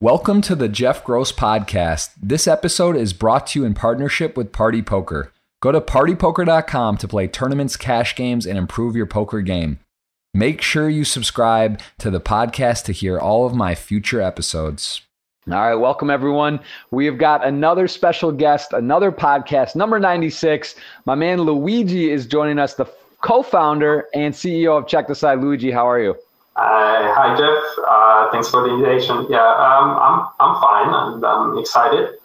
Welcome to the Jeff Gross Podcast. This episode is brought to you in partnership with Party Poker. Go to partypoker.com to play tournaments, cash games, and improve your poker game. Make sure you subscribe to the podcast to hear all of my future episodes. All right, welcome everyone. We have got another special guest, another podcast, number 96. My man Luigi is joining us, the co founder and CEO of Check the Side. Luigi, how are you? Uh, hi Jeff, uh, thanks for the invitation. Yeah, um, I'm I'm fine and I'm excited.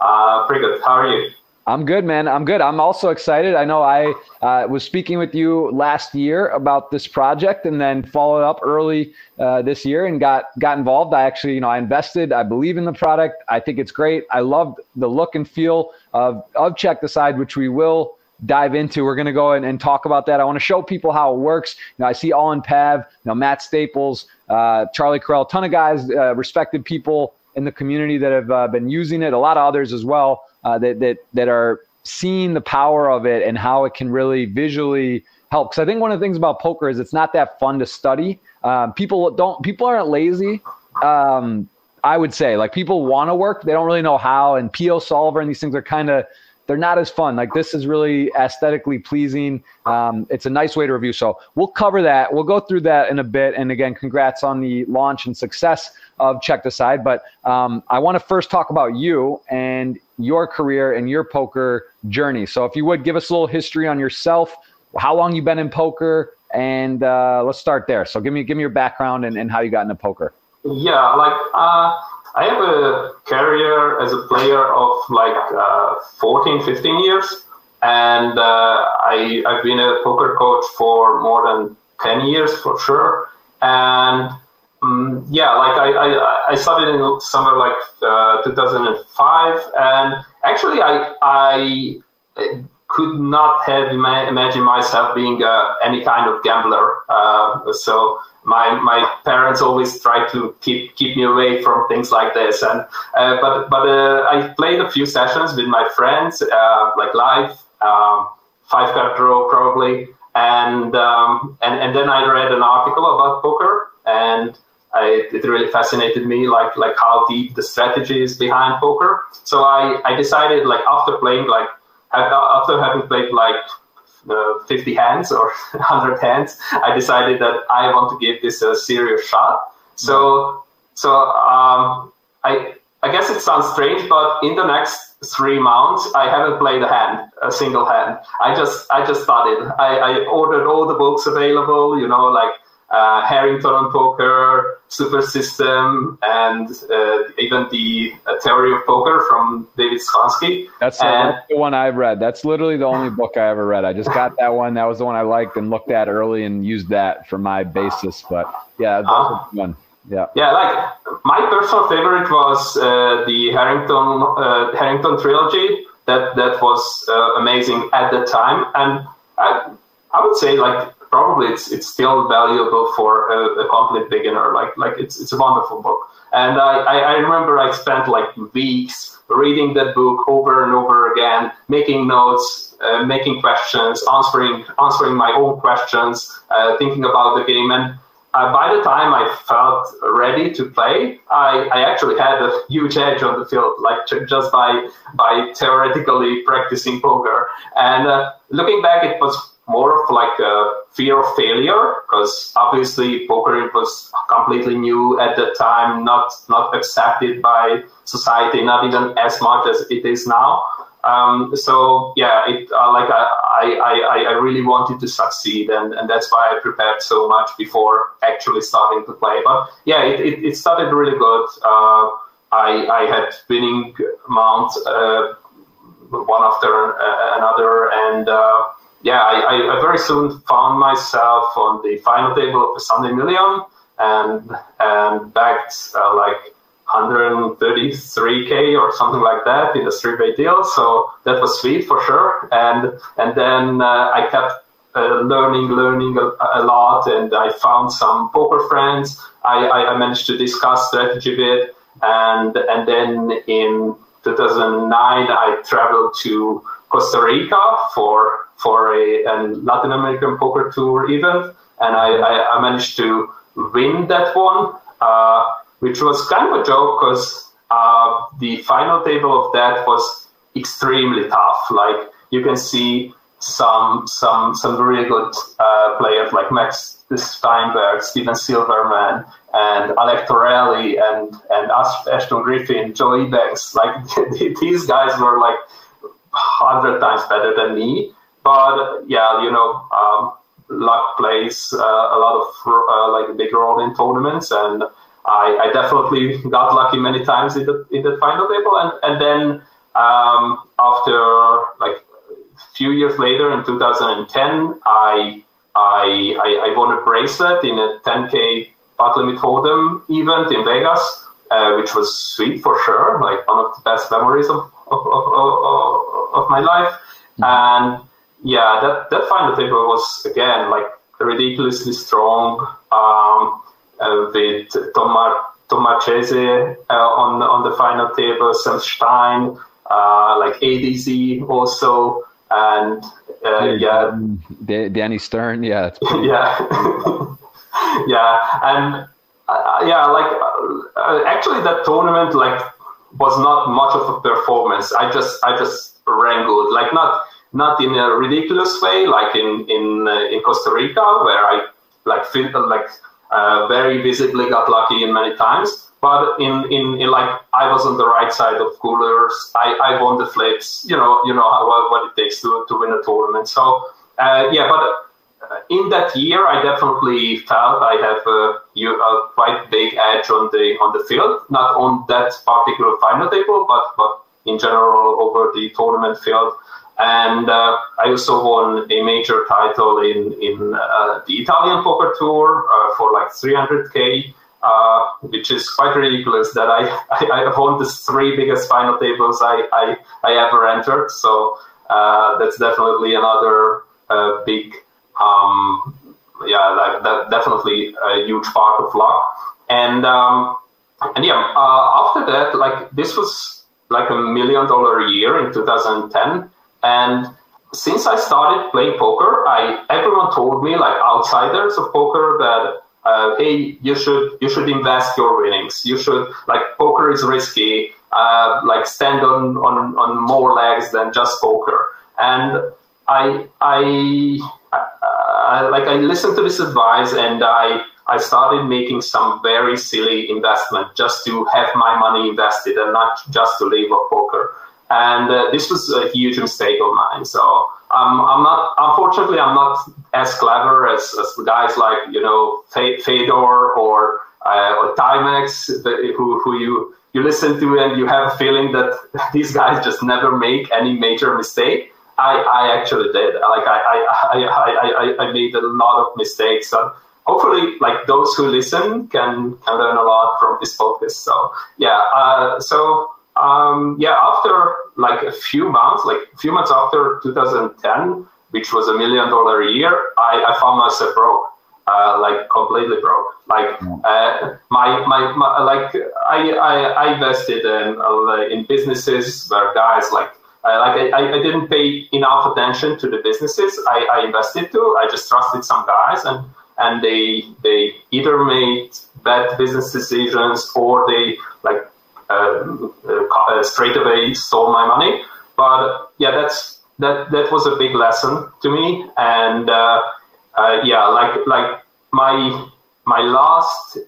Uh, pretty good. How are you? I'm good, man. I'm good. I'm also excited. I know I uh, was speaking with you last year about this project, and then followed up early uh, this year and got got involved. I actually, you know, I invested. I believe in the product. I think it's great. I love the look and feel of of Check the Side, which we will dive into. We're going to go and, talk about that. I want to show people how it works. You know, I see All in Pav, you know, Matt Staples, uh, Charlie Carrel, ton of guys, uh, respected people in the community that have uh, been using it. A lot of others as well uh, that that that are seeing the power of it and how it can really visually help. Because I think one of the things about poker is it's not that fun to study. Um, people don't. People aren't lazy. Um, I would say like people want to work, they don't really know how. And PioSolver and these things are kind of they're not as fun. Like this is really aesthetically pleasing. Um, it's a nice way to review. So we'll cover that. We'll go through that in a bit. And again, congrats on the launch and success of Check the Side. But um, I want to first talk about you and your career and your poker journey. So if you would give us a little history on yourself, how long you've been in poker, and uh, let's start there. So give me give me your background and, and how you got into poker. Yeah, like. Uh I have a career as a player of like uh, 14, 15 years, and uh, I, I've been a poker coach for more than 10 years for sure. And um, yeah, like I, I, I started in summer like uh, 2005, and actually I, I could not have ima- imagined myself being uh, any kind of gambler. Uh, so my my parents always tried to keep keep me away from things like this. And uh, but but uh, I played a few sessions with my friends, uh, like live, um, five card draw probably, and um, and and then I read an article about poker and. I, it really fascinated me, like like how deep the strategy is behind poker. So I, I decided, like after playing like after having played like uh, 50 hands or 100 hands, I decided that I want to give this a serious shot. So, so um, I, I guess it sounds strange, but in the next three months, I haven't played a hand, a single hand. I just, I just started. I, I ordered all the books available, you know, like uh, Harrington on Poker, Super System, and uh, even the uh, Theory of Poker from David Sklansky. That's, and, the one I've read. That's literally the only book I ever read. I just got that one. That was the one I liked and looked at early and used that for my basis. But yeah, that's uh, one. Yeah. Yeah, like my personal favorite was uh, the Harrington uh, Harrington trilogy. That that was uh, amazing at the time, and I I would say like probably it's it's still valuable for a, a complete beginner. Like like it's it's a wonderful book. And I, I, I remember I spent like weeks reading that book over and over again, making notes, uh, making questions, answering answering my own questions, uh, thinking about the game. And uh, by the time I felt ready to play, I, I actually had a huge edge on the field, like just by by theoretically practicing poker. And uh, looking back, it was more of like a fear of failure because obviously poker was completely new at the time, not not accepted by society, not even as much as it is now. Um, so yeah, it uh, like I, I, I really wanted to succeed, and, and that's why I prepared so much before actually starting to play. But yeah, it, it, it started really good. Uh, I I had winning amounts uh, one after another, and uh, yeah, I, I, very soon found myself on the final table of the Sunday Million and and backed uh, like 133k or something like that in a three-way deal. So that was sweet for sure. And and then uh, I kept uh, learning, learning a, a, lot, and I found some poker friends. I, I, I managed to discuss strategy bit, and and then in 2009 I traveled to Costa Rica for for a, a Latin American poker tour event, and I, I, I, managed to win that one. Uh, which was kind of a joke because uh, the final table of that was extremely tough. Like you can see some some some really good uh, players like Max Steinberg, Steven Silverman, and Alec Torelli, and and Ashton Griffin, Joe Banks. Like these guys were like hundred times better than me. But yeah, you know, um, luck plays uh, a lot of uh, like a big role in tournaments, and I, I, definitely got lucky many times in the in the final table, and and then um, after like a few years later in 2010, I I, I, I won a bracelet in a 10k Pot Limit Hold'em event in Vegas, uh, which was sweet for sure, like one of the best memories of of, of, of, of my life, mm-hmm. and yeah, that, that final table was again like ridiculously strong um, uh, with Tom, Mar- uh, on on the final table, Sam Stein, uh, like ADZ also, and uh, yeah, yeah. Danny Stern, yeah, yeah, yeah, and uh, yeah, like uh, actually that tournament like was not much of a performance. I just I just wrangled like not not in a ridiculous way, like in in uh, in Costa Rica, where I like like uh, very visibly got lucky in many times. But in, in, in like I was on the right side of coolers. I, I won the flips. You know you know how, what it takes to to win a tournament. So uh, yeah, but uh, in that year, I definitely felt I have a, a, quite big edge on the on the field, not on that particular final table, but but in general over the tournament field. And uh, I also won a major title in in uh, the Italian poker tour uh, for like 300k, uh, which is quite ridiculous. That I, I, I won the three biggest final tables I I, I ever entered. So uh, that's definitely another uh, big um, yeah like that definitely a huge part of luck. And um, and yeah, after that, like this was like a million dollar year in 2010 and since I started playing poker, I everyone told me like outsiders of poker that uh, hey, you should you should invest your winnings. You should like poker is risky. Uh, like stand on, on on more legs than just poker. And I I, I like I listened to this advice and I I started making some very silly investment just to have my money invested and not just to live off poker. And uh, this was a huge mistake of mine. So um, I'm not, unfortunately, I'm not as clever as, as guys like, you know, Fedor or, uh, or Timex, who, who you, you listen to and you have a feeling that these guys just never make any major mistake. I, I actually did. Like I, I, I, I, I made a lot of mistakes. So hopefully, like those who listen can, can learn a lot from this focus. So yeah. Uh, so um, yeah, after like a few months, like a few months after 2010, which was a million dollar a year, I, I found myself broke. Uh, like completely broke. Like uh, my, my, my like I I, I invested in uh, in businesses where guys like uh, like I, I didn't pay enough attention to the businesses I, I invested to. I just trusted some guys and and they they either made bad business decisions or they like straight away stole my money. But yeah, that's that that was a big lesson to me. And uh, yeah, like like my my last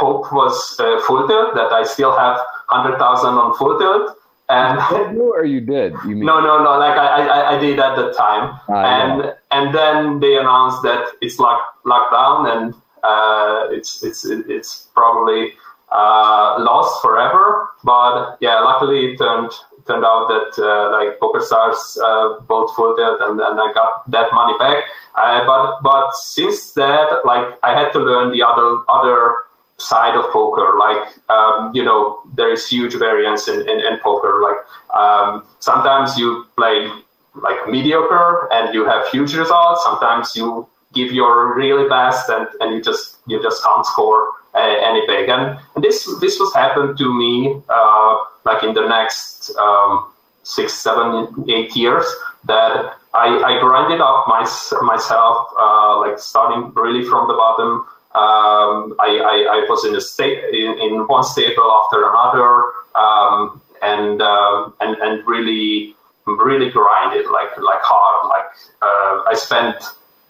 hope was uh, full tilt that I still have hundred thousand on full tilt. And you or you did? You mean? No, no, no. Like I, I, I did at the time, ah, and yeah. and then they announced that it's lock, locked down, and uh, it's it's it's probably uh, lost forever. But yeah, luckily it turned turned out that uh, like PokerStars uh, both folded and, and I got that money back. Uh, but but since that, like I had to learn the other other side of poker. Like um, you know, there is huge variance in, in, in poker. Like um, sometimes you play like mediocre and you have huge results. Sometimes you give your really best and, and you just you just can't score any big. And, and this this was happened to me uh, like in the next um, six, seven, eight years that I, I grinded up my, myself, uh, like starting really from the bottom. Um, I, I, I, was in a state in, in one stable after another, um, and um, and and really really grinded like like hard. Like uh, I spent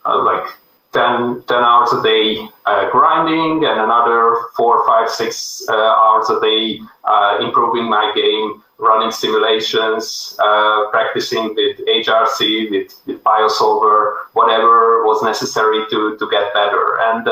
uh, like 10, 10, hours a day uh, grinding and another four, five, six uh, hours a day uh, improving my game, running simulations, uh, practicing with HRC, with, with PioSolver, whatever was necessary to, to get better. And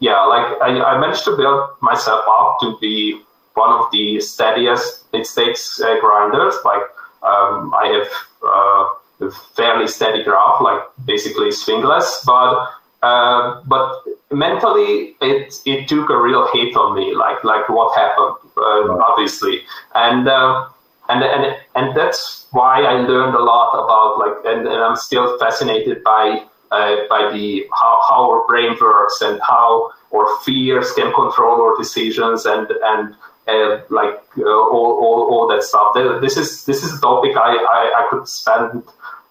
yeah, like I, I managed to build myself up to be one of the steadiest mid stakes uh, grinders. Like um, I have uh, a fairly steady graph, like basically swingless, but uh, but mentally it it took a real hit on me, like like what happened, uh, obviously, and. Uh, and, and and that's why I learned a lot about like and, and I'm still fascinated by uh, by the how, how our brain works and how our fears can control our decisions and and uh, like uh, all, all, all that stuff. This is this is a topic I, I, I could spend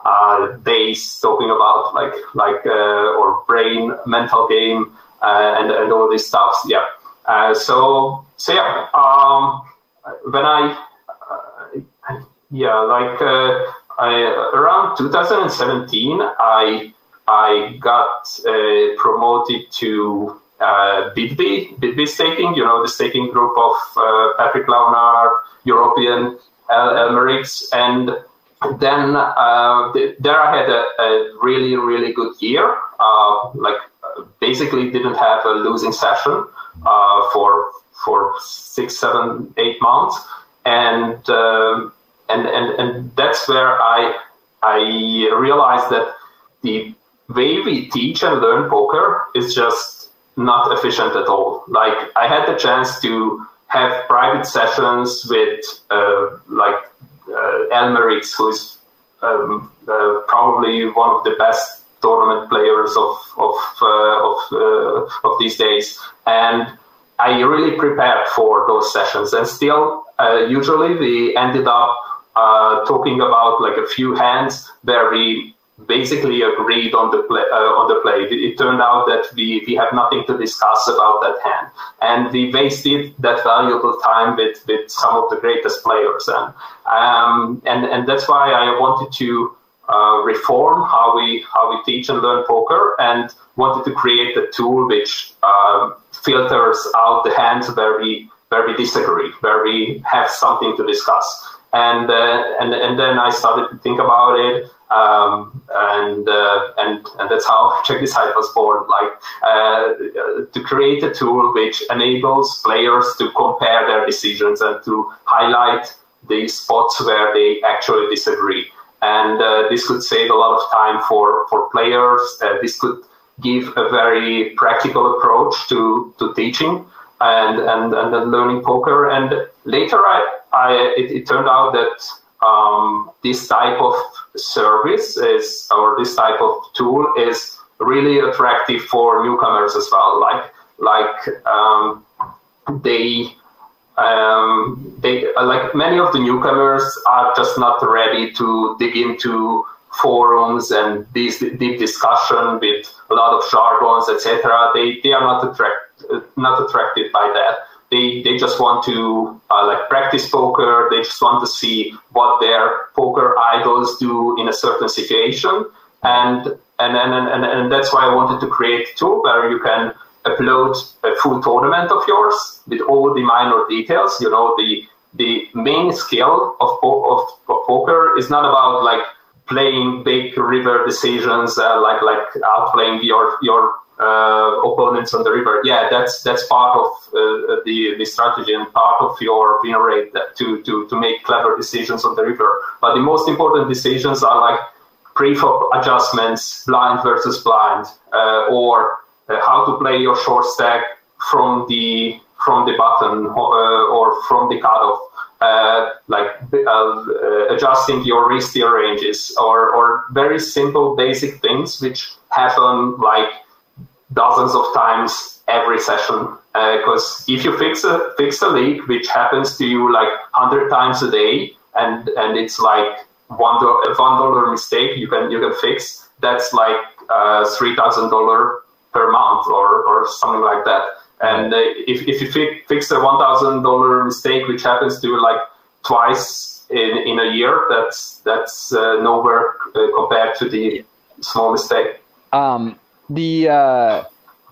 uh, days talking about, like like uh, or brain mental game uh, and and all this stuff. Yeah. Uh, so so yeah. Um, when I yeah like I, around 2017 I I got promoted to uh, BitB, BitB staking, you know, the staking group of uh, Patrick Leonard, European Elmerix, and then uh, the, there I had a, a, really, really good year. Uh, like basically didn't have a losing session uh, for for six, seven, eight months, and um, and and and that's where I I realized that the way we teach and learn poker is just not efficient at all. Like I had the chance to have private sessions with uh, like uh, Elmerix, who is um, uh, probably one of the best tournament players of of uh, of, uh, of these days, and I really prepared for those sessions. And still, uh, usually we ended up talking about like a few hands where we basically agreed on the play. Uh, on the play, it, turned out that we we have nothing to discuss about that hand, and we wasted that valuable time with with some of the greatest players, and um, and and that's why I wanted to. Uh, reform how we how we teach and learn poker, and wanted to create a tool which uh, filters out the hands where we where we disagree, where we have something to discuss. And uh, and and then I started to think about it. Um, and, uh, and and that's how Check This was born. Like uh, to create a tool which enables players to compare their decisions and to highlight the spots where they actually disagree. And uh, this could save a lot of time for for players. Uh, this could give a very practical approach to to teaching and and and learning poker. And later, I, I it, it turned out that um, this type of service is or this type of tool is really attractive for newcomers as well. Like like um, they um, they like many of the newcomers are just not ready to dig into forums and this deep discussion with a lot of jargons, etc. They they are not attract not attracted by that they they just want to uh, like practice poker. They just want to see what their poker idols do in a certain situation, and and and and, and that's why I wanted to create a tool where you can upload a full tournament of yours with all the minor details. You know the the main skill of, of, of poker is not about like playing big river decisions uh, like like outplaying your your uh, opponents on the river. Yeah, that's that's part of uh, the the strategy and part of your win rate to to to make clever decisions on the river. But the most important decisions are like pre-flop adjustments, blind versus blind, uh, or uh, how to play your short stack from the from the button uh, or from the cutoff. Uh, like adjusting your risk ranges or, or very simple basic things which happen like dozens of times every session. Because uh, if you fix a fix a leak, which happens to you like hundred times a day, and and it's like one dollar one dollar mistake you can you can fix. That's like uh, three thousand dollar per month or, or something like that. And uh, if, if you fi- fix a $1,000 mistake, which happens to you like twice in, in a year, that's, that's uh, nowhere uh, compared to the small mistake. Um, the, uh,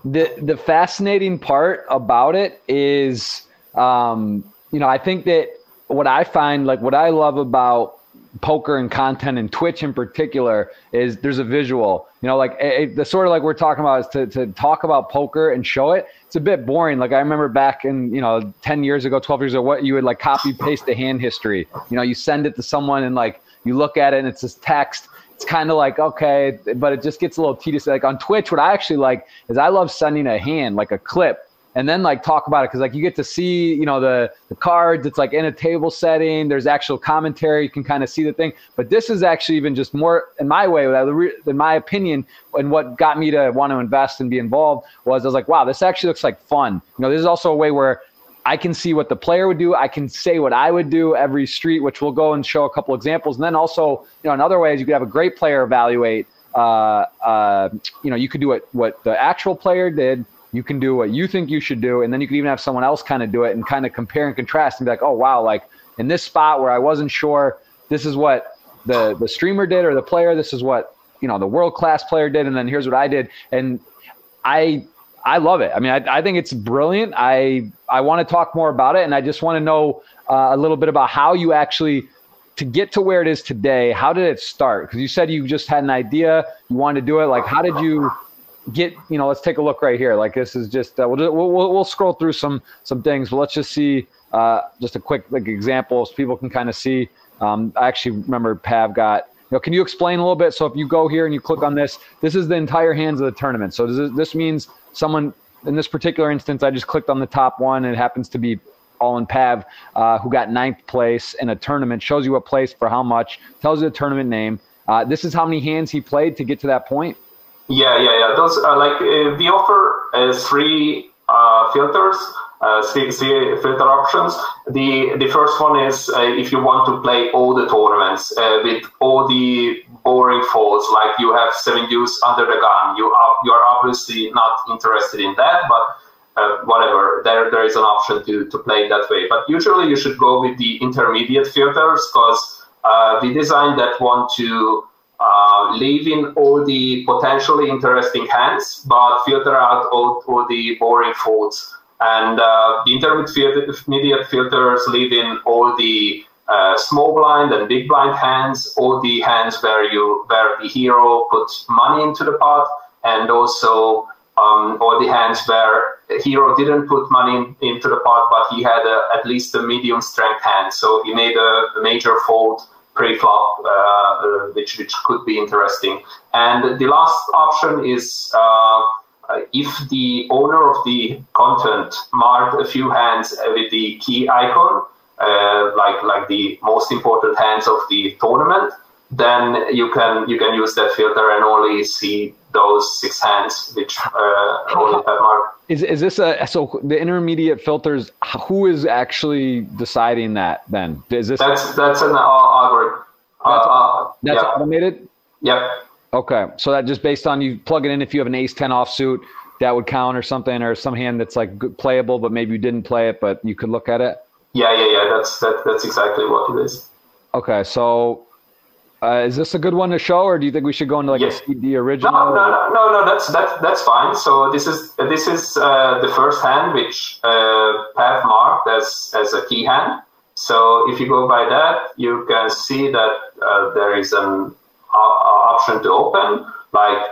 the, the fascinating part about it is, um, you know, I think that what I find, like what I love about poker and content and Twitch in particular is there's a visual. You know, like it, the sort of like we're talking about is to, to talk about poker and show it. It's a bit boring. Like I remember back in, you know, 10 years ago, 12 years ago, what you would like copy paste the hand history. You know, you send it to someone and like you look at it and it's this text. It's kind of like, okay, but it just gets a little tedious. Like on Twitch, what I actually like is I love sending a hand, like a clip and then like talk about it because like you get to see you know the the cards it's like in a table setting there's actual commentary you can kind of see the thing but this is actually even just more in my way in my opinion and what got me to want to invest and be involved was i was like wow this actually looks like fun you know this is also a way where I can see what the player would do. I can say what I would do every street, which we'll go and show a couple examples. And then also, you know, another way is you could have a great player evaluate. Uh, uh, you know, you could do what what the actual player did, you can do what you think you should do, and then you can even have someone else kind of do it and kind of compare and contrast and be like, oh wow, like in this spot where I wasn't sure, this is what the the streamer did or the player, this is what you know the world class player did, and then here's what I did, and I I love it. I mean, I, I think it's brilliant. I I want to talk more about it, and I just want to know uh, a little bit about how you actually to get to where it is today. How did it start? Because you said you just had an idea, you wanted to do it. Like, how did you get you know let's take a look right here like this is just uh, we'll, we'll we'll scroll through some some things but let's just see uh, just a quick like example so people can kind of see um, i actually remember pav got you know can you explain a little bit so if you go here and you click on this this is the entire hands of the tournament so this, this means someone in this particular instance i just clicked on the top one. And it happens to be all in pav uh, who got ninth place in a tournament. Shows you a place for how much tells you the tournament name. Uh, this is how many hands he played to get to that point. Yeah, yeah, yeah. Those uh, like uh, we offer three uh, filters, uh, three, three filter options. The the first one is uh, if you want to play all the tournaments with all the boring folds, like you have seven deuce under the gun. You are you are obviously not interested in that, but whatever. There there is an option to to play that way. But usually you should go with the intermediate filters because we designed that one to uh, leave in all the potentially interesting hands, but filter out all, all the boring folds. And uh, the intermediate filters leave in all the uh, small blind and big blind hands, all the hands where you where the hero puts money into the pot, and also um, all the hands where the hero didn't put money in, into the pot, but he had a, at least a medium strength hand, so he made a, a major fold pre-flop, uh, uh, which which could be interesting. And the last option is uh, if the owner of the content marked a few hands with the key icon, like like the most important hands of the tournament, then you can you can use that filter and only see those six hands which uh, only have marked. Is is this a so the intermediate filters? Who is actually deciding that? Then is this that's that's an algorithm. That's, uh, that's yeah. automated. Yep. Okay, so that just based on you plug it in. If you have an ace ten offsuit, that would count or something, or some hand that's like good, playable, but maybe you didn't play it, but you could look at it. Yeah, yeah, yeah. That's that, that's exactly what it is. Okay, so uh, is this a good one to show, or do you think we should go into like yes. the original? No, no, no, no, That's that's that's fine. So this is this is uh, the first hand which uh, Pav marked as as a key hand. So if you go by that, you can see that uh, there is an option to open. Like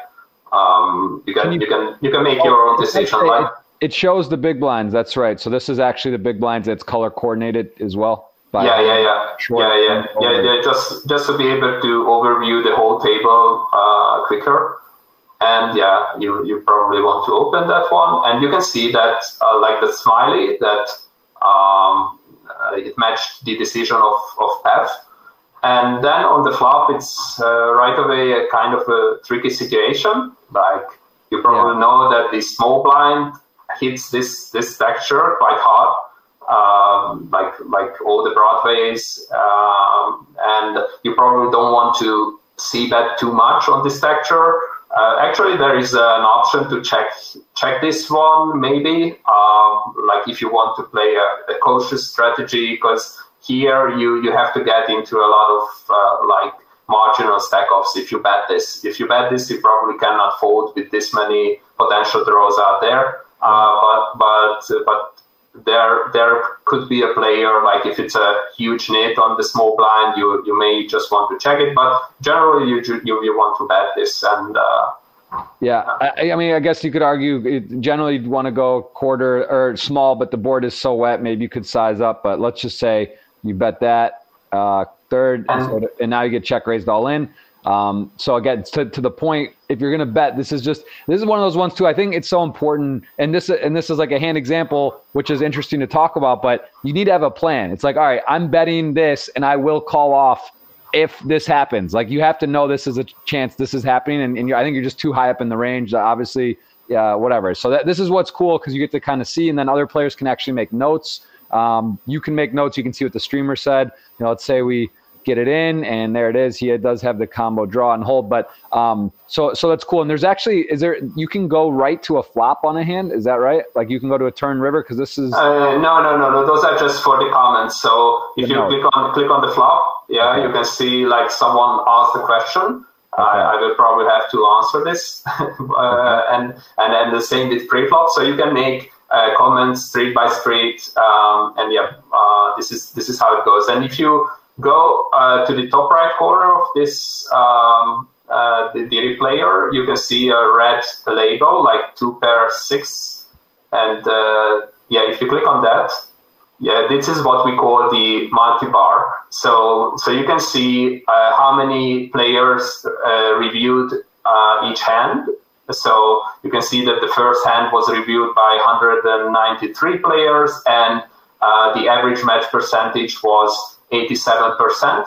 um, you can, can you, you, can you can make oh, your own decision. Like it shows the big blinds. That's right. So this is actually the big blinds. That's color coordinated as well yeah, yeah, yeah, yeah, yeah, yeah, yeah. Just just to be able to overview the whole table uh, quicker. And yeah, you, you probably want to open that one, and you can see that uh, like the smiley that um, uh, it matched the decision of of Pav. And then on the flop, it's uh, right away a kind of a tricky situation. Like you probably yeah. know that the small blind hits this this texture quite hard um, like like all the broadways, um, and you probably don't want to see that too much on this texture. uh, actually, there is an option to check check this one. Maybe, um, like if you want to play a, a cautious strategy, because here you you have to get into a lot of uh, like marginal stack offs if you bet this. If you bet this, you probably cannot fold with this many potential draws out there. Uh, but but but there there could be a player like if it's a huge nit on the small blind, you you may just want to check it. But generally, you you, you want to bet this and. Uh, yeah, I, I, mean, I guess you could argue generally you'd want to go quarter or small, but the board is so wet, maybe you could size up. But let's just say you bet that uh, third, and, so, and now you get check raised all in. Um, so again, to, to the point, if you're going to bet, this is just this is one of those ones too. I think it's so important, and this and this is like a hand example, which is interesting to talk about. But you need to have a plan. It's like, all right, I'm betting this, and I will call off if this happens. Like you have to know this is a chance this is happening, and, and I think you're just too high up in the range. Obviously, yeah, whatever. So that, this is what's cool because you get to kind of see, and then other players can actually make notes. Um, you can make notes. You can see what the streamer said. You know, let's say we get it in, and there it is. He does have the combo draw and hold, but um, so so that's cool. And there's actually is there you can go right to a flop on a hand. Is that right? Like you can go to a turn river because this is. Uh, no, no, no, no. Those are just for the comments. So if you click on click on the flop, yeah, okay. you can see like someone asked the question. Okay. I, I will probably have to answer this, uh, okay. and and then the same with pre-flop. So you can make uh, comments street by street, um, and yeah, uh, this is this is how it goes. And if you go uh, to the top right corner of this um, uh, the, the replayer, you can see a red label like two pair six, and uh, yeah, if you click on that, yeah, this is what we call the multi-bar. So so you can see uh, how many players reviewed each hand. So you can see that the first hand was reviewed by 193 players, and the average match percentage was 87%.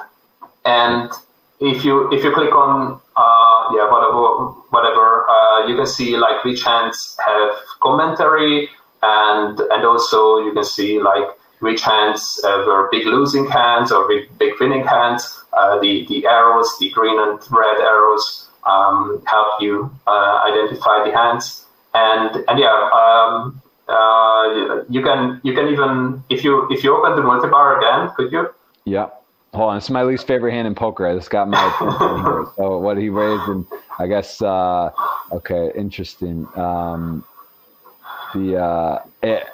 And if you if you click on uh, yeah whatever whatever uh, you can see like which hands have commentary and and also you can see like which hands uh, were big losing hands or big, big winning hands. Uh, the the arrows, the green and red arrows, um, help you uh, identify the hands. And and yeah, um, uh, you can you can even if you if you open the multi-bar again, could you? Yeah. Hold on. It's my least favorite hand in poker. I just got my here. So what he raised, and I guess, uh, okay, interesting. Um, the, uh, it,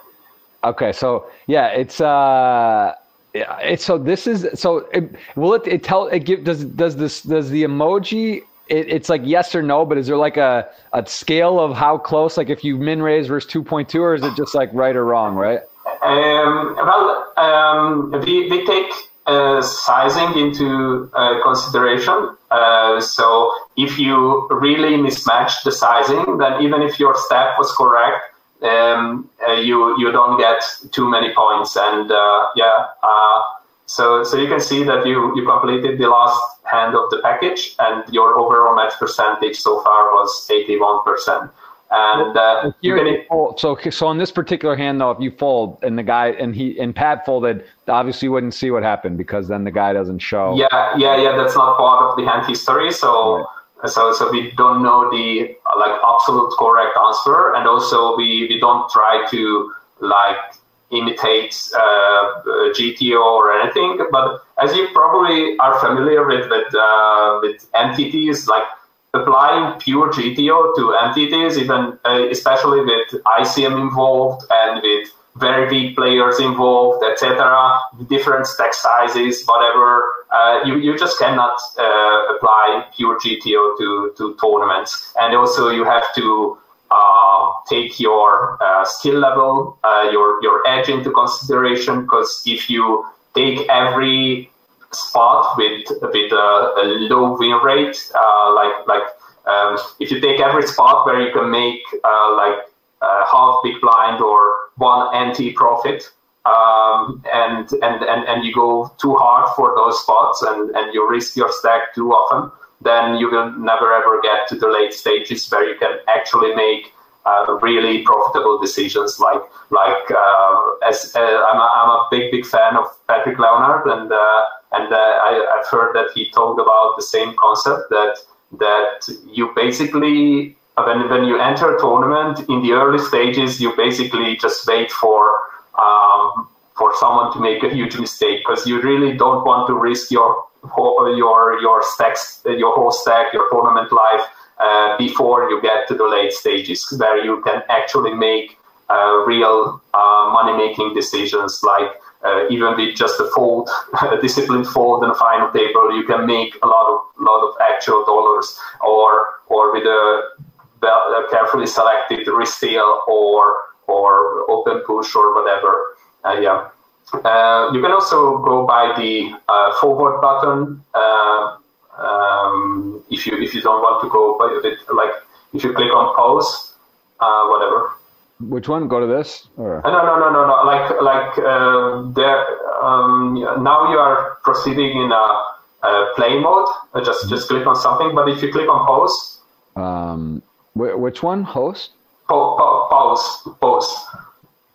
okay. So yeah, it's, uh, it's so this is so it, will it, it tell it give does does this does the emoji it, it's like yes or no but is there like a, a scale of how close like if you min raise versus 2.2 or is it just like right or wrong right um, well um, we, we take uh, sizing into uh, consideration. Uh, so if you really mismatch the sizing, then even if your step was correct, um, uh, you you don't get too many points. And uh, yeah, uh, so so you can see that you you completed the last hand of the package, and your overall match percentage so far was eighty one percent. And uh, you can fold, so so on this particular hand though, if you fold and the guy and he and Pat folded, obviously you wouldn't see what happened because then the guy doesn't show. Yeah, yeah, yeah. That's not part of the hand history. So right. so so we don't know the like absolute correct answer, and also we we don't try to like imitate uh, GTO or anything. But as you probably are familiar with with uh, with entities like applying pure GTO to entities, even uh, especially with ICM involved and with very big players involved, etc., different stack sizes, whatever, uh, you, you just cannot uh, apply pure GTO to, to tournaments. And also you have to uh, take your uh, skill level, uh, your, your edge into consideration, because if you take every spot with with a, a low win rate, uh, like like um, if you take every spot where you can make like half big blind or one ante profit, um, and, and and and you go too hard for those spots and and you risk your stack too often, then you will never ever get to the late stages where you can actually make uh, really profitable decisions. Like like uh, as uh, I'm, a, I'm a big big fan of Patrick Leonard, and uh, and uh, I, have heard that he talked about the same concept that that you basically when when you enter a tournament in the early stages, you basically just wait for um, for someone to make a huge mistake because you really don't want to risk your your your stacks, your whole stack, your tournament life uh, before you get to the late stages where you can actually make uh, real uh, money making decisions like uh, even with just a fold, a disciplined fold and a final table, you can make a lot of lot of actual dollars, or or with a, a carefully selected risk deal or or open push or whatever. Uh, yeah. Uh, you can also go by the uh, forward button uh, um, if you if you don't want to go by it. Like if you click on pause, uh, whatever. Which one? Go to this? Or? No, no, no, no, no. Like like there. Um, now you are proceeding in a, a play mode. just just click on something. But if you click on pause. Um, which one? Host. pause. Pause.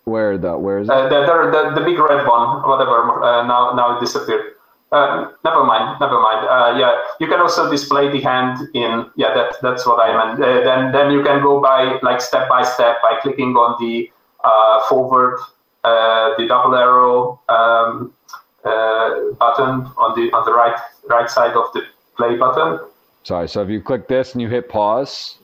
Where the where is it? Uh, the, the, the, big red one, whatever. Uh, now now it disappeared. Uh, never mind, never mind. Uh, yeah, you can also display the hand in. Yeah, that that's what I meant. Uh, then then you can go by like step by step by clicking on the uh, forward, the double arrow um, button on the on the right right side of the play button. Sorry. So if you click this and you hit pause,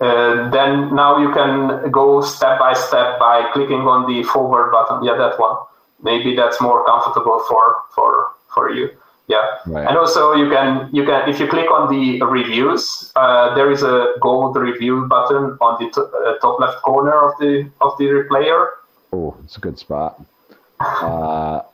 uh, then now you can go step by step by clicking on the forward button. Yeah, that one. Maybe that's more comfortable for for for you. Yeah, right. and also you can you can if you click on the reviews, uh, there is a gold review button on the t- uh, top left corner of the of the replayer. Oh, it's a good spot.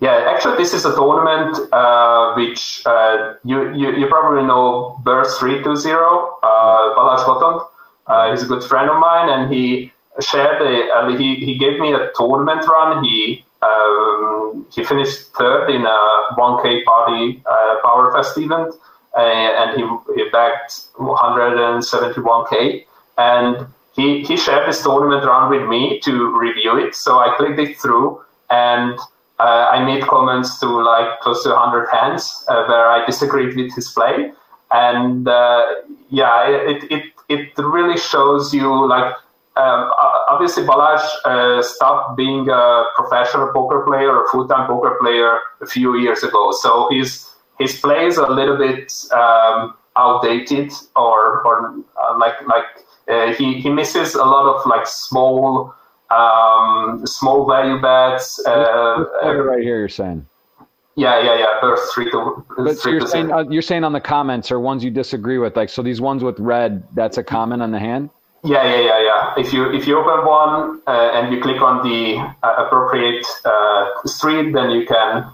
Uh, yeah, actually, this is a tournament uh, which uh, you, you, you probably know Burst three two zero. Uh, Balázs Botond. Uh, he's a good friend of mine, and he shared a uh, he, he gave me a tournament run. He um, he finished third in a 1K party uh, Power Fest event, uh, and he he backed 171K. And he he shared this tournament run with me to review it. So I clicked it through and uh, I made comments to like close to 100 hands uh, where I disagreed with his play. And uh, yeah, it, it, it really shows you like, um, obviously Balázs uh, stopped being a professional poker player or full-time poker player a few years ago. So his, his play is a little bit um, outdated or, or uh, like, like uh, he, he misses a lot of like small um, small value bets. Uh, right here, you're saying. Yeah, yeah, yeah. Burst three to. But three you're saying uh, you're saying on the comments or ones you disagree with, like so these ones with red, that's a comment on the hand. Yeah, yeah, yeah, yeah. If you if you open one uh, and you click on the uh, appropriate uh, street, then you can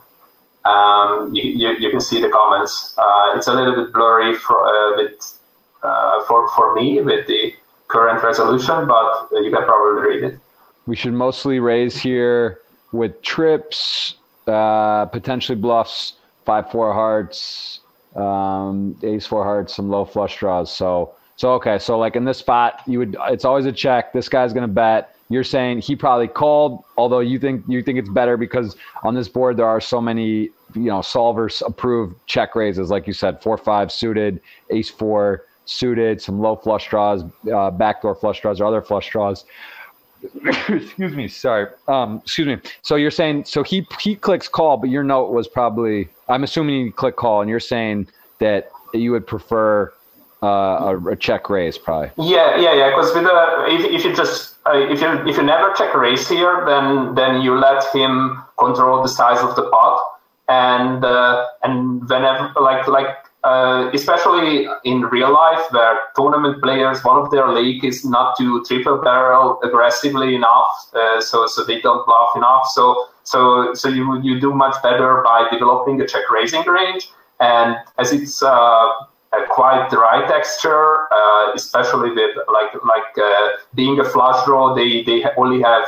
um, you, you, you, can see the comments. Uh, it's a little bit blurry for uh, with, uh, for for me with the current resolution, but you can probably read it. We should mostly raise here with trips, uh, potentially bluffs, five four hearts, um, ace four hearts, some low flush draws. So so okay, so like in this spot, you would it's always a check. This guy's gonna bet. You're saying he probably called, although you think you think it's better because on this board there are so many you know solvers approved check raises, like you said, four five suited, ace four suited, some low flush draws, uh, backdoor flush draws, or other flush draws. excuse me, sorry. Um, excuse me. So you're saying so he he clicks call, but your note was probably I'm assuming you click call, and you're saying that you would prefer uh, a, a, check raise, probably. Yeah, yeah, yeah. Because with the if, if you just uh, if you if you never check raise here, then then you let him control the size of the pot, and uh, and whenever like like uh, especially in real life, where tournament players, one of their league is not to triple barrel aggressively enough, uh, so so they don't bluff enough. So so so you you do much better by developing a check raising range, and as it's uh, quite dry texture, uh, especially with like like uh, being a flush draw, they they only have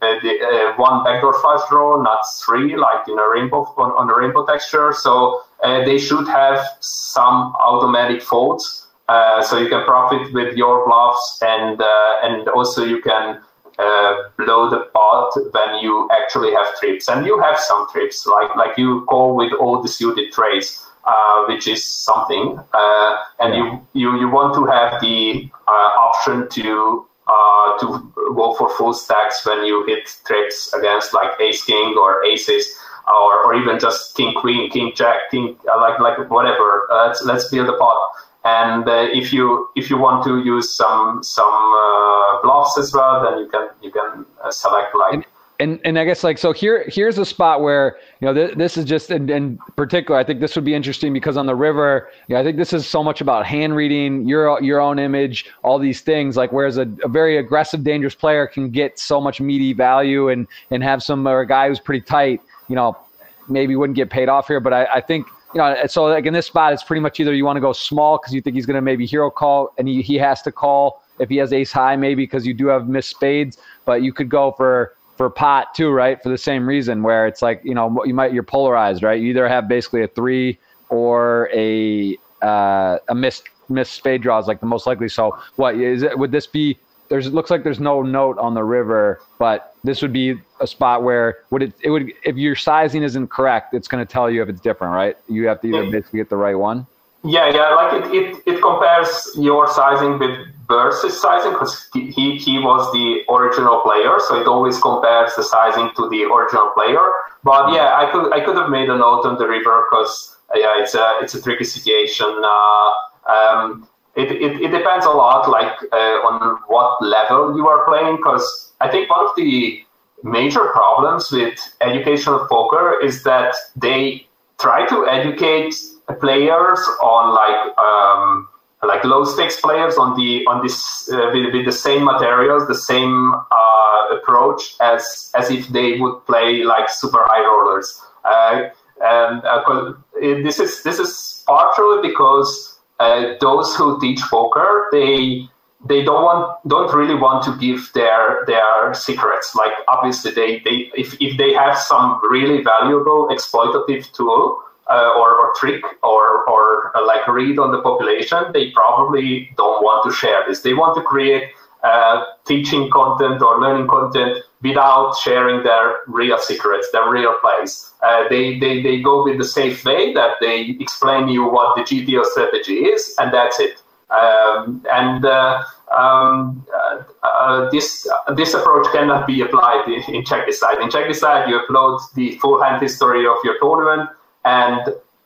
the, uh, one backdoor flush draw, not three, like in a rainbow on, on a rainbow texture. So uh, they should have some automatic folds, uh, so you can profit with your bluffs, and uh, and also you can uh, blow the pot when you actually have trips, and you have some trips, like like you call with all the suited trades. uh, which is something, uh, and yeah. you, you you want to have the uh, option to uh, to go for full stacks when you hit tricks against like ace king or aces. Or, or even just king queen, king jack, king uh, like like whatever. Uh, let's let's build a pot and uh, if you if you want to use some some bluffs as well, then you can you can select like and and and I guess like so here here's a spot where you know th- this is just in, in, particular I think this would be interesting because on the river you know, I think this is so much about hand reading your your own image all these things like whereas a, a very aggressive dangerous player can get so much meaty value and and have some or a guy who's pretty tight you know maybe wouldn't get paid off here but I, I think you know so like in this spot it's pretty much either you want to go small because you think he's going to maybe hero call and he, he has to call if he has ace high maybe because you do have missed spades but you could go for for pot too, right? For the same reason, where it's like you know you might you're polarized, right? You either have basically a three or a uh, a missed missed spade draws, like the most likely. So what is it? Would this be? There's it looks like there's no note on the river, but this would be a spot where would it it would if your sizing isn't correct, it's going to tell you if it's different, right? You have to either basically get the right one. Yeah, yeah, like it, it, it compares your sizing with versus sizing because he, he was the original player, so it always compares the sizing to the original player. But yeah, I could I could have made a note on the river because uh, yeah, it's a it's a tricky situation. Uh, um, it, it, it depends a lot like uh, on what level you are playing because I think one of the major problems with educational poker is that they try to educate players on like um, like low stakes players on the on this uh, with, with, the same materials, the same uh, approach as as if they would play like super high rollers. Uh, and uh, this is this is partially because uh, those who teach poker they they don't want don't really want to give their their secrets. Like obviously they they if if they have some really valuable exploitative tool uh, or, or, trick or, or uh, like read on the population, they probably don't want to share this. They want to create uh, teaching content or learning content without sharing their real secrets, their real plays. Uh, they, they, they go with the safe way that they explain you what the GTO strategy is, and that's it. Um, and uh, um, uh, this this approach cannot be applied in, in Checkdecide. In Checkdecide, you upload the full hand history of your tournament and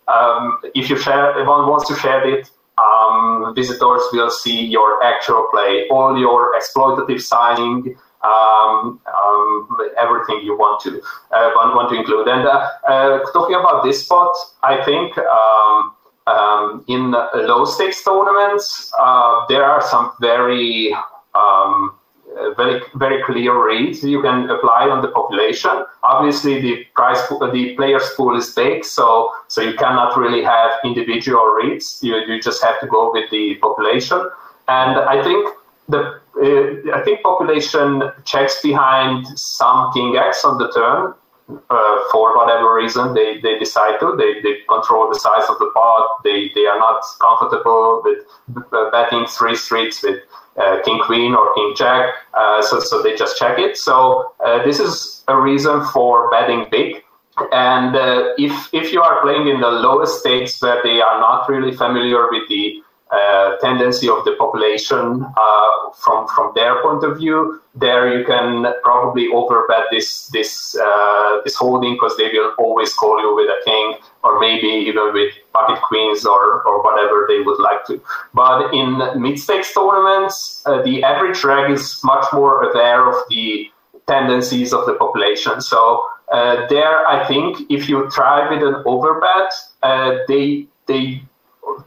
um, if you share, if one wants to share it, um, visitors will see your actual play, all your exploitative sizing, um, um, everything you want to uh, want, want to include. And uh, uh, talking about this spot, I think um, um, in low stakes tournaments uh, there are some very um, very very clear reads you can apply on the population. Obviously, the price the players pool is big, so so you cannot really have individual reads. You you just have to go with the population. And I think the uh, I think population checks behind some king x on the turn. Uh, for whatever reason they, they decide to they, they control the size of the pot they, they are not comfortable with betting three streets with uh, king queen or king jack. Uh, so, so they just check it. So uh, this is a reason for betting big. And uh, if if you are playing in the lowest stakes where they are not really familiar with the uh, tendency of the population uh, from from their point of view. There, you can probably overbet this this uh, this holding because they will always call you with a king or maybe even with pocket queens or or whatever they would like to. But in mid stakes tournaments, uh, the average reg is much more aware of the tendencies of the population. So. Uh, there, I think if you try with an overbet, they they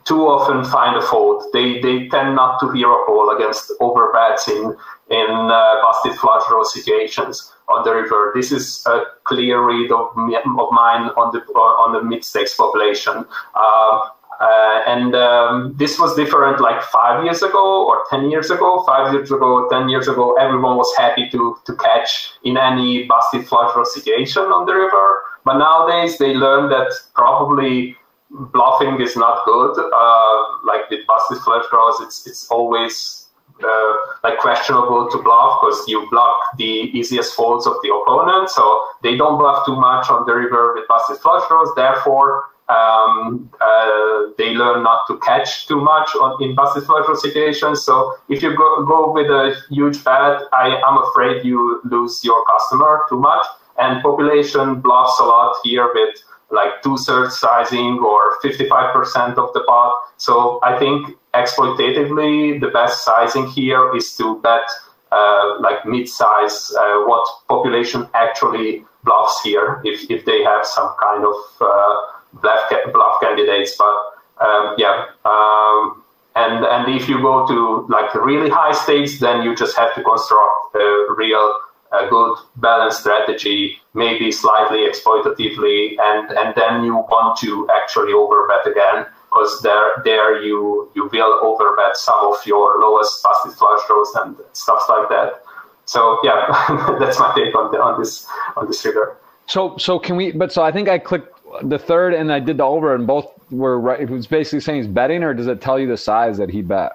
too often find a fault. They they tend not to hear a call against overbets in in uh, busted flush draw situations on the river. This is a clear read of, of mine on the on the mid stakes population. Uh, uh, and um, this was different like five years ago or 10 years ago. Five years ago, 10 years ago, everyone was happy to, to catch in any busted flush draw situation on the river. But nowadays, they learn that probably bluffing is not good. Uh, like with busted flush draws, it's it's always uh, like questionable to bluff because you block the easiest folds of the opponent. So they don't bluff too much on the river with busted flush draws. Therefore, um, uh, they learn not to catch too much on, in busted flush draw situations. So if you go, go with a huge bet, I am afraid you lose your customer too much. And population bluffs a lot here with like two thirds sizing or 55% of the pot. So I think exploitatively, the best sizing here is to bet uh, like mid-size, uh, what population actually bluffs here if, if they have some kind of uh, bluff, bluff candidates. But um, yeah, um, and and if you go to like really high stakes, then you just have to construct a real a good balanced strategy, maybe slightly exploitatively, and and then you want to actually overbet again because there there you you will overbet some of your lowest busted flush draws and stuff like that. So yeah, that's my take on the, on this on this figure. So so can we? But so I think I clicked the third and I did the over, and both were right. It was basically saying he's betting, or does it tell you the size that he bet?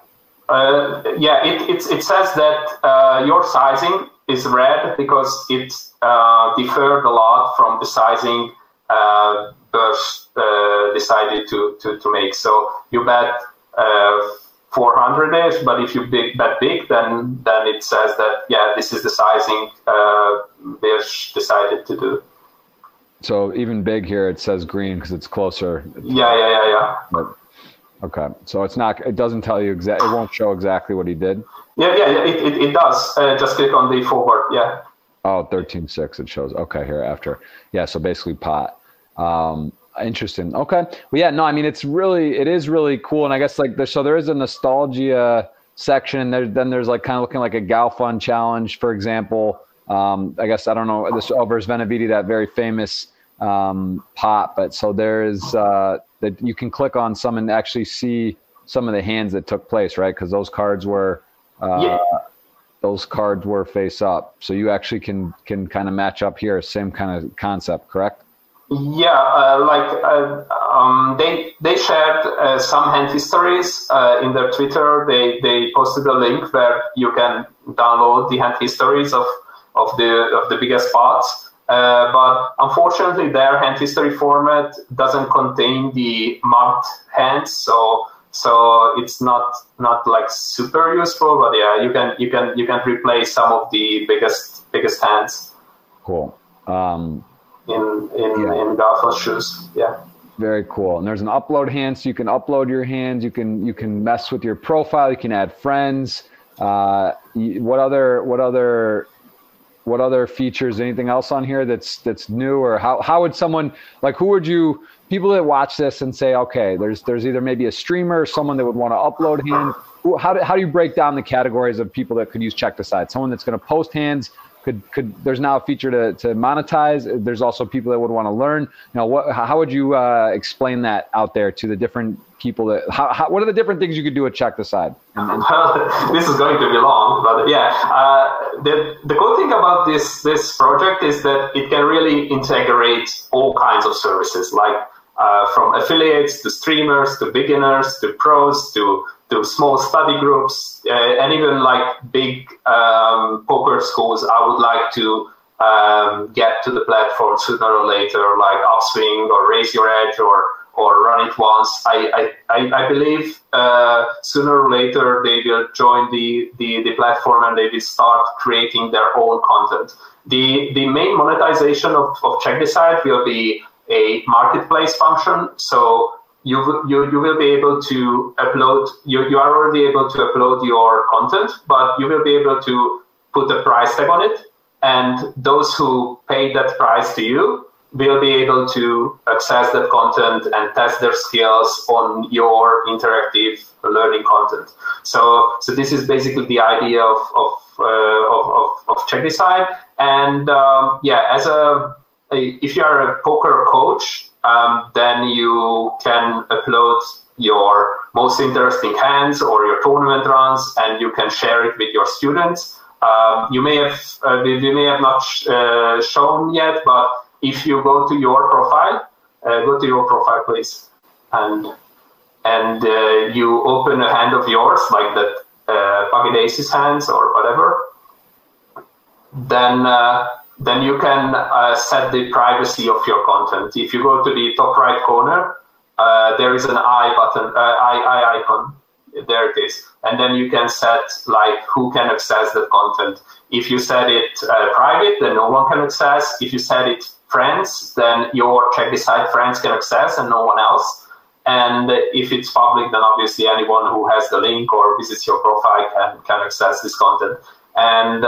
Uh, yeah, it, it, it says that uh, your sizing is red because it uh, differed a lot from the sizing uh, Börs uh, decided to, to, to make. So you bet 400ish, but if you big, bet big, then then it says that yeah, this is the sizing uh, Börs decided to do. So even big here, it says green because it's closer. Yeah, yeah, yeah, yeah. But, okay, so it's not. It doesn't tell you exactly. It won't show exactly what he did. Yeah, yeah, it, it, it does. Uh, just click on the forward. Yeah. Oh, 13.6 it shows. Okay, here after. Yeah, so basically pot. Um, interesting. Okay. Well, yeah, no, I mean, it's really, it is really cool. And I guess like, so there is a nostalgia section. There, then there's like kind of looking like a Galfond challenge, for example. Um, I guess, I don't know, this over Sveneviti, that very famous um, pot. But so there is, uh, that you can click on some and actually see some of the hands that took place, right? Because those cards were, uh, yeah. those cards were face up. So you actually can can kind of match up here, same kind of concept, correct? Yeah, uh, like uh, um, they they shared uh, some hand histories uh, in their Twitter. They they posted a link where you can download the hand histories of of the of the biggest pots. Uh, but unfortunately, their hand history format doesn't contain the mucked hands, so so it's not not like super useful but yeah you can you can you can replace some of the biggest biggest hands cool. Um, in in yeah. in Galfond shoes. Yeah. Very cool. And there's an upload hand so you can upload your hands. You can you can mess with your profile. You can add friends. Uh, what other what other what other features anything else on here that's that's new or how how would someone like who would you people that watch this and say, okay, there's there's either maybe a streamer, or someone that would want to upload hands. How do, how do you break down the categories of people that could use check decide? Someone that's going to post hands could could there's now a feature to, to monetize. There's also people that would want to learn. You know, what how would you uh, explain that out there to the different people that how, how, what are the different things you could do with check? And, and- well, this is going to be long, but yeah, uh, the the cool thing about this this project is that it can really integrate all kinds of services like uh, from affiliates to streamers to beginners to pros to to small study groups uh, and even like big um, poker schools. I would like to um, get to the platform sooner or later, like Upswing or Raise Your Edge or or Run It Once. I I, I believe uh, sooner or later they will join the, the the platform and they will start creating their own content. The the main monetization of, of Check Decide will be a marketplace function. So you, you, you will be able to upload, you, you are already able to upload your content, but you will be able to put a price tag on it. And those who pay that price to you will be able to access that content and test their skills on your interactive learning content. So, so this is basically the idea of of uh, of, of, of Check. And um, yeah, as a if you are a poker coach, um, then you can upload your most interesting hands or your tournament runs, and you can share it with your students. Um, you may have uh, we may have not sh- uh, shown yet, but if you go to your profile, uh, go to your profile, please, and and uh, you open a hand of yours, like that uh, Pocket Aces hands or whatever, then uh, then you can uh, set the privacy of your content. If you go to the top right corner, uh, there is an I button, uh, I, I icon. There it is. And then you can set like who can access the content. If you set it uh, private, then no one can access. If you set it friends, then your check decide friends can access and no one else. And if it's public, then obviously anyone who has the link or visits your profile can, can access this content. And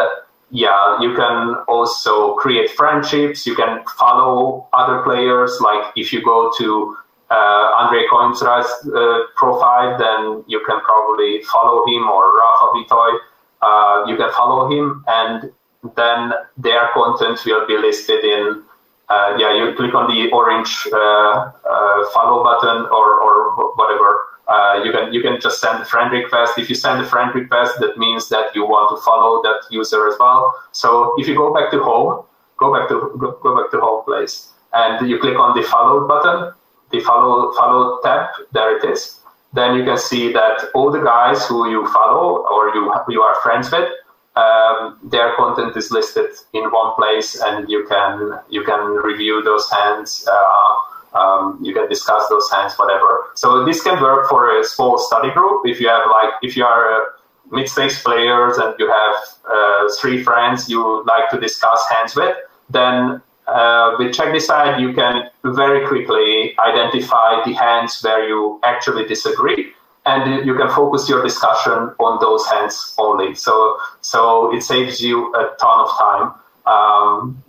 yeah, you can also create friendships. You can follow other players. Like if you go to uh, Andre Coimbra's uh, profile, then you can probably follow him or Rafa Vitoy. Uh, you can follow him, and then their content will be listed in. Uh, yeah, you click on the orange uh, uh, follow button or, or whatever uh, you can you can just send a friend request. If you send a friend request, that means that you want to follow that user as well. So if you go back to home, go back to go, go back to home place, and you click on the follow button, the follow follow tab. There it is. Then you can see that all the guys who you follow or you you are friends with, um, their content is listed in one place, and you can you can review those hands. Uh, um, you can discuss those hands, whatever. So this can work for a small study group. If you have like, if you are mid-stakes players and you have uh, three friends you like to discuss hands with, then uh, with Check Decide, you can very quickly identify the hands where you actually disagree, and you can focus your discussion on those hands only. So, so it saves you a ton of time. Um,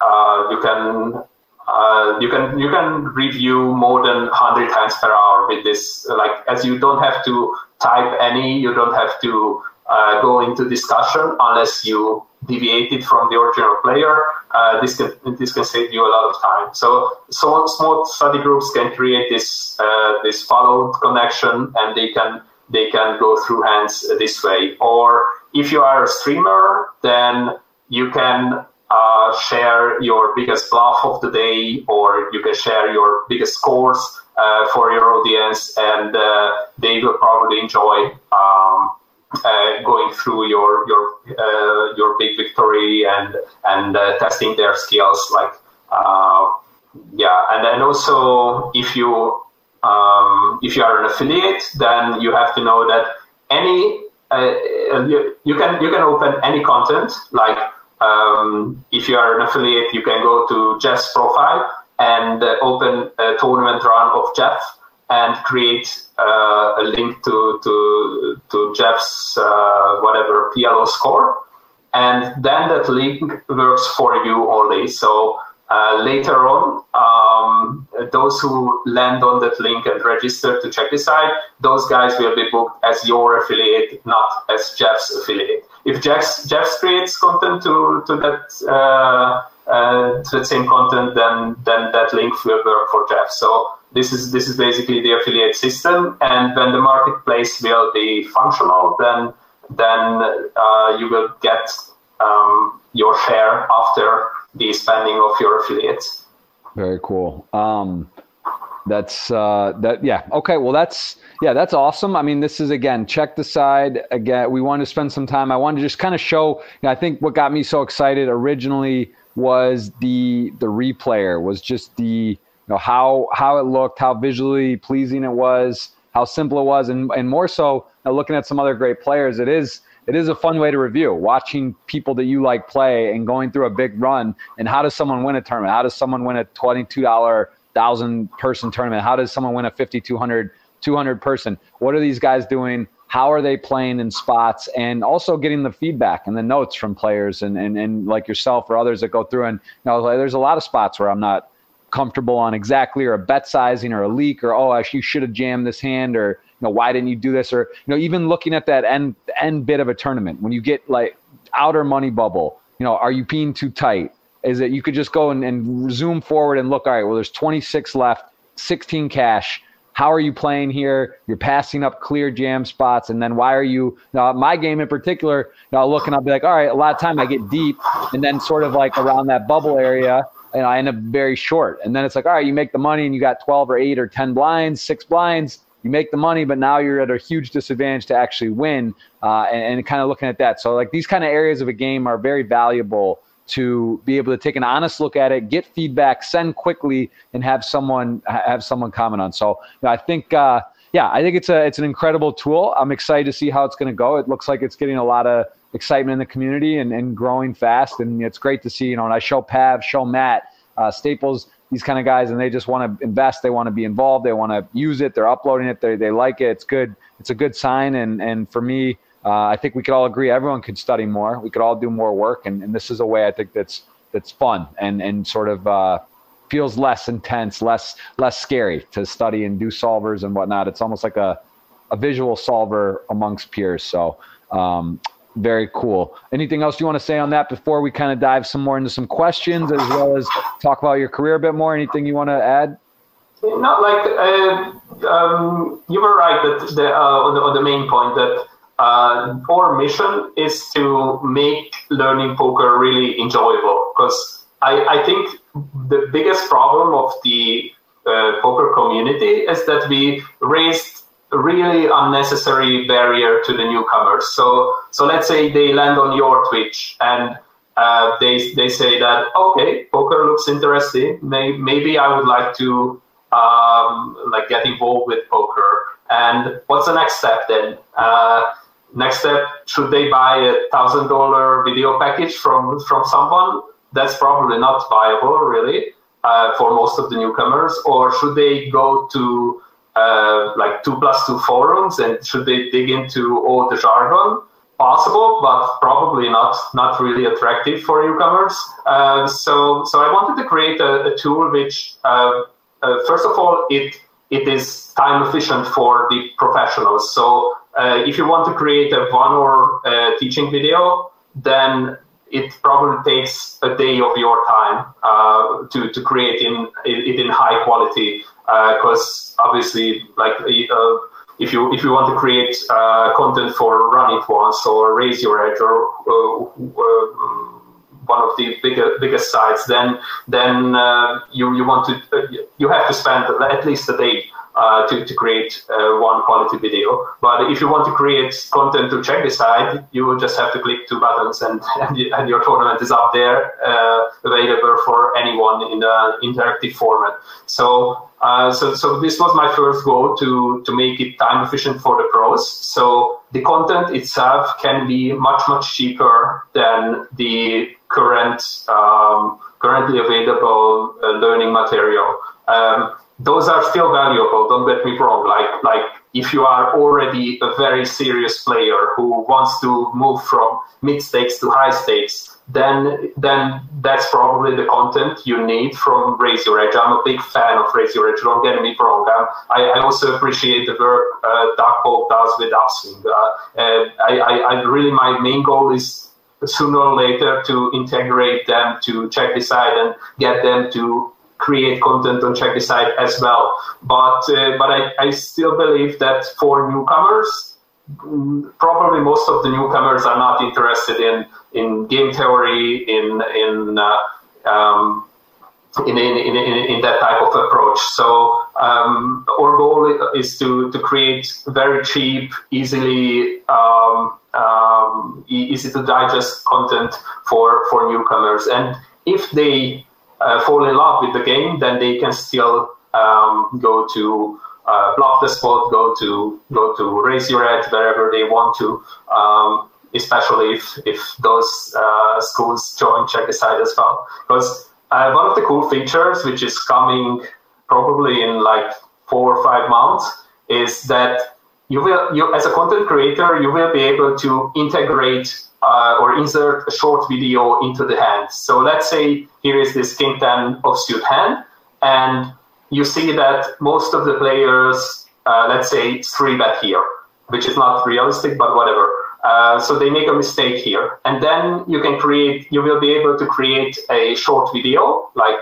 uh, you can uh, you can you can review more than 100 times per hour with this like as you don't have to type any you don't have to uh, go into discussion unless you deviated from the original player. Uh, this can this can save you a lot of time. So so small study groups can create this uh, this followed connection and they can they can go through hands this way. Or if you are a streamer then you can uh, share your biggest bluff of the day, or you can share your biggest scores uh, for your audience, and uh, they will probably enjoy um, uh, going through your your uh, your big victory and and uh, testing their skills. Like, yeah, and then also if you um, if you are an affiliate, then you have to know that any you, you can you can open any content like um, if you are an affiliate, you can go to Jeff's profile and uh, open a tournament run of Jeff and create uh, a link to to to Jeff's uh, whatever PLO score, and then that link works for you only. So uh, later on, um, those who land on that link and register to check decide, those guys will be booked as your affiliate, not as Jeff's affiliate if Jeff Jeff creates content to to that uh, uh, to that same content, then then that link will work for Jeff. So this is this is basically the affiliate system, and when the marketplace will be functional, then then uh, you will get um, your share after the spending of your affiliates. Very cool. Um, that's uh, that. Yeah. Okay. Well, that's yeah, that's awesome. I mean, this is again, check decide. Again, we wanted to spend some time. I wanted to just kind of show. You know, I think what got me so excited originally was the the replayer was just the you know how how it looked, how visually pleasing it was, how simple it was, and and more so now looking at some other great players, it is it is a fun way to review watching people that you like play and going through a big run and how does someone win a tournament how does someone win a $22 thousand person tournament how does someone win a 5200 200 person. What are these guys doing? How are they playing in spots? And also getting the feedback and the notes from players and, and, and like yourself or others that go through. And you know, there's a lot of spots where I'm not comfortable on exactly or a bet sizing or a leak or oh you should have jammed this hand or know why didn't you do this or you know even looking at that end end bit of a tournament when you get like outer money bubble you know are you being too tight is that you could just go and, and zoom forward and look all right well there's 26 left 16 cash how are you playing here? You're passing up clear jam spots, and then why are you? Now, my game in particular, you know, and I'll be like, all right, a lot of time I get deep, and then sort of like around that bubble area, and I end up very short. And then it's like, all right, you make the money, and you got 12 or 8 or 10 blinds, six blinds. You make the money, but now you're at a huge disadvantage to actually win. Uh, and, and kind of looking at that. So, like these kind of areas of a game are very valuable to be able to take an honest look at it, get feedback, send quickly, and have someone have someone comment on. So you know, I think. Uh, yeah, I think it's a it's an incredible tool. I'm excited to see how it's going to go. It looks like it's getting a lot of excitement in the community and, and growing fast. And it's great to see, you know, and I show Pav, show Matt, uh, Staples, these kind of guys, and they just want to invest. They want to be involved. They want to use it. They're uploading it. They, they like it. It's good. It's a good sign. And, and for me, uh, I think we could all agree everyone could study more. We could all do more work. And, and this is a way I think that's, that's fun and, and sort of, uh, feels less intense, less, less scary to study and do solvers and whatnot. It's almost like a, a visual solver amongst peers. So, um, very cool. Anything else you want to say on that before we kind of dive some more into some questions as well as talk about your career a bit more? Anything you want to add? Not like uh, um, you were right that the, uh, on, the, on the main point that uh, our mission is to make learning poker really enjoyable because I, I think the biggest problem of the uh, poker community is that we raised really unnecessary barrier to the newcomers. So, so let's say they land on your Twitch and uh, they they say that okay, poker looks interesting. May, maybe I would like to um, like get involved with poker. And what's the next step then? Uh, next step, should they buy a thousand dollar video package from from someone? That's probably not viable, really, uh, for most of the newcomers. Or should they go to uh, like two plus two forums and should they dig into all the jargon? Possible, but probably not not really attractive for newcomers. Uh, so so I wanted to create a, a tool which uh, uh first of all it it is time efficient for the professionals. So uh, if you want to create a one hour teaching video, then it probably takes a day of your time uh, to, to create in, it in high quality because uh, obviously like uh, if you if you want to create uh, content for run it once or raise your edge or one of the bigger, biggest sites, then then uh, you you want to uh, you have to spend at least a day uh, to, to create uh, one quality video. But if you want to create content to check decide, you will just have to click two buttons and, and your tournament is up there uh, available for anyone in the interactive format. So uh, so, so this was my first goal to, to make it time efficient for the pros. So the content itself can be much, much cheaper than the current, um, currently available uh, learning material. Um, those are still valuable. Don't get me wrong. Like like if you are already a very serious player who wants to move from mid stakes to high stakes, then then that's probably the content you need from Raise Your Edge. I'm a big fan of Raise Your Edge. Don't get me wrong. I, I also appreciate the work uh, Doug does with Upswing. Uh, I, I, I really my main goal is sooner or later to integrate them to check decide and get them to create content on Check Decide as well. But uh, but I, I still believe that for newcomers, probably most of the newcomers are not interested in in game theory in in uh, um, in, in, in, in, that type of approach. So um, our goal is to, to create very cheap, easily um, um, easy to digest content for, for newcomers. And if they uh, fall in love with the game, then they can still um, go to uh, the Spot, go to go to raise your edge wherever they want to. Um, especially if if those uh, schools join check decide as well. Because uh, one of the cool features, which is coming probably in like four or five months, is that you will you as a content creator you will be able to integrate uh, or insert a short video into the hand. So let's say here is this king 10 offsuit hand, and you see that most of the players, uh, let's say, three bet here, which is not realistic, but whatever. Uh, so they make a mistake here, and then you can create. You will be able to create a short video, like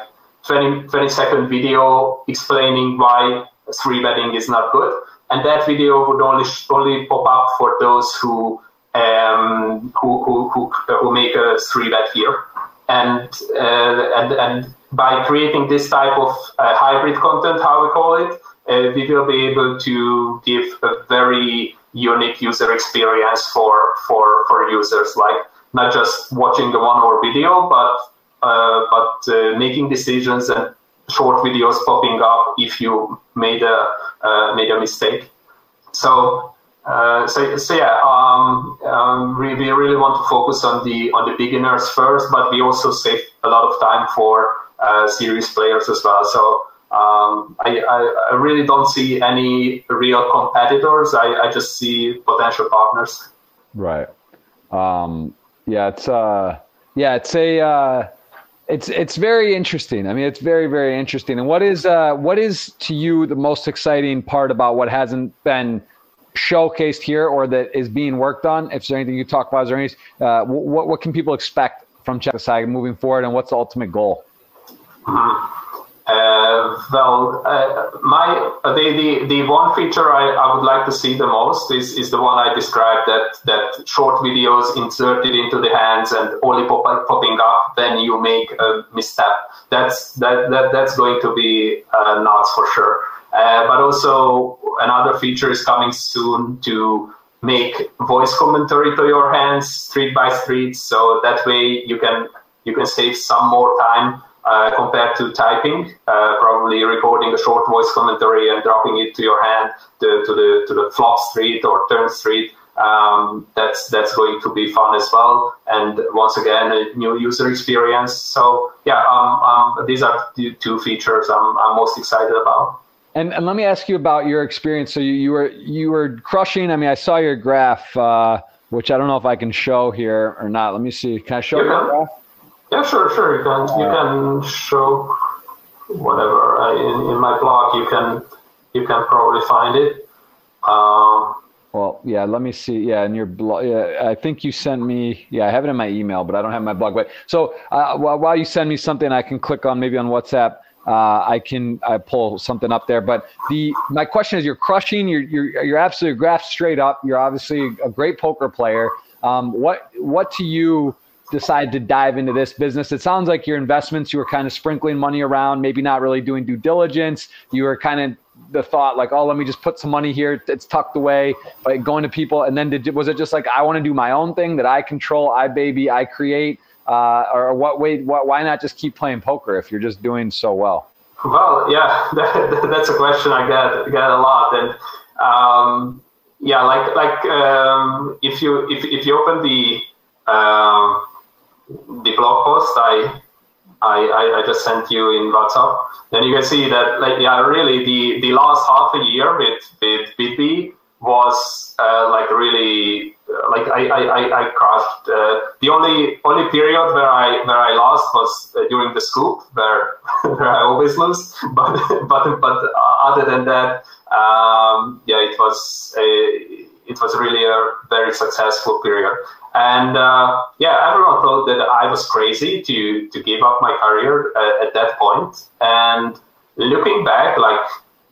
20, 20 second video explaining why three betting is not good, and that video would only only pop up for those who um, who, who, who, who make a three bet here. And, uh, and, and by creating this type of uh, hybrid content, how we call it, uh, we will be able to give a very unique user experience for, for, for users. Like not just watching the one hour video, but uh, but uh, making decisions and short videos popping up if you made a uh, made a mistake. So. Uh, so, so yeah, um, um, we, we really want to focus on the on the beginners first, but we also save a lot of time for uh, serious players as well. So um, I, I, I, really don't see any real competitors. I, I just see potential partners. Right. Um, yeah, it's uh, yeah, it's a uh, it's it's very interesting. I mean, it's very very interesting. And what is uh, what is to you the most exciting part about what hasn't been showcased here or that is being worked on? If there's anything you talk about, is there any uh, what what can people expect from Check moving forward, and what's the ultimate goal? Mm-hmm. Uh, well, uh, my uh, the, the the one feature I, I would like to see the most is, is the one I described that that short videos inserted into the hands and only pop, popping up when you make a misstep. That's that, that that's going to be uh, nuts for sure. Uh, but also another feature is coming soon to make voice commentary to your hands street by street, so that way you can you can save some more time uh, compared to typing, uh, probably recording a short voice commentary and dropping it to your hand to, to the to the flop street or turn street. Um, that's that's going to be fun as well. And once again, a new user experience. So yeah, um, um, these are the two features I'm, I'm most excited about. And, and let me ask you about your experience. So you, you were you were crushing. I mean, I saw your graph, uh, which I don't know if I can show here or not. Let me see. Can I show you? graph? Yeah, sure, sure. You can you can show whatever uh, in, in my blog. You can you can probably find it. Um, well, yeah. Let me see. Yeah, in your blog. Yeah, I think you sent me. Yeah, I have it in my email, but I don't have my blog. But so uh, while, while you send me something, I can click on maybe on WhatsApp. Uh, I can I pull something up there. But the my question is, you're crushing. You're you're you're absolutely graph straight up. You're obviously a great poker player. Um, what what to you? Decide to dive into this business? It sounds like your investments, you were kind of sprinkling money around, maybe not really doing due diligence. You were kind of the thought like, oh, let me just put some money here. It's tucked away, like going to people. And then did, was it just like, I want to do my own thing that I control, I baby, I create? Uh, or what way, what, why not just keep playing poker if you're just doing so well? Well, yeah, that, that's a question I get, get a lot. And, um, yeah, like, like, um, if you, if, if you open the, um, the blog post I, I, I just sent you in WhatsApp, then you can see that like yeah, really the, the last half a year with with BitB was uh, like really uh, like I I, I crashed. Uh, the only only period where I where I lost was uh, during the scoop where where I always lose. But but but other than that, um, yeah, it was a it was really a very successful period. And uh, yeah, everyone thought that I was crazy to to give up my career uh, at that point. And looking back, like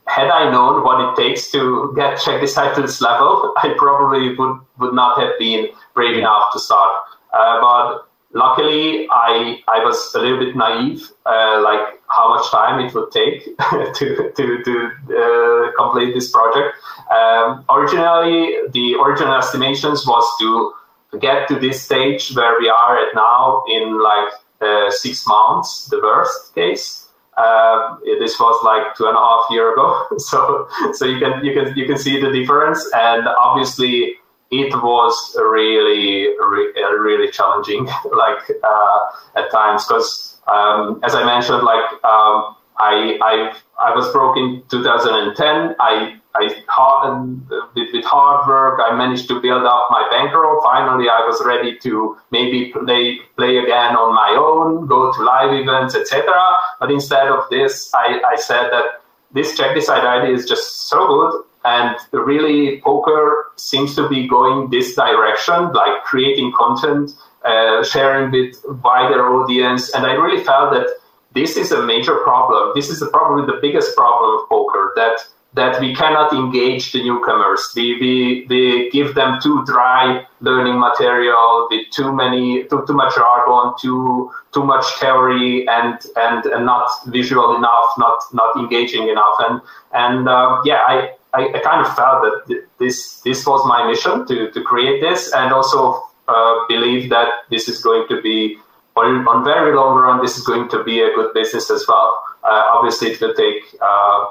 had I known what it takes to get Check Decide to this level, I probably would would not have been brave enough to start. Uh, but luckily, I I was a little bit naive, uh, like how much time it would take to to to uh, complete this project. Um, originally, the original estimations was to get to this stage where we are at now in like uh, six months, the worst case. Uh, this was like two and a half year ago, so so you can you can you can see the difference, and obviously it was really really challenging, like uh, at times, because um, as I mentioned, like um, I I I was broke in 2010. I I hard, with, with hard work, I managed to build up my bankroll. Finally, I was ready to maybe play play again on my own, go to live events, etc. But instead of this, I, I said that this Check Decide idea is just so good, and really poker seems to be going this direction, like creating content, uh, sharing with wider audience, and I really felt that this is a major problem. This is probably the biggest problem of poker that that we cannot engage the newcomers. We, we, we give them too dry learning material with too many, too, too much jargon, too, too much theory and, and, and not visual enough, not, not engaging enough. And, and uh, yeah, I, I, I, kind of felt that this, this was my mission to, to create this and also uh, believe that this is going to be on, on very long run. This is going to be a good business as well. Uh, obviously, it will take uh,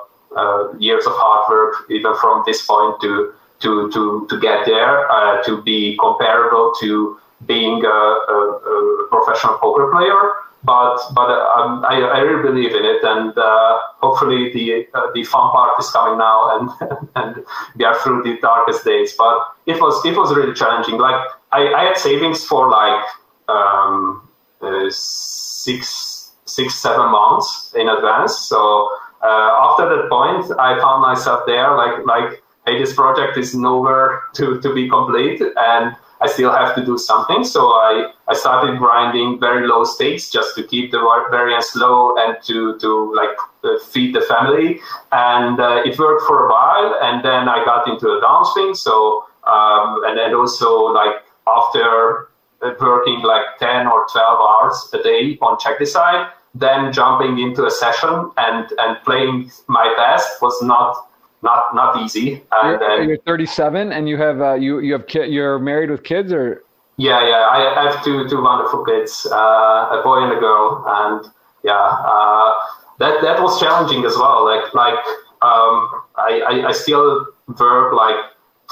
years of hard work even from this point to to to to get there uh, to be comparable to being a, a, a professional poker player but but um, I, I really believe in it, and uh, hopefully the uh, the fun part is coming now, and and we are through the darkest days. But it was it was really challenging. Like I, I had savings for like um, uh, six six seven months in advance. So uh, after that point, I found myself there, like like hey, this project is nowhere to to be complete, and I still have to do something. So I, I started grinding very low stakes just to keep the variance low and to, to like uh, feed the family. And uh, it worked for a while. And then I got into a downswing. So, um, and then also like after working like 10 or 12 hours a day on check decide, then jumping into a session and, and playing my best was not not not easy. And, you're, you're 37, and you have uh, you you have ki- you're married with kids, or yeah, yeah. I have two two wonderful kids, uh, a boy and a girl, and yeah, uh, that that was challenging as well. Like like um, I, I, I still work like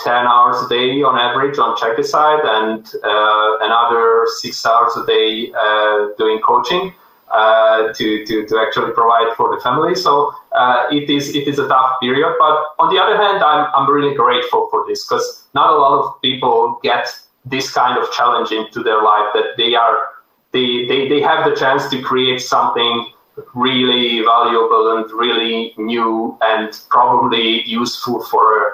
10 hours a day on average on check decide and uh, another six hours a day uh, doing coaching uh, to, to, to actually provide for the family. So uh, it is it is a tough period. But on the other hand, I'm, I'm really grateful for this because not a lot of people get this kind of challenge into their life that they are they, they, they have the chance to create something really valuable and really new and probably useful for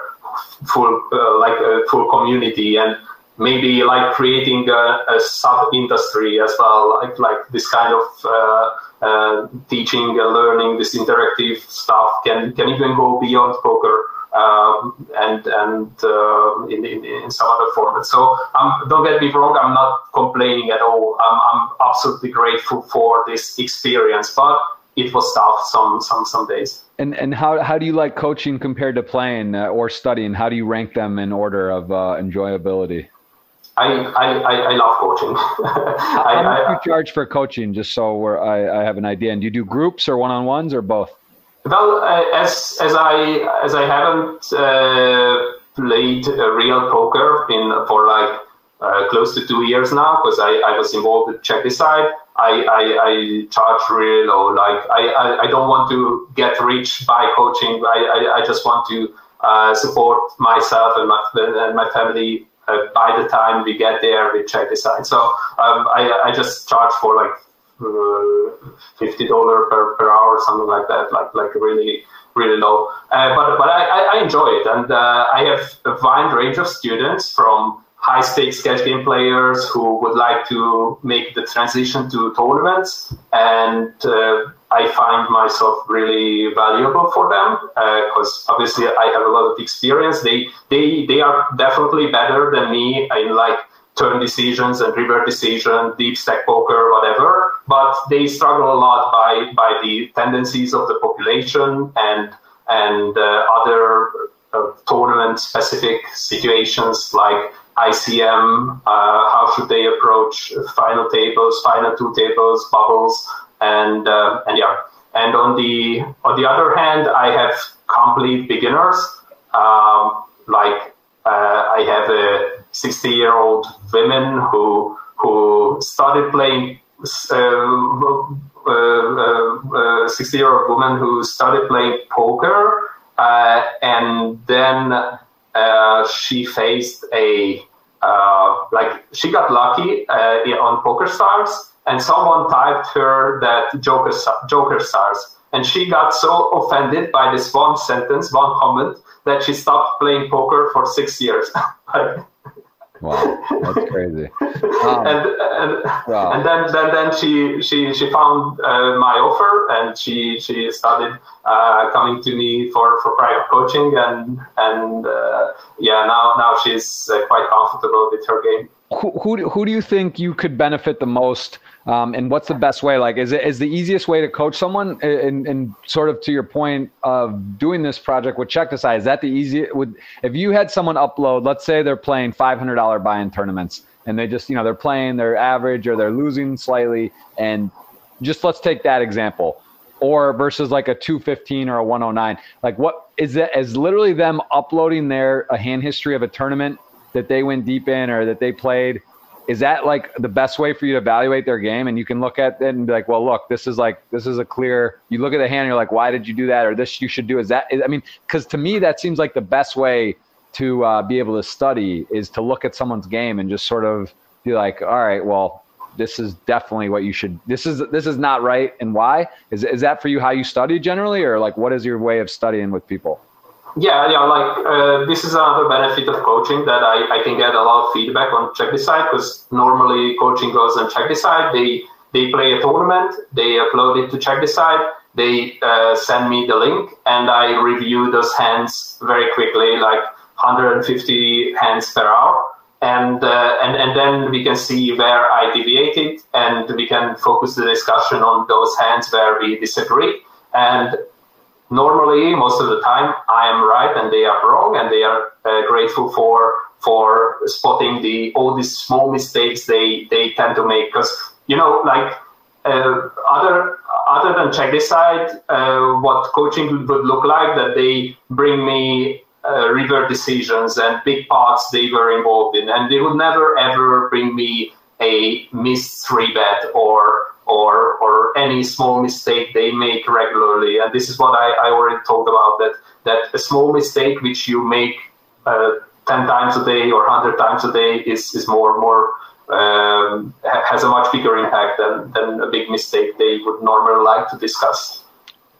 for uh, like a full community and maybe like creating a, a sub industry as well, like like this kind of uh, uh, teaching and learning, this interactive stuff can can even go beyond poker. Um, and and uh, in, in, in some other format. So um, don't get me wrong, I'm not complaining at all. I'm, I'm absolutely grateful for this experience, but it was tough some some some days. And and how how do you like coaching compared to playing uh, or studying? How do you rank them in order of uh, enjoyability? I, I, I love coaching. I, How much do you charge for coaching, just so I, I have an idea? And do you do groups or one on ones or both? Well, uh, as as I as I haven't uh, played real poker in for like uh, close to two years now, because I, I was involved with Check Decide. I, I, I charge real low. Like I, I, I don't want to get rich by coaching. I, I, I just want to uh, support myself and my and my family by the time we get there, we check decide. So um, I, I just charge for like uh, fifty dollar per, per hour, something like that, like like really really low. Uh, but but I, I enjoy it, and uh, I have a wide range of students from high stakes cash game players who would like to make the transition to tournaments and uh, I find myself really valuable for them because uh, obviously I have a lot of experience. They they they are definitely better than me in like turn decisions and river decision, deep stack poker, whatever. But they struggle a lot by by the tendencies of the population and and uh, other uh, tournament specific situations like ICM, uh, how should they approach final tables, final two tables, bubbles, and uh, and yeah. And on the on the other hand, I have complete beginners. Um, like uh, I have a 60 year old woman who who started playing. Uh, uh, 60 year old woman who started playing poker and then she faced a uh, like she got lucky uh, on PokerStars, and someone typed her that Joker Joker stars, and she got so offended by this one sentence, one comment, that she stopped playing poker for six years. Wow, that's crazy. Um, and and, wow. and then, then then she she she found uh, my offer and she she started uh, coming to me for, for private coaching and and uh, yeah now now she's uh, quite comfortable with her game. Who, who who do you think you could benefit the most um, and what's the best way? Like, is it is the easiest way to coach someone? And, and sort of to your point of doing this project with Check Decide, is that the easy? Would if you had someone upload, let's say they're playing five hundred dollar buy-in tournaments, and they just you know they're playing they're average or they're losing slightly and just let's take that example or versus like a 215 or a 109 like what is that is literally them uploading their a hand history of a tournament that they went deep in or that they played is that like the best way for you to evaluate their game? And you can look at it and be like well look this is like this is a clear you look at the hand and you're like why did you do that? Or this you should do. Is that i mean because to me that seems like the best way to uh, be able to study is to look at someone's game and just sort of be like all right well this is definitely what you should this is this is not right and why. Is, is that for you how you study generally? Or like what is your way of studying with people yeah, yeah, like uh, this is another benefit of coaching that I, I can get a lot of feedback on Check Decide because normally coaching goes on Check Decide. They they play a tournament, they upload it to Check Decide, they uh, send me the link, and I review those hands very quickly, like 150 hands per hour. And, uh, and and then we can see where I deviated, and we can focus the discussion on those hands where we disagree. And normally most of the time I am right and they are wrong, and they are uh, grateful for for spotting the all these small mistakes they they tend to make. Because you know like uh, other other than Check Decide, uh, what coaching would look like that they bring me uh, river decisions and big parts they were involved in, and they would never ever bring me a missed three bet or or or any small mistake they make regularly. And this is what I, I already talked about that that a small mistake which you make uh, ten times a day or hundred times a day is is more more um, has a much bigger impact than than a big mistake they would normally like to discuss.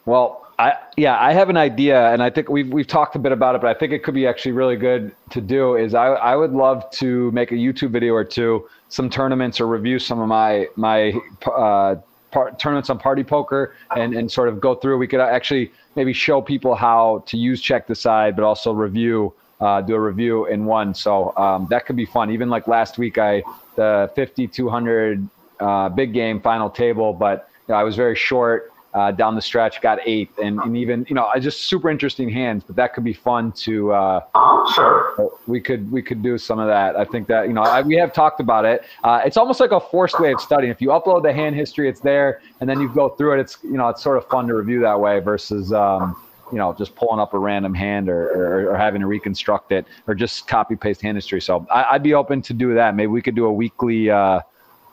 Well, I, yeah, I have an idea, and I think we've we've talked a bit about it, but I think it could be actually really good to do. Is I I would love to make a YouTube video or two, some tournaments or review some of my my uh, par- tournaments on Party Poker, and and sort of go through. We could actually maybe show people how to use Check Decide, but also review. Uh, do a review in one, so um, that could be fun. Even like last week, I the 5200 uh, big game final table, but you know, I was very short uh, down the stretch, got eighth, and, and even you know, I just super interesting hands. But that could be fun to. Uh, uh, sure. We could we could do some of that. I think that you know I, we have talked about it. Uh, it's almost like a forced way of studying. If you upload the hand history, it's there, and then you go through it. It's you know it's sort of fun to review that way versus. Um, you know, just pulling up a random hand or, or, or, having to reconstruct it or just copy paste hand history. So I, would be open to do that. Maybe we could do a weekly uh,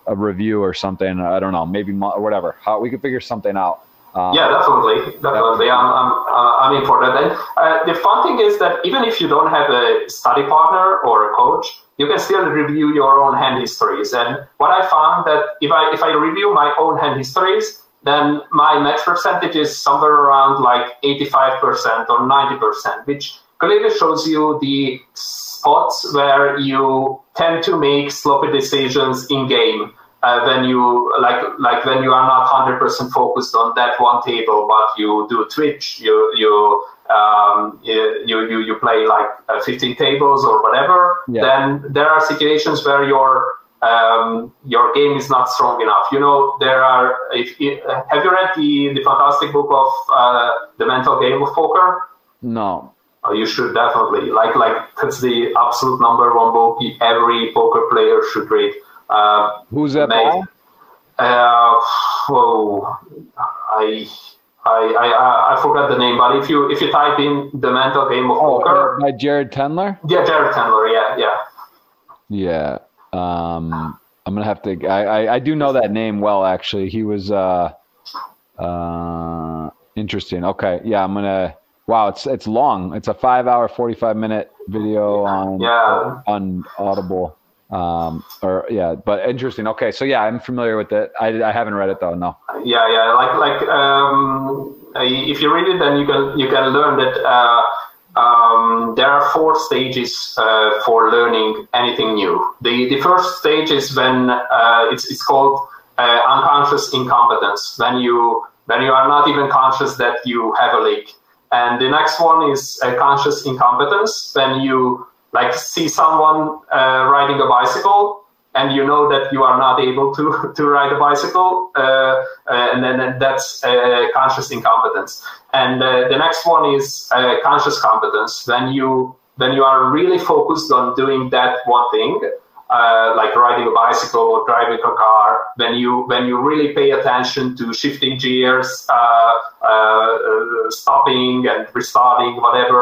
a review or something. I don't know, maybe or whatever. How we could figure something out. Um, yeah, definitely, definitely. I'm, I'm, uh, I'm in for that. And uh, the fun thing is that even if you don't have a study partner or a coach, you can still review your own hand histories. And what I found that if I if I review my own hand histories, then my match percentage is somewhere around like 85% or 90%, which clearly shows you the spots where you tend to make sloppy decisions in game uh, when you like like when you are not 100% focused on that one table but you do twitch you you um, you, you you play like uh, 15 tables or whatever yeah. then there are situations where your um, your game is not strong enough. You know there are if, have you read the the fantastic book of uh, the mental game of poker? No. Oh, you should definitely. Like like that's the absolute number one book every poker player should read uh, Who's that by? Uh, oh, I, I, I, I forgot the name, but if you if you type in the mental game of oh, poker by Jared Tendler. Yeah, Jared Tendler. Yeah, yeah. Yeah. Um, I'm gonna have to. I, I, I do know that name well. Actually, he was uh, uh, interesting. Okay, yeah. I'm gonna. Wow, it's it's long. It's a five hour, 45 minute video on yeah. on Audible. Um, or yeah, but interesting. Okay, so yeah, I'm familiar with it. I, I haven't read it though. No. Yeah, yeah. Like like um, if you read it, then you can you can learn that uh, um, there are four stages uh, for learning anything new. The the first stage is when uh, it's it's called uh, unconscious incompetence. When you when you are not even conscious that you have a leak. And the next one is conscious incompetence when you like see someone uh, riding a bicycle and you know that you are not able to, to ride a bicycle, uh, uh, and then that's uh, conscious incompetence. And uh, the next one is uh, conscious competence. When you when you are really focused on doing that one thing, uh, like riding a bicycle or driving a car, when you when you really pay attention to shifting gears, stopping and restarting, whatever,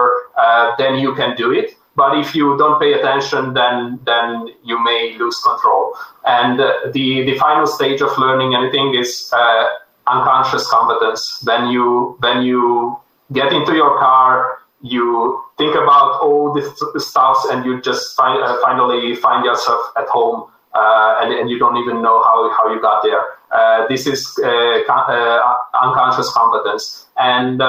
then you can do it. But if you don't pay attention, then then you may lose control. And uh, the the final stage of learning anything is uh, unconscious competence. When you when you get into your car you think about all this stuff and you just uh, finally find yourself at home uh, and, and, you don't even know how, how you got there. Uh, this is uh, uh, unconscious competence. And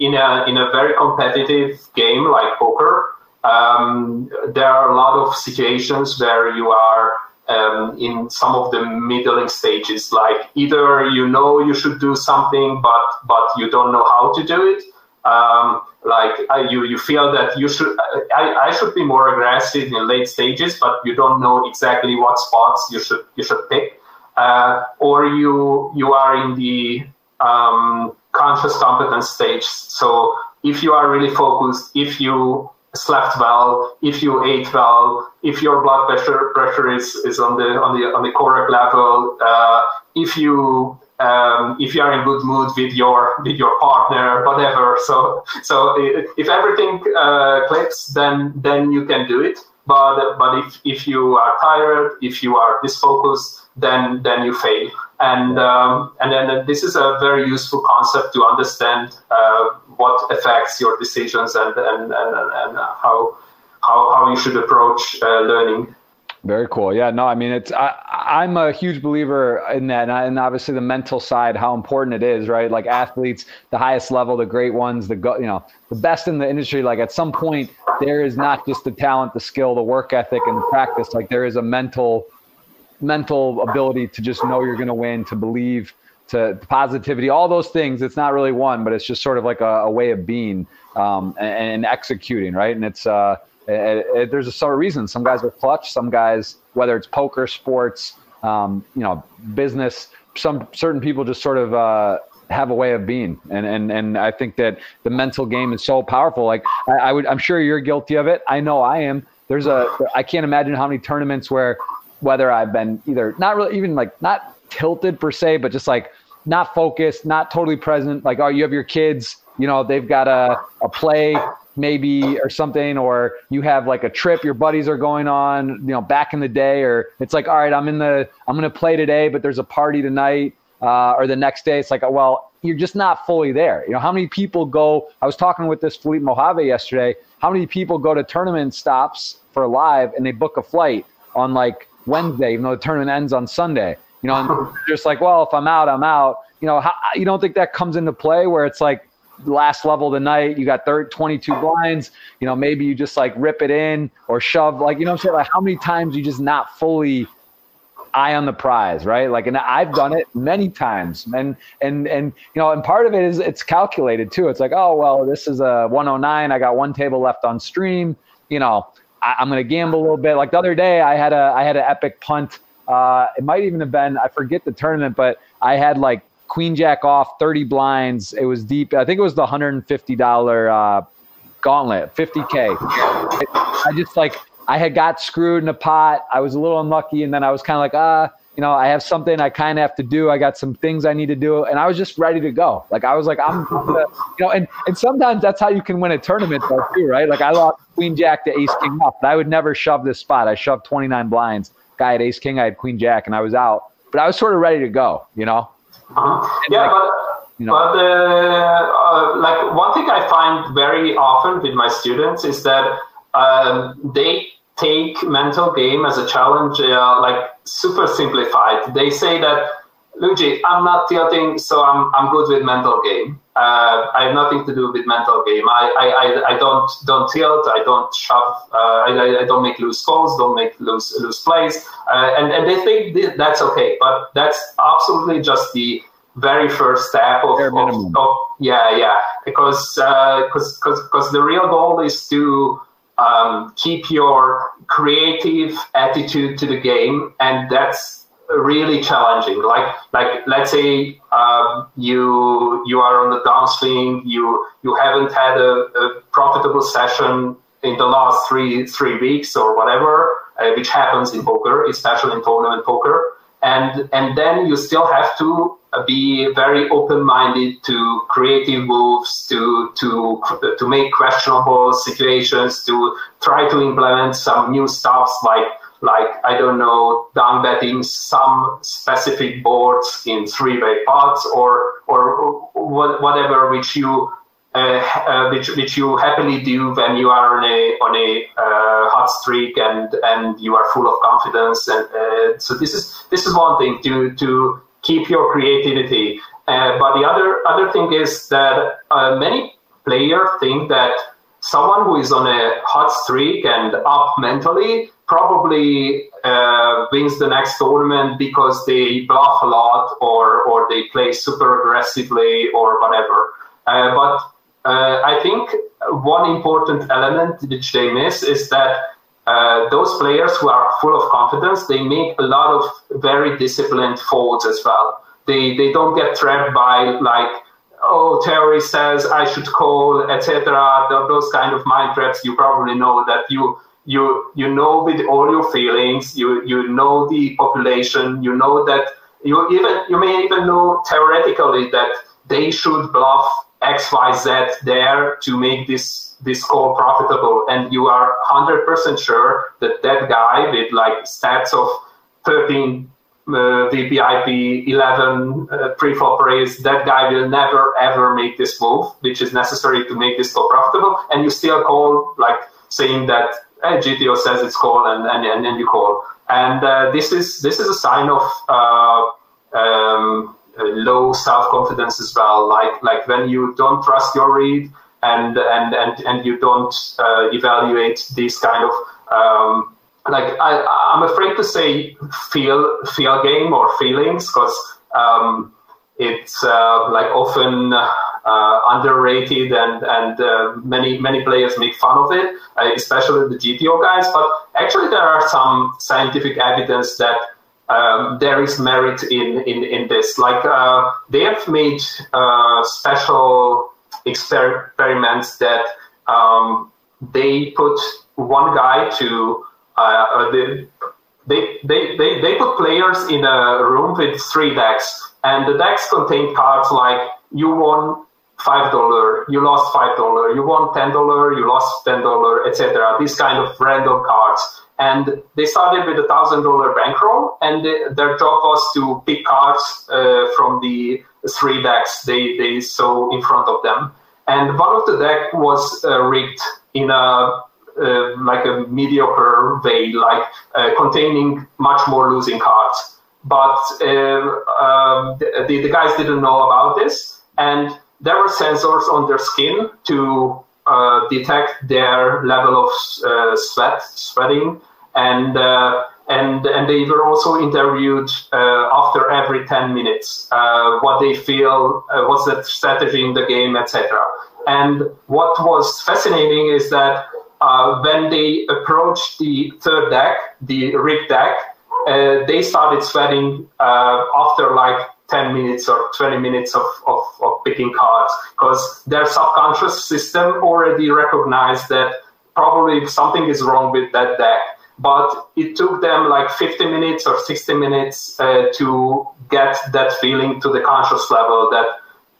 in, a, in a very competitive game like poker, um, there are a lot of situations where you are um, in some of the middling stages, like either you know you should do something, but but you don't know how to do it, um, like uh, you you feel that you should I, I should be more aggressive in late stages but you don't know exactly what spots you should you should pick. Uh, or you you are in the um, conscious competence stage so if you are really focused if you slept well if you ate well if your blood pressure pressure is, is on the on the on the correct level uh, if you um, if you are in good mood with your with your partner, whatever. So so if everything uh, clicks, then then you can do it. But but if if you are tired, if you are disfocused, then then you fail. And um, and then this is a very useful concept to understand uh, what affects your decisions and and and, and how how how you should approach uh, learning. Very cool. Yeah, no, I mean, it's I, I'm a huge believer in that, and obviously the mental side, how important it is, right? Like athletes, the highest level, the great ones, the go, you know, the best in the industry. Like at some point, there is not just the talent, the skill, the work ethic, and the practice. Like there is a mental, mental ability to just know you're going to win, to believe, to positivity, all those things. It's not really one, but it's just sort of like a, a way of being um, and, and executing, right? And it's uh, it, it, there's a sort of reason. Some guys are clutch. Some guys, whether it's poker, sports, um, you know, business, some certain people just sort of uh, have a way of being, and and and I think that the mental game is so powerful. Like I, I would, I'm sure you're guilty of it. I know I am. There's a, I can't imagine how many tournaments where whether I've been either not really even like not tilted per se, but just like not focused, not totally present. Like, oh, you have your kids, you know, they've got a, a play maybe or something or you have like a trip your buddies are going on you know back in the day or it's like all right i'm in the i'm going to play today but there's a party tonight uh, or the next day it's like well you're just not fully there you know how many people go i was talking with this Felipe Mojave yesterday how many people go to tournament stops for live and they book a flight on like wednesday even though the tournament ends on sunday you know and just like well if i'm out i'm out you know how, you don't think that comes into play where it's like last level of the night, you got 30, 22 blinds, you know, maybe you just like rip it in or shove, like, you know I'm saying? Like, how many times you just not fully eye on the prize, right? Like, and I've done it many times. And, and, and, you know, and part of it is it's calculated too. It's like, oh, well, this is a 109. I got one table left on stream. You know, I, am going to gamble a little bit. Like the other day, I had a, I had an epic punt. Uh, it might even have been, I forget the tournament, but I had like queen jack off 30 blinds it was deep i think it was the $150 uh, gauntlet 50k i just like i had got screwed in a pot i was a little unlucky and then i was kind of like ah you know i have something i kind of have to do. I got some things i need to do. And i was just ready to go. Like i was like i'm gonna, you know and and sometimes that's how you can win a tournament though too right? Like i lost queen jack to ace king off but i would never shove this spot. I shoved 29 blinds. Guy had ace king i had queen jack and i was out. But i was sort of ready to go you know? Uh-huh. Yeah, like, but you know, but uh, uh, like one thing I find very often with my students is that um, they take mental game as a challenge, uh, like super simplified. They say that, Luigi, I'm not tilting, so I'm I'm good with mental game. Uh, I have nothing to do with mental game. I, I, I, don't don't tilt. I don't shove. Uh, I, I don't make loose calls. Don't make loose loose plays. Uh, and and they think that's okay, but that's absolutely just the very first step of, of, of yeah yeah because because uh, because the real goal is to um, keep your creative attitude to the game, and that's really challenging. Like like let's say um, you you are on the downswing, you you haven't had a, a, profitable session in the last three three weeks or whatever, uh, which happens in poker, especially in tournament poker. And, and then you still have to uh, be very open-minded to creative moves, to, to, to make questionable situations, to try to implement some new stuffs like like I don't know, donk betting some specific boards in three-way pots or or whatever which you uh, uh, which which you happily do when you are on a on a uh, hot streak and and you are full of confidence and uh, so this is this is one thing to to keep your creativity. But the other other thing is that many players think that someone who is on a hot streak and up mentally probably uh, wins the next tournament because they bluff a lot or or they play super aggressively or whatever. Uh, but uh, I think one important element which they miss is that uh, those players who are full of confidence, they make a lot of very disciplined folds as well. They they don't get trapped by like oh Terry says I should call etc. Those kind of mind traps. You probably know that you you you know with all your feelings. You you know the population. You know that you even you may even know theoretically that they should bluff X Y Z there to make this this call profitable and you are 100% sure that that guy with like stats of 13 uh, VPIP, 11 uh, pre-flop raise, that guy will never ever make this move, which is necessary to make this call profitable. And you still call like saying that hey, GTO says it's call and, and, and then you call. And uh, this is this is a sign of uh, um, low self-confidence as well. Like like when you don't trust your read, and and and, and you don't uh, evaluate these kind of um, like I, I'm afraid to say feel feel game or feelings because um, it's uh, like often uh, underrated and and uh, many many players make fun of it, uh, especially the GTO guys. But actually, there are some scientific evidence that. Um, there is merit in, in, in this. Like uh, they have made uh, special experiments that um, they put one guy to uh, uh, the, they, they, they, they put players in a room with three decks and the decks contain cards like you won five dollar you lost five dollar you won ten dollar you lost ten dollar etc these kind of random cards and they started with a thousand dollar bankroll and their job was to pick cards uh, from the three decks they, they saw in front of them. And one of the deck was uh, rigged in a uh, like a mediocre way, like uh, containing much more losing cards. But uh, um, the, the, guys didn't know about this, and there were sensors on their skin to uh, detect their level of uh, sweat, sweating, and and and they were also interviewed uh, after every 10 minutes uh, what they feel uh, what's the strategy in the game etc and what was fascinating is that uh, when they approached the third deck the rig deck uh, they started sweating uh, after like 10 minutes or 20 minutes of, of, of picking cards because their subconscious system already recognized that probably something is wrong with that deck but it took them like 50 minutes or 60 minutes uh, to get that feeling to the conscious level that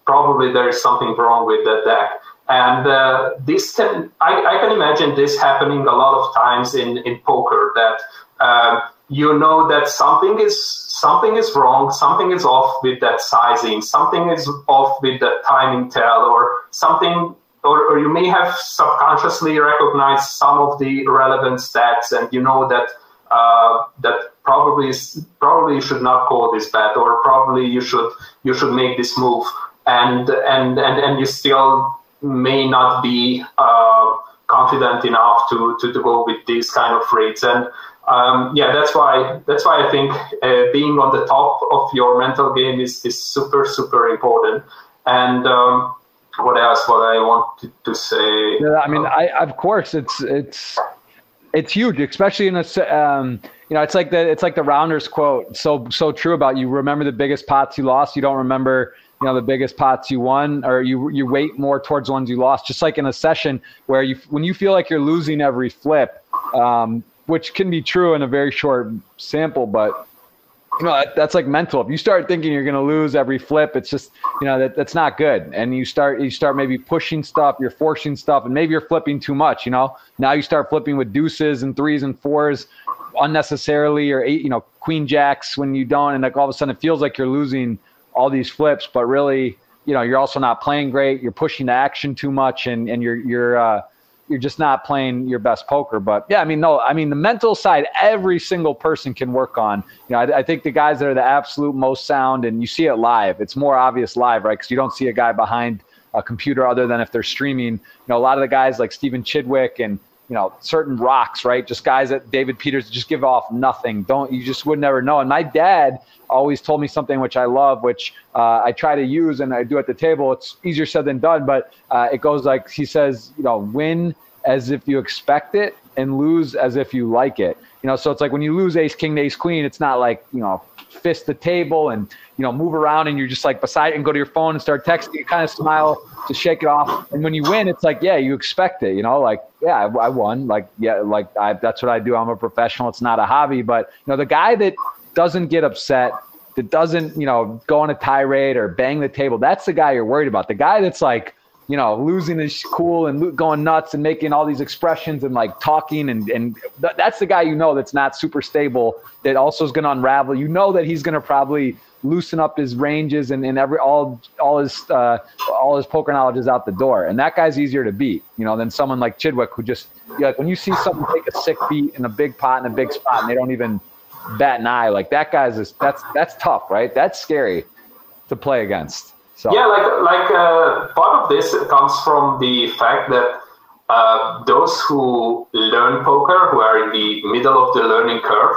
probably there is something wrong with that deck. And uh, this can, I, I, can imagine this happening a lot of times in, in poker that uh, you know that something is something is wrong, something is off with that sizing, something is off with that timing tell, or something or, or you may have subconsciously recognized some of the relevant stats and you know that uh, that probably probably you should not call this bet or probably you should you should make this move. And and and, and you still may not be uh, confident enough to, to, to go with these kind of rates. And um, yeah that's why that's why I think uh, being on the top of your mental game is, is super super important. And um, what else? What I wanted to say? Yeah, I mean, uh, I of course it's it's it's huge, especially in a um, you know, it's like the it's like the rounders quote, so so true about you. Remember the biggest pots you lost. You don't remember you know the biggest pots you won, or you you wait more towards ones you lost. Just like in a session where you when you feel like you're losing every flip. Um, which can be true in a very short sample, but know that's like mental. If you start thinking you're going to lose every flip, it's just you know that that's not good. And you start you start maybe pushing stuff, you're forcing stuff, and maybe you're flipping too much. You know now you start flipping with deuces and threes and fours unnecessarily, or eight, you know queen jacks when you don't, and like all of a sudden it feels like you're losing all these flips, but really you know you're also not playing great. You're pushing the action too much, and and you're you're uh, you're just not playing your best poker. But yeah, I mean, no, I mean the mental side, every single person can work on. You know, I, I think the guys that are the absolute most sound, and you see it live. It's more obvious live, right? Because you don't see a guy behind a computer other than if they're streaming. You know, a lot of the guys like Stephen Chidwick and you know certain rocks, right? Just guys that David Peters just give off nothing. Don't you just would never know. And my dad always told me something which I love, which uh, I try to use and I do at the table. It's easier said than done, but uh, it goes like he says, you know, win as if you expect it and lose as if you like it. You know, so it's like when you lose ace king ace queen, it's not like you know fist the table and you know move around and you're just like beside it and go to your phone and start texting. You kind of smile to shake it off. And when you win, it's like yeah, you expect it. You know, like yeah, I, I won. Like yeah, like I, that's what I do. I'm a professional. It's not a hobby. But you know, the guy that doesn't get upset, that doesn't, you know, go on a tirade or bang the table, that's the guy you're worried about. The guy that's like, you know, losing his cool and going nuts and making all these expressions and like talking and and th- that's the guy you know that's not super stable. That also is going to unravel. You know that he's going to probably loosen up his ranges and, and every all all his uh, all his poker knowledge is out the door. And that guy's easier to beat, you know, than someone like Chidwick who just like when you see someone take a sick beat in a big pot in a big spot and they don't even bat an eye. Like that guy's just, that's that's tough, right? That's scary to play against. So yeah, like like uh, part of this comes from the fact that uh, those who learn poker, who are in the middle of the learning curve,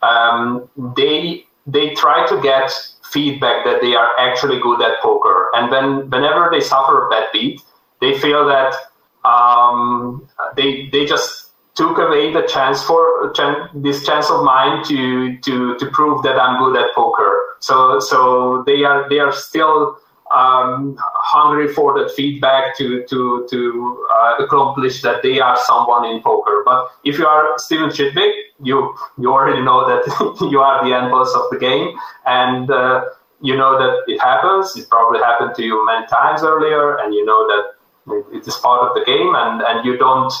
um, they they try to get feedback that they are actually good at poker, and then whenever they suffer a bad beat, they feel that um, they they just took away the chance for this chance of mine to to to prove that I'm good at poker. So so they are they are still um, hungry for that feedback to to to uh, accomplish that they are someone in poker. But if you are Stephen Chidwick, you you already know that you are the end boss of the game, and uh, you know that it happens. It probably happened to you many times earlier, and you know that it is part of the game, and and you don't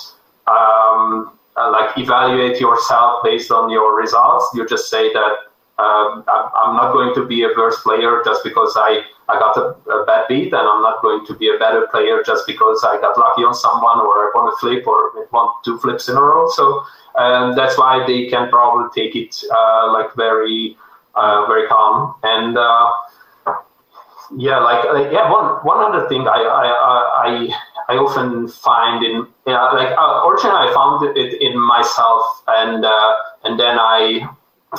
um, uh, like evaluate yourself based on your results. You just say that um, I'm not going to be a worse player just because I, I got a, a, bad beat, and I'm not going to be a better player just because I got lucky on someone or I won a flip or won two flips in a row. So um, that's why they can probably take it uh, like very, uh, very calm. And uh, yeah, like, like yeah, one one other thing I I, I I often find in yeah, like uh, originally I found it in myself, and uh, and then I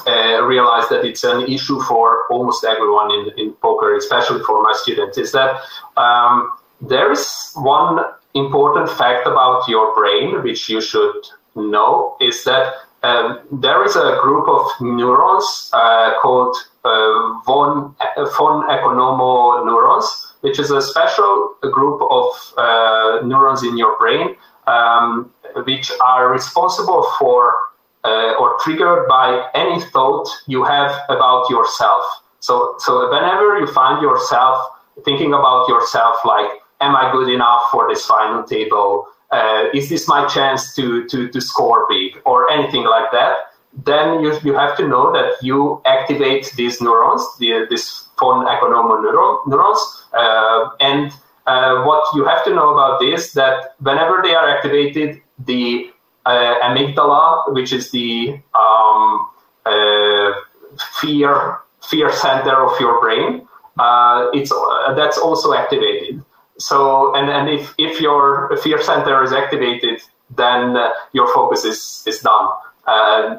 uh, realized that it's an issue for almost everyone in in poker, especially for my students. Is that um, there is one important fact about your brain which you should know is that um, there is a group of neurons uh, called uh, von von Economo neurons which is a special group of uh, neurons in your brain um, which are responsible for uh, or triggered by any thought you have about yourself. So, so whenever you find yourself thinking about yourself, like, am I good enough for this final table? Uh, is this my chance to, to, to score big or anything like that? Then you, you have to know that you activate these neurons, the, this von Economo neuron, neurons, uh, and uh, what you have to know about this that whenever they are activated, the uh, amygdala, which is the um, uh, fear fear center of your brain, uh, it's uh, that's also activated. So and and if if your fear center is activated, then your focus is is done.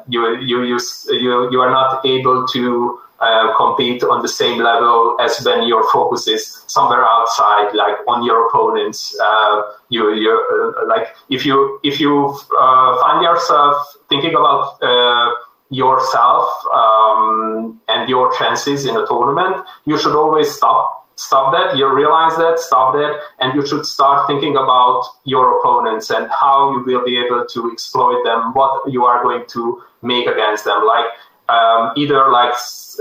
you you use you you are not able to uh, compete on the same level as when your focus is somewhere outside, like on your opponents. Uh, you you uh, like if you if you uh, find yourself thinking about uh, yourself um, and your chances in a tournament, you should always stop stop that. You realize that, stop that, and you should start thinking about your opponents and how you will be able to exploit them, what you are going to make against them. Like um, either like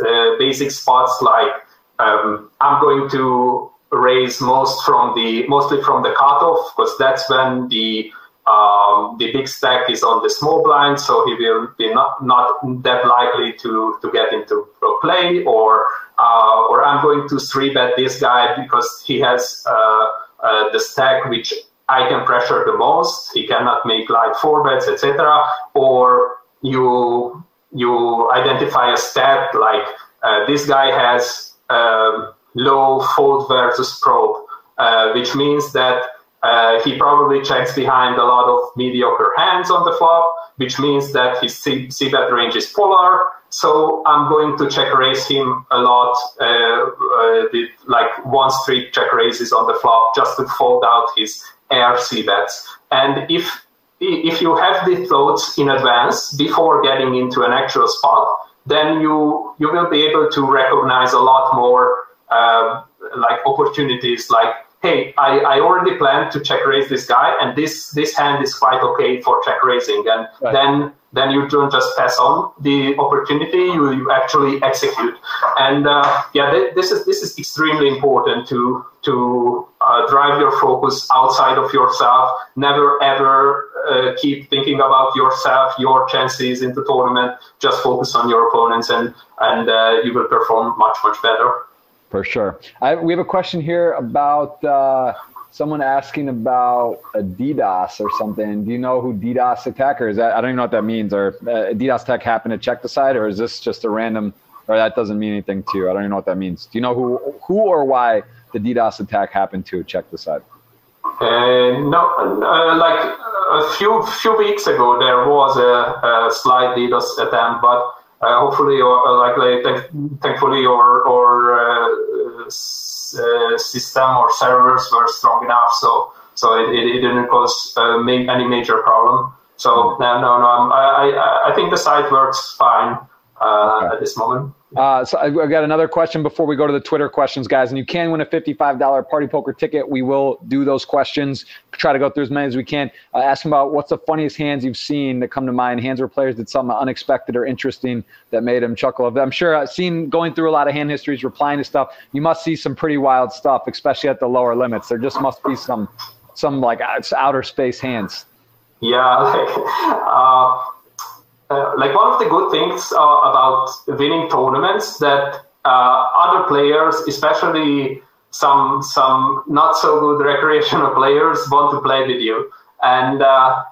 uh, basic spots like um, I'm going to raise most from the mostly from the cutoff because that's when the um, the big stack is on the small blind, so he will be not, not that likely to, to get into play, or uh, or I'm going to three bet this guy because he has uh, uh, the stack which I can pressure the most. He cannot make like four bets, etc. Or you you identify a stat like uh, this guy has low fold versus probe, uh, which means that uh, he probably checks behind a lot of mediocre hands on the flop, which means that his C, bet range is polar. So I'm going to check raise him a lot uh, uh, with like one street check raises on the flop just to fold out his air bets. And if if you have the thoughts in advance before getting into an actual spot, then you you will be able to recognize a lot more uh, like opportunities like hey I, I already planned to check raise this guy and this this hand is quite okay for check raising and right. then then you don't just pass on the opportunity you, you actually execute and uh, yeah th- this is this is extremely important to to uh, drive your focus outside of yourself never ever uh, keep thinking about yourself your chances in the tournament just focus on your opponents and and uh, you will perform much much better for sure I, we have a question here about uh, someone asking about a DDoS or something. Do you know who DDoS attacker is? That I don't even know what that means. Or uh, DDoS attack happened to Check Decide, or is this just a random? Or that doesn't mean anything to you. I don't even know what that means. Do you know who who or why the DDoS attack happened to Check Decide? Uh, no, uh, like a few few weeks ago, there was a, a slight DDoS attempt, but uh, hopefully, or uh, like, like thankfully, or or uh, uh, system or servers were strong enough, so so it, it, didn't cause uh, any major problem. So hmm. no, no, no. I, I, I think the site works fine uh, okay. at this moment. Uh, so I've got another question before we go to the Twitter questions, guys. And you can win a $55 party poker ticket. We will do those questions, try to go through as many as we can. Uh, ask them about what's the funniest hands you've seen that come to mind, hands where players did something unexpected or interesting that made them chuckle. I'm sure I've seen going through a lot of hand histories, replying to stuff. You must see some pretty wild stuff, especially at the lower limits. There just must be some, some like outer space hands. Yeah, like, uh, uh, like one of the good things uh, about winning tournaments that uh, other players, especially some some not so good recreational players, want to play with you. And uh,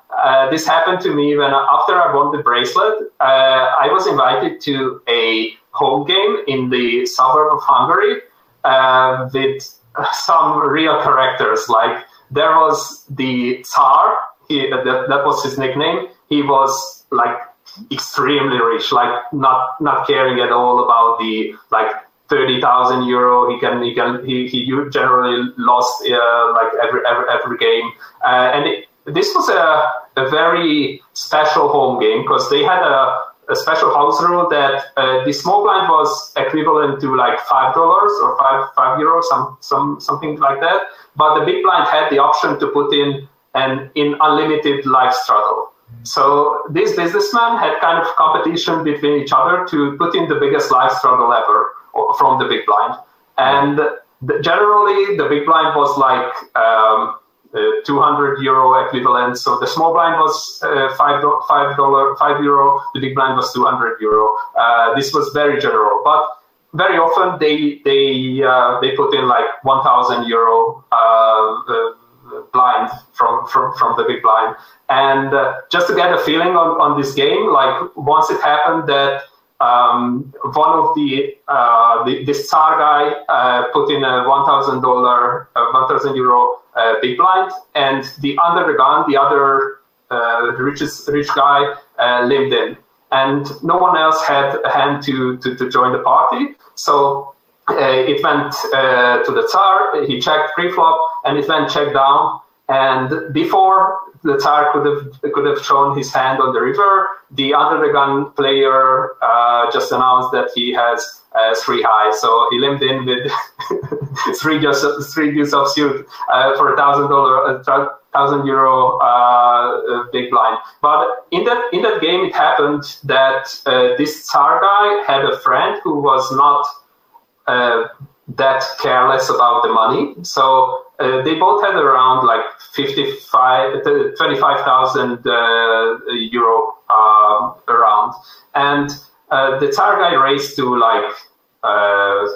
this happened to me when after I won the bracelet, I was invited to a home game in the suburb of Hungary with some real characters. Like there was the Tsar, he, that, that was his nickname. He was like extremely rich, like not not caring at all about the like thirty thousand euro. He can he can he, he generally lost uh, like every every every game, uh, and it, this was a a very special home game because they had a a special house rule that uh, the small blind was equivalent to like five dollars or five five euros, some some something like that. But the big blind had the option to put in an in unlimited live straddle. So these businessmen had kind of competition between each other to put in the biggest live straddle ever from the big blind. And the, generally, the big blind was like um, uh, 200 euro equivalent. So the small blind was uh, five five dollar five euro. The big blind was 200 euro. Uh, this was very general, but very often they they uh, they put in like 1,000 euro uh, uh, blind from, from, from the big blind. And uh, just to get a feeling on, on this game, like once it happened that um, one of the, uh, the this guy uh, put in a one thousand dollar, uh, one thousand euro uh, big blind, and the under the gun, the other uh, richest rich guy lived in, and no one else had a hand to to, to join the party. So it went uh, to the Tsar, he checked pre-flop, and it went check down, And before the Tsar could have could have shown his hand on the river, the under the gun player uh, just announced that he has uh, three high. So he limped in with three just three deuce of suit uh, for a thousand dollar, thousand euro uh, big blind. But in that in that game, it happened that uh, this Tsar guy had a friend who was not uh, that careless about the money. So uh, they both had around like 55, 25,000 uh, euro uh, around. And uh, the Tsar guy raised to like uh,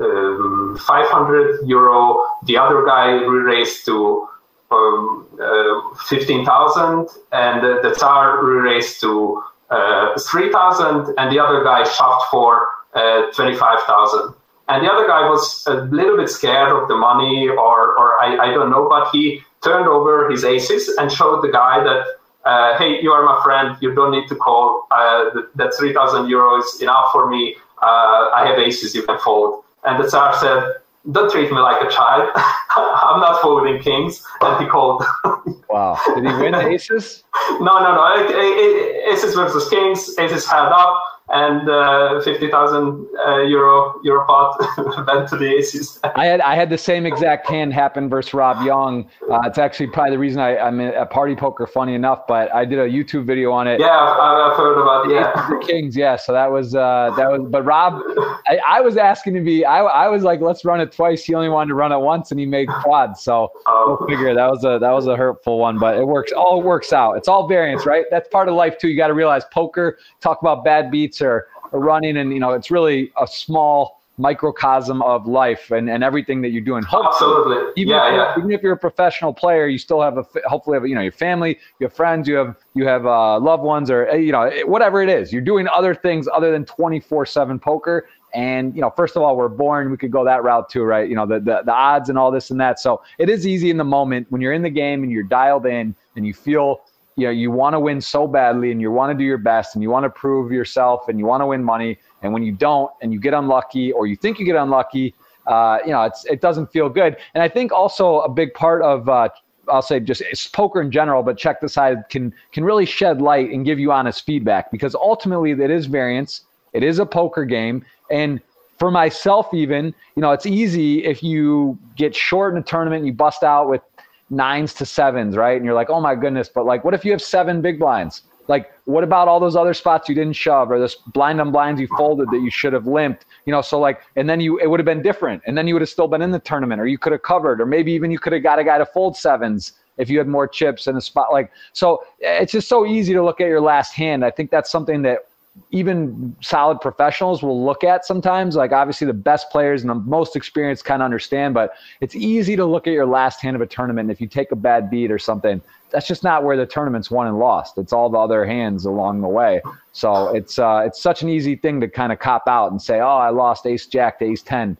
um, 500 euro. The other guy raised to um, uh, 15,000. And the, the Tsar raised to 3,000. And the other guy shoved for 25,000 and the other guy was a little bit scared of the money or, or I, I don't know but he turned over his aces and showed the guy that uh, hey you are my friend. You don't need to call. Uh, that 3000 euros enough for me. Uh, i have aces you can fold. And the tsar said don't treat me like a child. I'm not folding kings. And he called. Wow. Did he win the aces? No no no. Aces versus kings. Aces had up and uh, 50,000 uh, euro euro pot went to the aces. I had I had the same exact hand happen versus Rob Yong. Uh, it's actually probably the reason I, I'm at party poker. Funny enough, but I did a YouTube video on it. Yeah, I've, I've heard about yeah the Kings. Yeah, so that was uh, that was. But Rob, I, I, was asking to be. I, I was like, let's run it twice. He only wanted to run it once, and he made quads. So oh. we'll figure that was a that was a hurtful one, but it works. All works out. It's all variance, right? That's part of life too. You got to realize poker. Talk about bad beats or running and you know it's really a small microcosm of life and, and everything that you're doing. Hopefully, Absolutely. Even yeah, if, yeah. Even if you're a professional player, you still have a hopefully have you know your family, you have friends, you have you have uh, loved ones, or you know whatever it is. You're doing other things other than 24/7 poker. And you know, first of all, we're born. We could go that route too, right? You know, the, the the odds and all this and that. So it is easy in the moment when you're in the game and you're dialed in and you feel you know you want to win so badly and you want to do your best and you want to prove yourself and you want to win money and when you don't and you get unlucky or you think you get unlucky uh, you know it's, it doesn't feel good and i think also a big part of uh, I'll say just poker in general, but Check Decide can can really shed light and give you honest feedback because ultimately it is variance. It is a poker game, and for myself even, you know, it's easy if you get short in a tournament, you bust out with nines to sevens, right? And you're like, oh my goodness, but like, what if you have seven big blinds? Like, what about all those other spots you didn't shove or this blind on blinds you folded that you should have limped? You know, so like, and then you, it would have been different. And then you would have still been in the tournament or you could have covered, or maybe even you could have got a guy to fold sevens if you had more chips in a spot. Like, so it's just so easy to look at your last hand. I think that's something that even solid professionals will look at sometimes. Like obviously the best players and the most experienced kind of understand, but it's easy to look at your last hand of a tournament. And if you take a bad beat or something, that's just not where the tournament's won and lost. It's all the other hands along the way. So it's uh, it's such an easy thing to kind of cop out and say, oh, I lost ace jack to ace ten,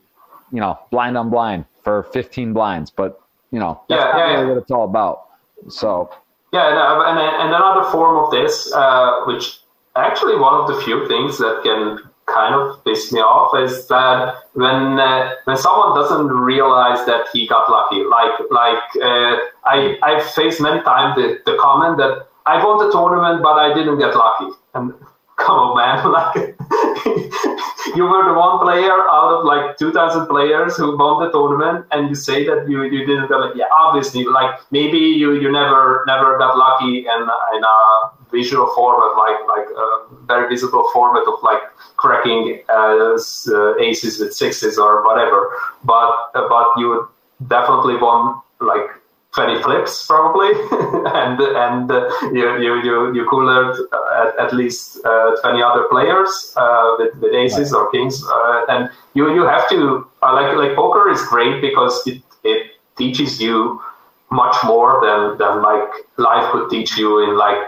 you know, blind on blind for 15 blinds. But you know, that's yeah, yeah, really yeah. what it's all about. So. Yeah, and, and, and another form of this, uh, which actually one of the few things that can kind of piss me off is that when uh, when someone doesn't realize that he got lucky, like like uh, I I've faced many times the, the comment that I won the tournament but I didn't get lucky, and come on, man. Like, you were the one player out of like 2,000 players who won the tournament, and you say that you, you didn't get like, yeah, obviously, like maybe you, you never never got lucky and in a visual format, like like a very visible format of like cracking uh, aces with sixes or whatever. But but you definitely won like 20 flips probably and and uh, you, you you you coolered at, at least uh, 20 other players uh, with, with aces right. or kings uh, and you you have to uh, like like poker is great because it it teaches you much more than than like life could teach you in like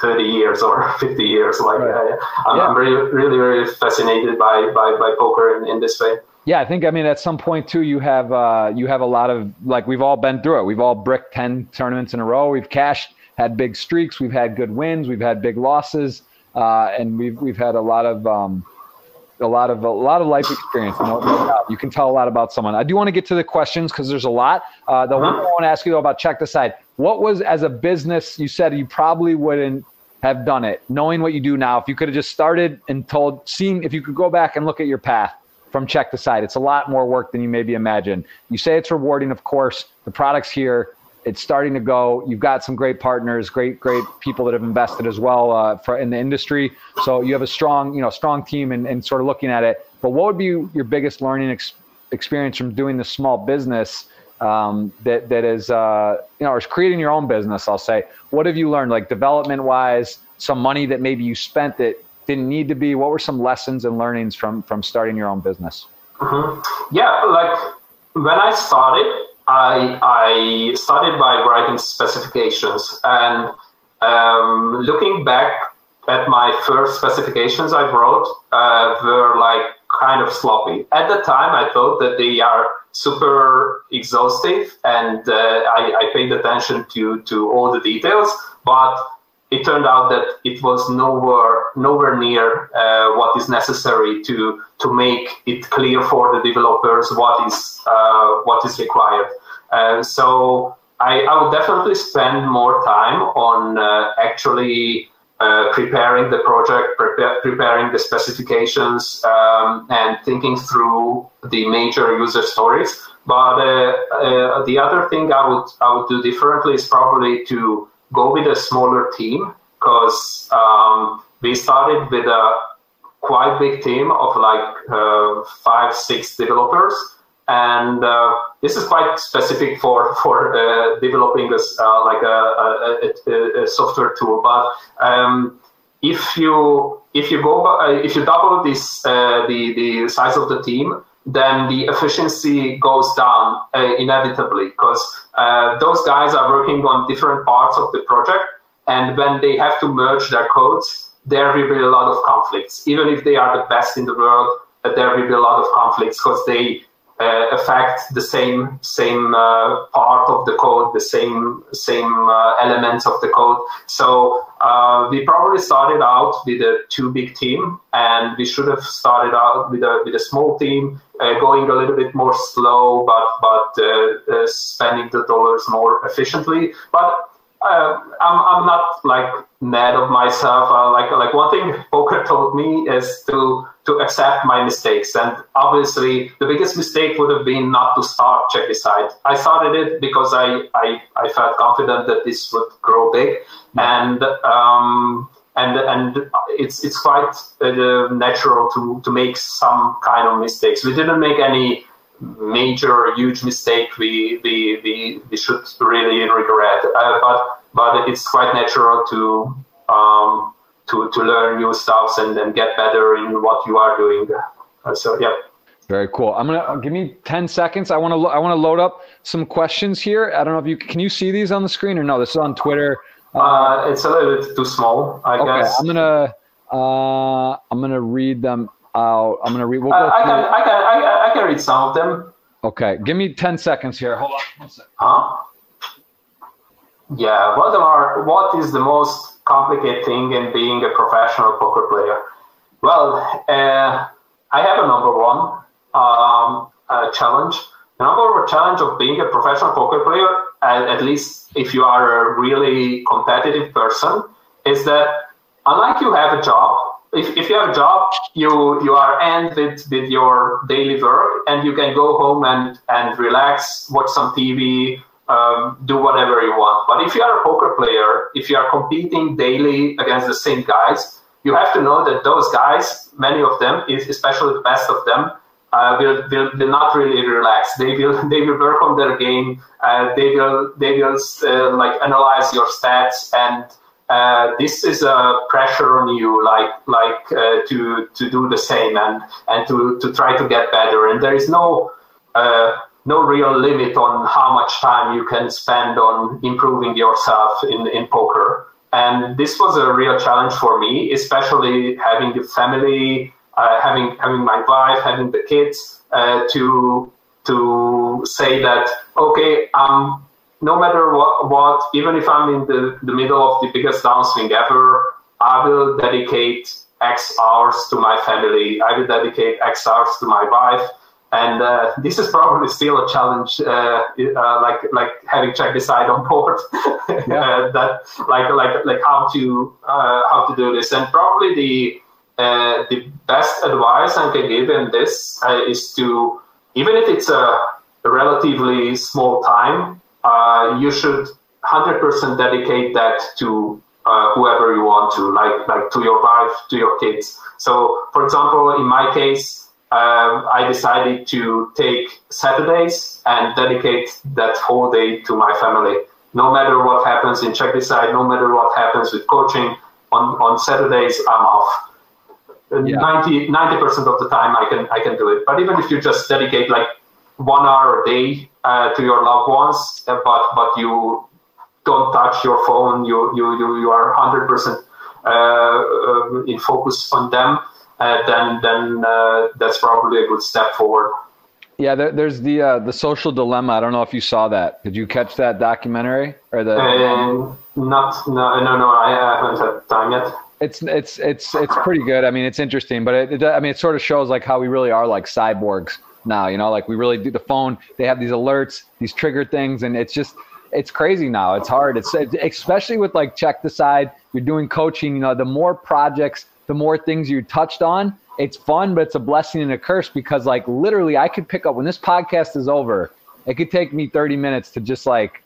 30 years or 50 years like right. I, am yeah. really really really fascinated by by, by poker in, in this way yeah, I think I mean at some point too you have uh, you have a lot of like we've all been through it. We've all bricked ten tournaments in a row. We've cashed, had big streaks. We've had good wins. We've had big losses, uh, and we've we've had a lot of um, a lot of a lot of life experience. No, no you can tell a lot about someone. I do want to get to the questions because there's a lot. Uh, the one I want to ask you though about Check Decide. What was as a business? You said you probably wouldn't have done it, knowing what you do now. If you could have just started and told, seen, if you could go back and look at your path from Check Decide, it's a lot more work than you maybe imagine. You say it's rewarding, of course. The product's here. It's starting to go. You've got some great partners, great, great people that have invested as well uh, for, in the industry. So you have a strong, you know, strong team and, and sort of looking at it. But what would be your biggest learning ex- experience from doing this small business um, that that is uh, you know or is creating your own business i'll say. What have you learned like development wise some money that maybe you spent that didn't need to be? What were some lessons and learnings from from starting your own business? Mm-hmm. yeah like when i started i i started by writing specifications. And um, looking back at my first specifications i wrote uh, were like kind of sloppy at the time i thought that they are super exhaustive and uh, I, I, paid attention to, to all the details, but it turned out that it was nowhere nowhere near uh, what is necessary to to make it clear for the developers what is uh, what is required. Uh, so I, I, would definitely spend more time on uh, actually uh, preparing the project, prepare, preparing the specifications, um, and thinking through the major user stories. But uh, uh, the other thing I would I would do differently is probably to go with a smaller team because um, we started with a quite big team of like uh, five six developers and uh, this is quite specific for for uh, developing this uh, like a, a, a, software tool. But um, if you if you go uh, if you double this uh, the the size of the team, then the efficiency goes down uh, inevitably because those guys are working on different parts of the project, and when they have to merge their codes, there will be a lot of conflicts. Even if they are the best in the world, there will be a lot of conflicts because they affect the same same uh, part of the code, the same same uh, elements of the code. So uh, we probably started out with a too big team, and we should have started out with a with a small team, uh, going a little bit more slow, but but uh, spending the dollars more efficiently. But I'm I'm not like mad of myself. like like one thing poker taught me is to to accept my mistakes. And obviously, the biggest mistake would have been not to start CheckDecide. I started it because I, I, I felt confident that this would grow big. And um, and and it's it's quite uh, natural to to make some kind of mistakes. We didn't make any major huge mistake we we we, we should really regret. Uh, but but it's quite natural to um, to, to learn new stuff and then get better in what you are doing. Uh, so yeah. Very cool. I'm gonna uh, give me 10 seconds. I want to I want to load up some questions here. I don't know if you can you see these on the screen or no. This is on Twitter. Uh, it's a little bit too small. I okay, guess. I'm gonna uh, I'm gonna read them out. I'm gonna read. We'll uh, I, can, I can I, I can read some of them. Okay, give me 10 seconds here. Hold on. One second. Huh? Yeah, Valdemar, what is the most complicated thing in being a professional poker player? Well, uh, I have a number one um, uh, challenge. The number one challenge of being a professional poker player, at, at least if you are a really competitive person, is that unlike you have a job, if, if you have a job, you you are end with, with your daily work and you can go home and, and relax, watch some TV, um, do whatever you want. But if you are a poker player, if you are competing daily against the same guys, you have to know that those guys, many of them, especially the best of them, uh, will, will, will not really relax. They will they will work on their game. Uh, they will they will uh, like analyze your stats, and uh, this is a pressure on you, like like uh, to to do the same and and to to try to get better. And there is no uh, no real limit on how much time you can spend on improving yourself in, in poker. And this was a real challenge for me, especially having the family, uh, having having my wife, having the kids, uh, to to say that okay, um, no matter what, what, even if I'm in the, the middle of the biggest downswing ever, I will dedicate X hours to my family. I will dedicate X hours to my wife and uh, this is probably still a challenge, uh, uh, like like having check decide on board. Yeah. that like like like how to how to do this, and probably the the best advice I can give in this is to even if it's a relatively small time, you should 100% dedicate that to uh, whoever you want to, like like to your wife, to your kids. So, for example, in my case, um, I decided to take Saturdays and dedicate that whole day to my family. No matter what happens in Check Decide, no matter what happens with coaching, on, on Saturdays I'm off. Yeah. 90 percent of the time I can I can do it. But even if you just dedicate like one hour a day uh, to your loved ones, uh, but but you don't touch your phone, you you you, you are 100 percent uh, in focus on them uh, then then uh, that's probably a good step forward. Yeah, there, there's the uh, the social dilemma. I don't know if you saw that. Did you catch that documentary or the? Um, not no no no. I haven't had time yet. It's it's it's it's pretty good. I mean, it's interesting, but it, it I mean, it sort of shows like how we really are like cyborgs now. You know, like we really do the phone. They have these alerts, these trigger things, and it's just it's crazy now. It's hard. It's especially with like check decide. You're doing coaching. You know, the more projects the more things you touched on. It's fun, but it's a blessing and a curse because, like, literally, I could pick up when this podcast is over. It could take me 30 minutes to just like,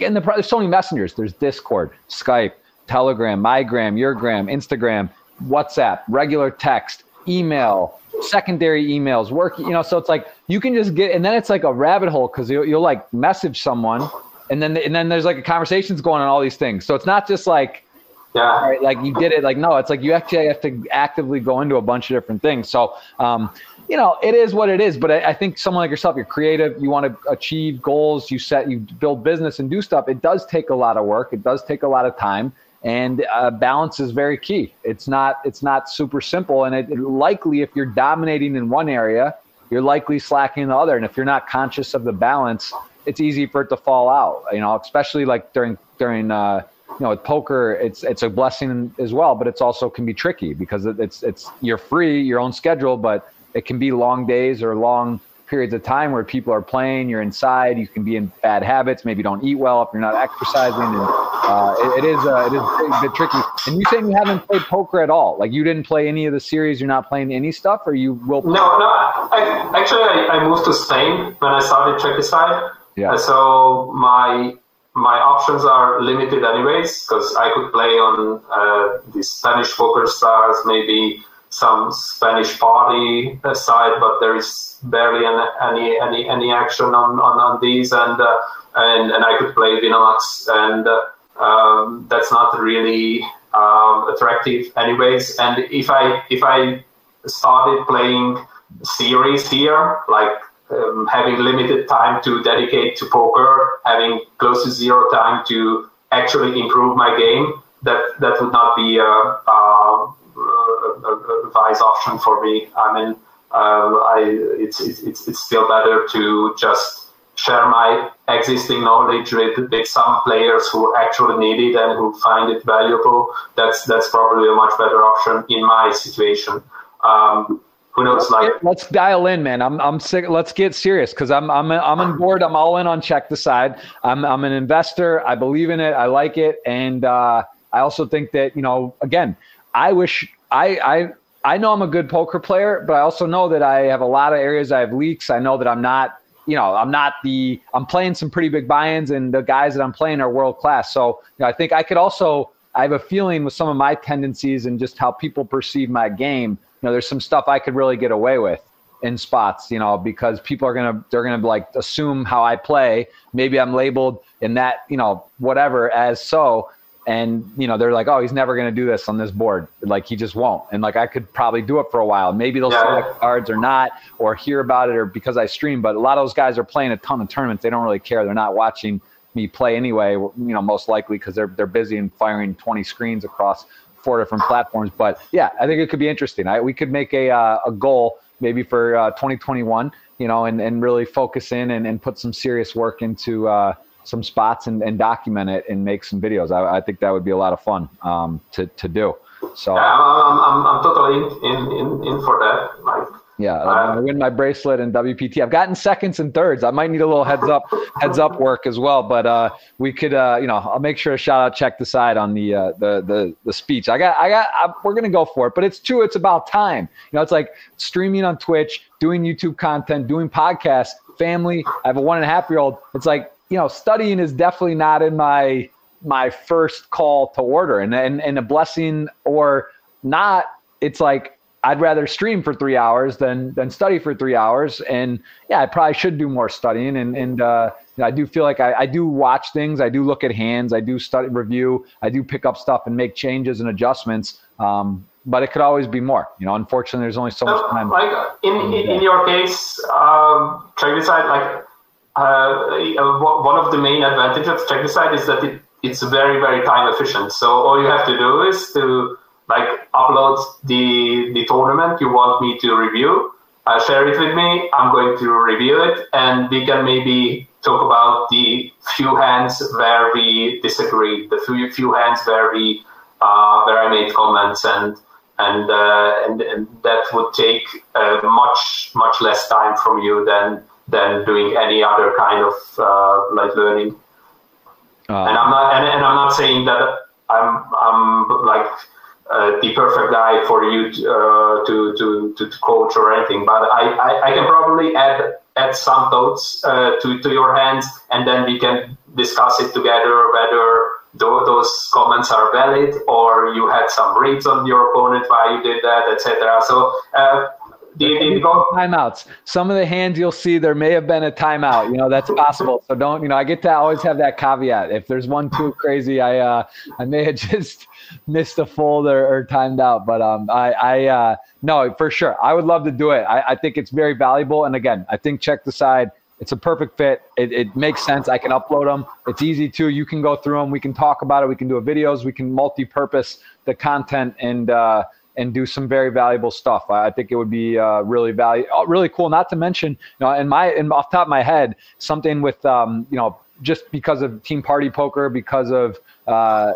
and the, there's so many messengers. There's Discord, Skype, Telegram, MyGram, YourGram, Instagram, WhatsApp, regular text, email, secondary emails, work. You know, so it's like you can just get, and then it's like a rabbit hole because you'll, you'll like message someone, and then and then there's like a conversations going on all these things. So it's not just like yeah. Right? Like you did it. Like, no, it's like you actually have to actively go into a bunch of different things. So, um, you know, it is what it is. But I, I, think someone like yourself, you're creative, you want to achieve goals, you set, you build business and do stuff. It does take a lot of work. It does take a lot of time. And uh, balance is very key. It's not, it's not super simple. And it, it likely, if you're dominating in one area, you're likely slacking in the other. And if you're not conscious of the balance, it's easy for it to fall out. You know, especially like during during uh, you know, with poker, it's it's a blessing as well, but it's also can be tricky because it's it's you're free, your own schedule, but it can be long days or long periods of time where people are playing. You're inside. You can be in bad habits. Maybe don't eat well if you're not exercising. And uh, it, it is uh, it is a bit tricky. And you saying you haven't played poker at all? Like you didn't play any of the series. You're not playing any stuff, or you will? Play? No, no. I, actually, I, I moved to Spain when I started Decide. Yeah. So my my options are limited anyways because I could play on uh, the Spanish poker stars, maybe some Spanish party side, but there is barely any any any action on, on, on these, and uh, and and I could play Winamax, and uh, um, that's not really um, attractive anyways. And if I if I started playing series here, like um, having limited time to dedicate to poker, having close to zero time to actually improve my game, that that would not be a, a, a, a wise option for me. I mean, uh, I it's, it's it's still better to just share my existing knowledge with, with some players who actually need it and who find it valuable. That's that's probably a much better option in my situation. Um, who knows? Like, let's dial in, man. I'm I'm sick. Let's get serious because I'm I'm I'm on board. I'm all in on check decide. I'm I'm an investor. I believe in it. I like it, and uh, I also think that you know, again, I wish I I. I know I'm a good poker player, but I also know that I have a lot of areas I have leaks. I know that I'm not, you know, I'm not the, I'm playing some pretty big buy-ins and the guys that I'm playing are world class. So, you know, I think I could also, I have a feeling with some of my tendencies and just how people perceive my game you know, there's some stuff I could really get away with in spots, you know, because people are gonna they're gonna like assume how I play. Maybe I'm labeled in that, you know, whatever as so. And you know, they're like, oh, he's never gonna do this on this board. Like he just won't. And like I could probably do it for a while. Maybe they'll yeah. select cards or not, or hear about it, or because I stream. But a lot of those guys are playing a ton of tournaments. They don't really care. They're not watching me play anyway. You know, most likely because they're they're busy and firing 20 screens across four different platforms. But yeah, I think it could be interesting. I, we could make a, uh, a goal maybe for uh, 2021, you know, and, and really focus in and, and put some serious work into uh, some spots and, and document it and make some videos. I, I think that would be a lot of fun um, to, to do. So yeah, I'm, I'm, I'm totally in, in, in, for that. Like Yeah, uh, I win my bracelet and WPT. I've gotten seconds and thirds. I might need a little heads up, heads up work as well. But uh, we could, uh, you know, I'll make sure to shout out, check decide on the uh, the the the speech. I got, I got, I, we're gonna go for it. But it's true. It's about time. You know, it's like streaming on Twitch, doing YouTube content, doing podcasts, family. I have a one and a half year old. It's like you know, studying is definitely not in my my first call to order, and and and a blessing or not. It's like I'd rather stream for three hours than than study for three hours. And yeah, I probably should do more studying. And and uh, you know, I do feel like I, I do watch things. I do look at hands. I do study review. I do pick up stuff and make changes and adjustments. Um, but it could always be more. You know, unfortunately, there's only so much time. Like in in, in your case, um, CheckDecide, like one of the main advantages of CheckDecide is that it, it's very very time efficient. So all you have to do is to like upload the the tournament you want me to review, uh, share it with me. I'm going to review it, and we can maybe talk about the few hands where we disagree, the few few hands where we uh, where I made comments, and and uh, and, and that would take uh, much much less time from you than than doing any other kind of uh, like learning. Uh. and I'm not and, and I'm not saying that I'm I'm like uh, the perfect guy for you to, uh, to, to, to, coach or anything. But I, I, I can probably add add some thoughts uh, to, to your hands, and then we can discuss it together whether those comments are valid or you had some reads on your opponent why you did that, etc. So uh, timeouts. Some of the hands you'll see there may have been a timeout. You know that's possible. So don't you know? I get to always have that caveat. If there's one too crazy, I uh, I may have just missed a fold or, or timed out. But um, I I uh, no for sure. I would love to do it. I, I think it's very valuable. And again, I think check decide. It's a perfect fit. It, it makes sense. I can upload them. It's easy too. You can go through them. We can talk about it. We can do videos. We can multi-purpose the content and. Uh, and do some very valuable stuff. I think it would be uh, really value, uh, really cool. Not to mention, you know, in my, in off top of my head, something with, um, you know, just because of Team Party Poker, because of uh,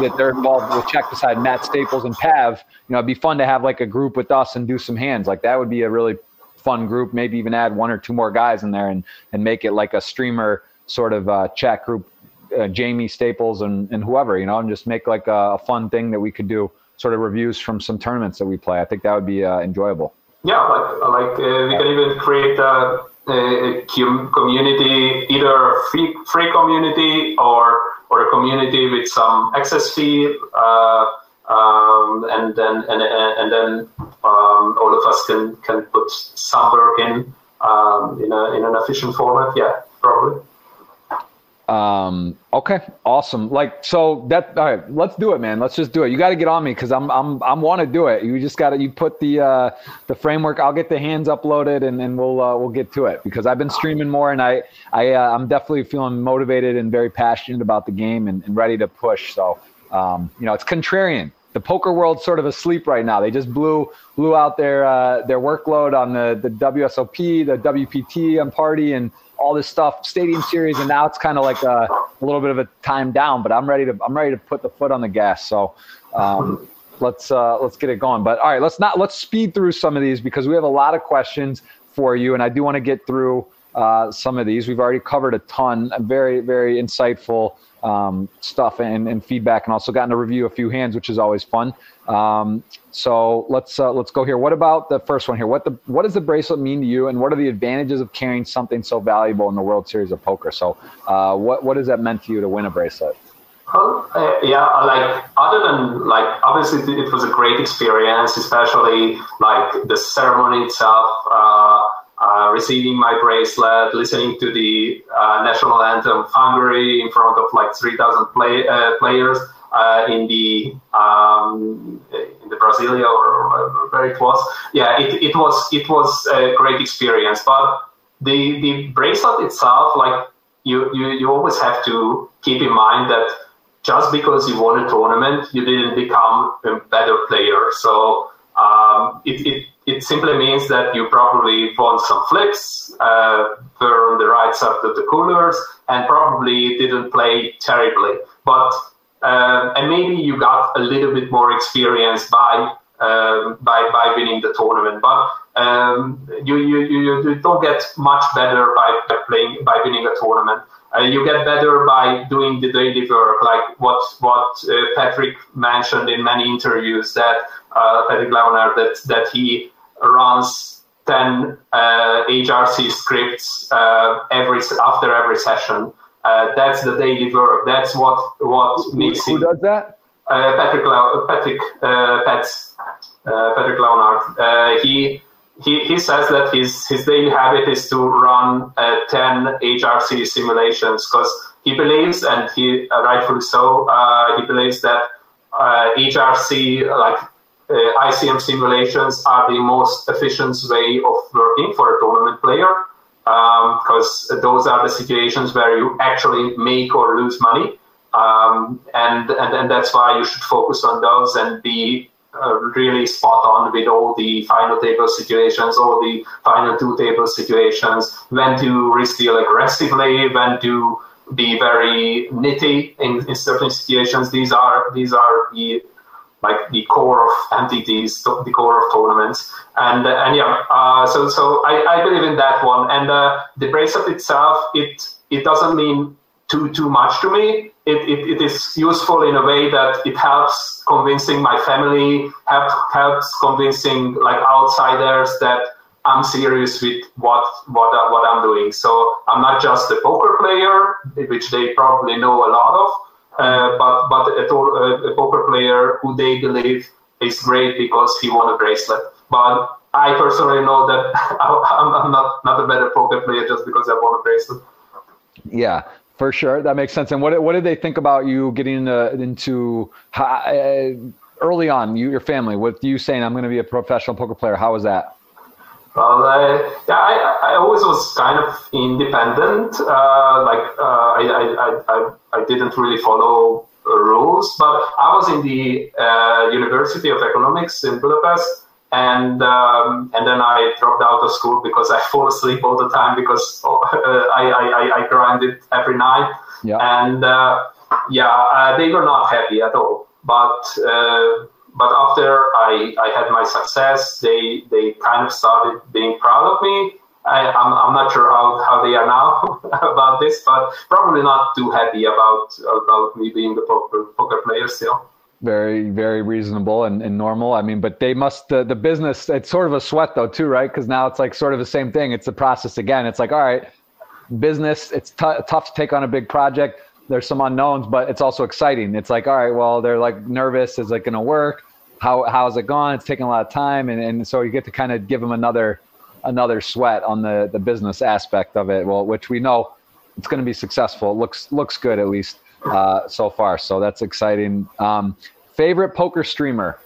that they're involved with Check Decide Matt Staples and Pav. You know, it'd be fun to have like a group with us and do some hands. Like that would be a really fun group. Maybe even add one or two more guys in there and and make it like a streamer sort of uh, chat group. Uh, Jamie Staples and, and whoever, you know, and just make like a, a fun thing that we could do sort of reviews from some tournaments that we play. I think that would be uh, enjoyable. Yeah, like like uh, we can even create a, a, community, either free free community or or a community with some access fee. Uh, um, and then and, and then um, all of us can can put some work in um, in, a, in an efficient format. Yeah, probably. Um, okay, awesome. Like, so that, all right, let's do it, man. Let's just do it. You got to get on me because I'm, I'm, I'm want to do it. You just got to, you put the, uh, the framework. I'll get the hands uploaded and then we'll, uh, we'll get to it because I've been streaming more and I, I, uh, I'm definitely feeling motivated and very passionate about the game and, and ready to push. So, um, you know, it's contrarian. The poker world's sort of asleep right now. They just blew blew out their uh, their workload on the the WSOP, the WPT on party, and all this stuff, Stadium Series, and now it's kind of like a, a, little bit of a time down. But I'm ready to I'm ready to put the foot on the gas. So um, let's uh, let's get it going. But all right, let's not let's speed through some of these because we have a lot of questions for you, and I do want to get through uh, some of these. We've already covered a ton, A very very insightful um, stuff and, and, feedback, and also gotten to review a few hands, which is always fun. Um, so let's uh, let's go here. What about the first one here? What the what does the bracelet mean to you, and what are the advantages of carrying something so valuable in the World Series of Poker? So, uh, what what has that meant to you to win a bracelet? Well, uh, yeah, like other than like obviously it was a great experience, especially like the ceremony itself. Uh, uh, receiving my bracelet, listening to the uh, national anthem of Hungary in front of like 3,000 play, uh, players uh, in the um, in the Brasilia or where it was. Yeah, it, it was it was a great experience. But the the bracelet itself, like you, you you always have to keep in mind that just because you won a tournament, you didn't become a better player. So um, it, it it simply means that you probably won some flips, uh, were on the right side of the coolers, and probably didn't play terribly. But uh, and maybe you got a little bit more experience by uh, by by winning the tournament. But um, you, you, you, don't get much better by, by playing by winning a tournament. Uh, you get better by doing the daily work, like what what uh, Patrick mentioned in many interviews that uh, Patrick Leonard that that he runs 10 uh, HRC scripts uh, every after every session. Uh, that's the daily work. That's what what makes Who, who does that? Patrick Patrick Pets Patrick Leonard. he he, he says that his, his daily habit is to run uh, 10 HRC simulations because he believes, and he uh, rightfully so, uh, he believes that uh, HRC, like uh, ICM simulations, are the most efficient way of working for a tournament player because um, those are the situations where you actually make or lose money. Um, and, and, and that's why you should focus on those and be uh, really spot on with all the final table situations, all the final two table situations, when to risk deal aggressively, when to be very nitty in, in certain situations. These are these are the like the core of MTTs, the core of tournaments, and uh, and yeah, uh, so so I, I believe in that one. And uh, the bracelet itself, it it doesn't mean too too much to me it, it, it is useful in a way that it helps convincing my family, help, helps convincing like outsiders that I'm serious with what what what I'm doing. So I'm not just a poker player, which they probably know a lot of, uh, but but a, a, poker player who they believe is great because he won a bracelet. But I personally know that I'm, I'm not not a better poker player just because I won a bracelet. Yeah, for sure, that makes sense. And what what did they think about you getting uh, into uh, early on? You, your family, with you saying I'm going to be a professional poker player. How was that? Well, uh, yeah, I, I always was kind of independent. Uh, like uh, I, I, I, I didn't really follow rules, but I was in the uh, University of Economics in Budapest and um, and then I dropped out of school because I fall asleep all the time because uh, I, I, I grinded every night. Yeah. And uh, yeah, uh, they were not happy at all. But uh, but after I, I had my success, they they kind of started being proud of me. I, am I'm, I'm not sure how, how they are now about this, but probably not too happy about about me being the poker, poker player still. Very very reasonable and, and normal. I mean but they must the, the business it's sort of a sweat though too right? Because now it's like sort of the same thing. It's the process again. It's like all right business it's t- tough to take on a big project there's some unknowns but it's also exciting it's like all right well they're like nervous is it going to work how how's it gone it's taking a lot of time and, and so you get to kind of give them another another sweat on the the business aspect of it well which we know it's going to be successful it looks looks good at least uh, so far. So that's exciting. Um, favorite poker streamer?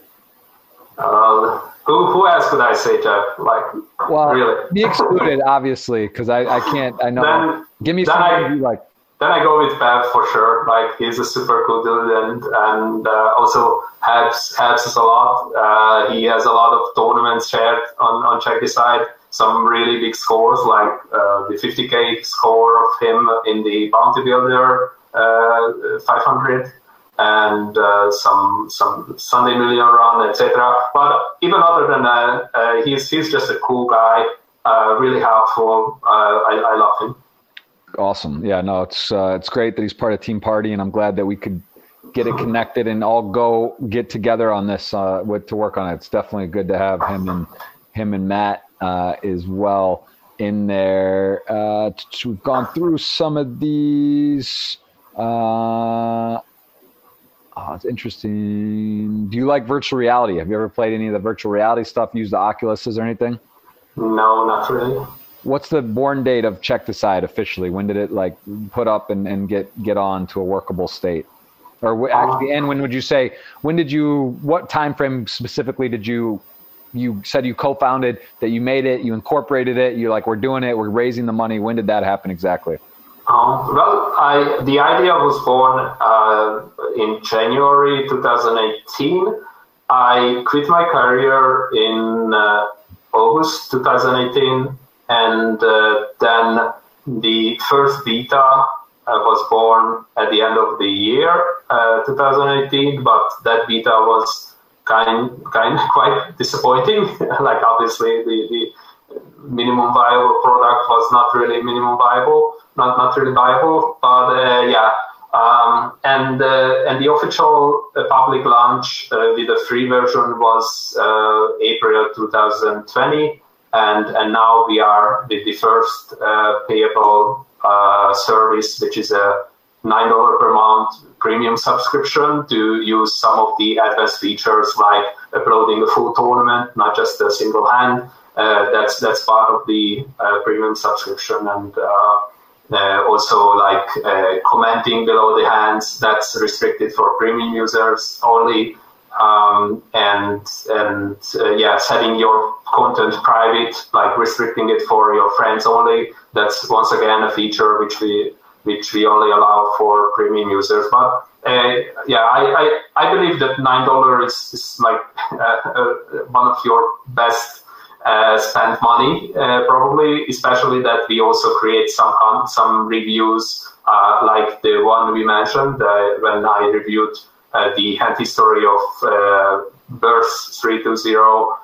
Uh, who who else could I say, Jeff? Like, well, really? be excluded, obviously, because I, I can't. I know. Then, Give me something you like. Then I go with Pav for sure. Like he's a super cool dude, and and uh, also helps helps us a lot. Uh, he has a lot of tournaments shared on on Check Decide. Some really big scores, like uh, the 50k score of him in the Bounty Builder uh, 500 and uh, some some Sunday Million run, etc. But even other than that, uh, he's he's just a cool guy, really helpful. I, I love him. Awesome. Yeah, no, it's uh, it's great that he's part of Team Party, and I'm glad that we could get it connected and all go get together on this uh, with to work on it. It's definitely good to have him and him and Matt uh, as well in there. we've gone through some of these. Uh, oh, it's interesting. Do you like virtual reality? Have you ever played any of the virtual reality stuff? Use the Oculuses or anything? No, not really. What's the born date of CheckDecide officially? When did it like put up and, and get get on to a workable state? Or actually, and when would you say? When did you? What time frame specifically did you? You said you co-founded that you made it, you incorporated it. You're like, we're doing it, we're raising the money. When did that happen exactly? Um, well, I, the idea was born uh, in January 2018. I quit my career in uh, August 2018, and uh, then the first beta uh, was born at the end of the year uh, 2018. But that beta was kind kind quite disappointing. like obviously the, the minimum viable product was not really minimum viable, not not really viable. But uh, yeah, um, and uh, and the official uh, public launch with a free version was April 2020, and and now we are with the first uh, payable service, which is a nine dollar per month premium subscription to use some of the advanced features like uploading a full tournament, not just a single hand. Uh, that's that's part of the uh, premium subscription, and uh, uh also like uh, commenting below the hands. That's restricted for premium users only. Um, and and uh, yeah, setting your content private, like restricting it for your friends only. That's once again a feature which we which we only allow for premium users. But uh, yeah, I, I, I, believe that nine dollars is, is like uh, uh, one of your best uh, spent money, uh, probably. Especially that we also create some some reviews, uh, like the one we mentioned when I reviewed the hand history of Burst three two zero.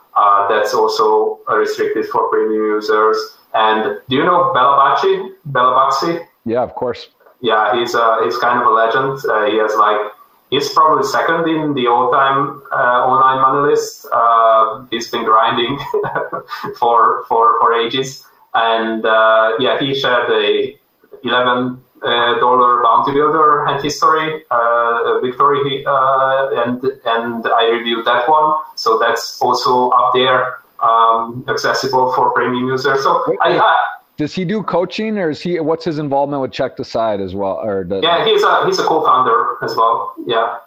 that's also restricted for premium users. And do you know Belabachi? Belabaxi? Yeah, of course. Yeah, he's uh, he's kind of a legend. Uh, he has like he's probably second in the all-time uh, online money list. Uh, he's been grinding for for for ages, and uh, yeah, he shared a eleven uh, dollar bounty builder and history victory, and and I reviewed that one. So that's also up there, um, accessible for premium users. So I, I does he do coaching, or is he? What's his involvement with Check Decide as well? Or does, yeah, he's a he's a co-founder as well. Yeah,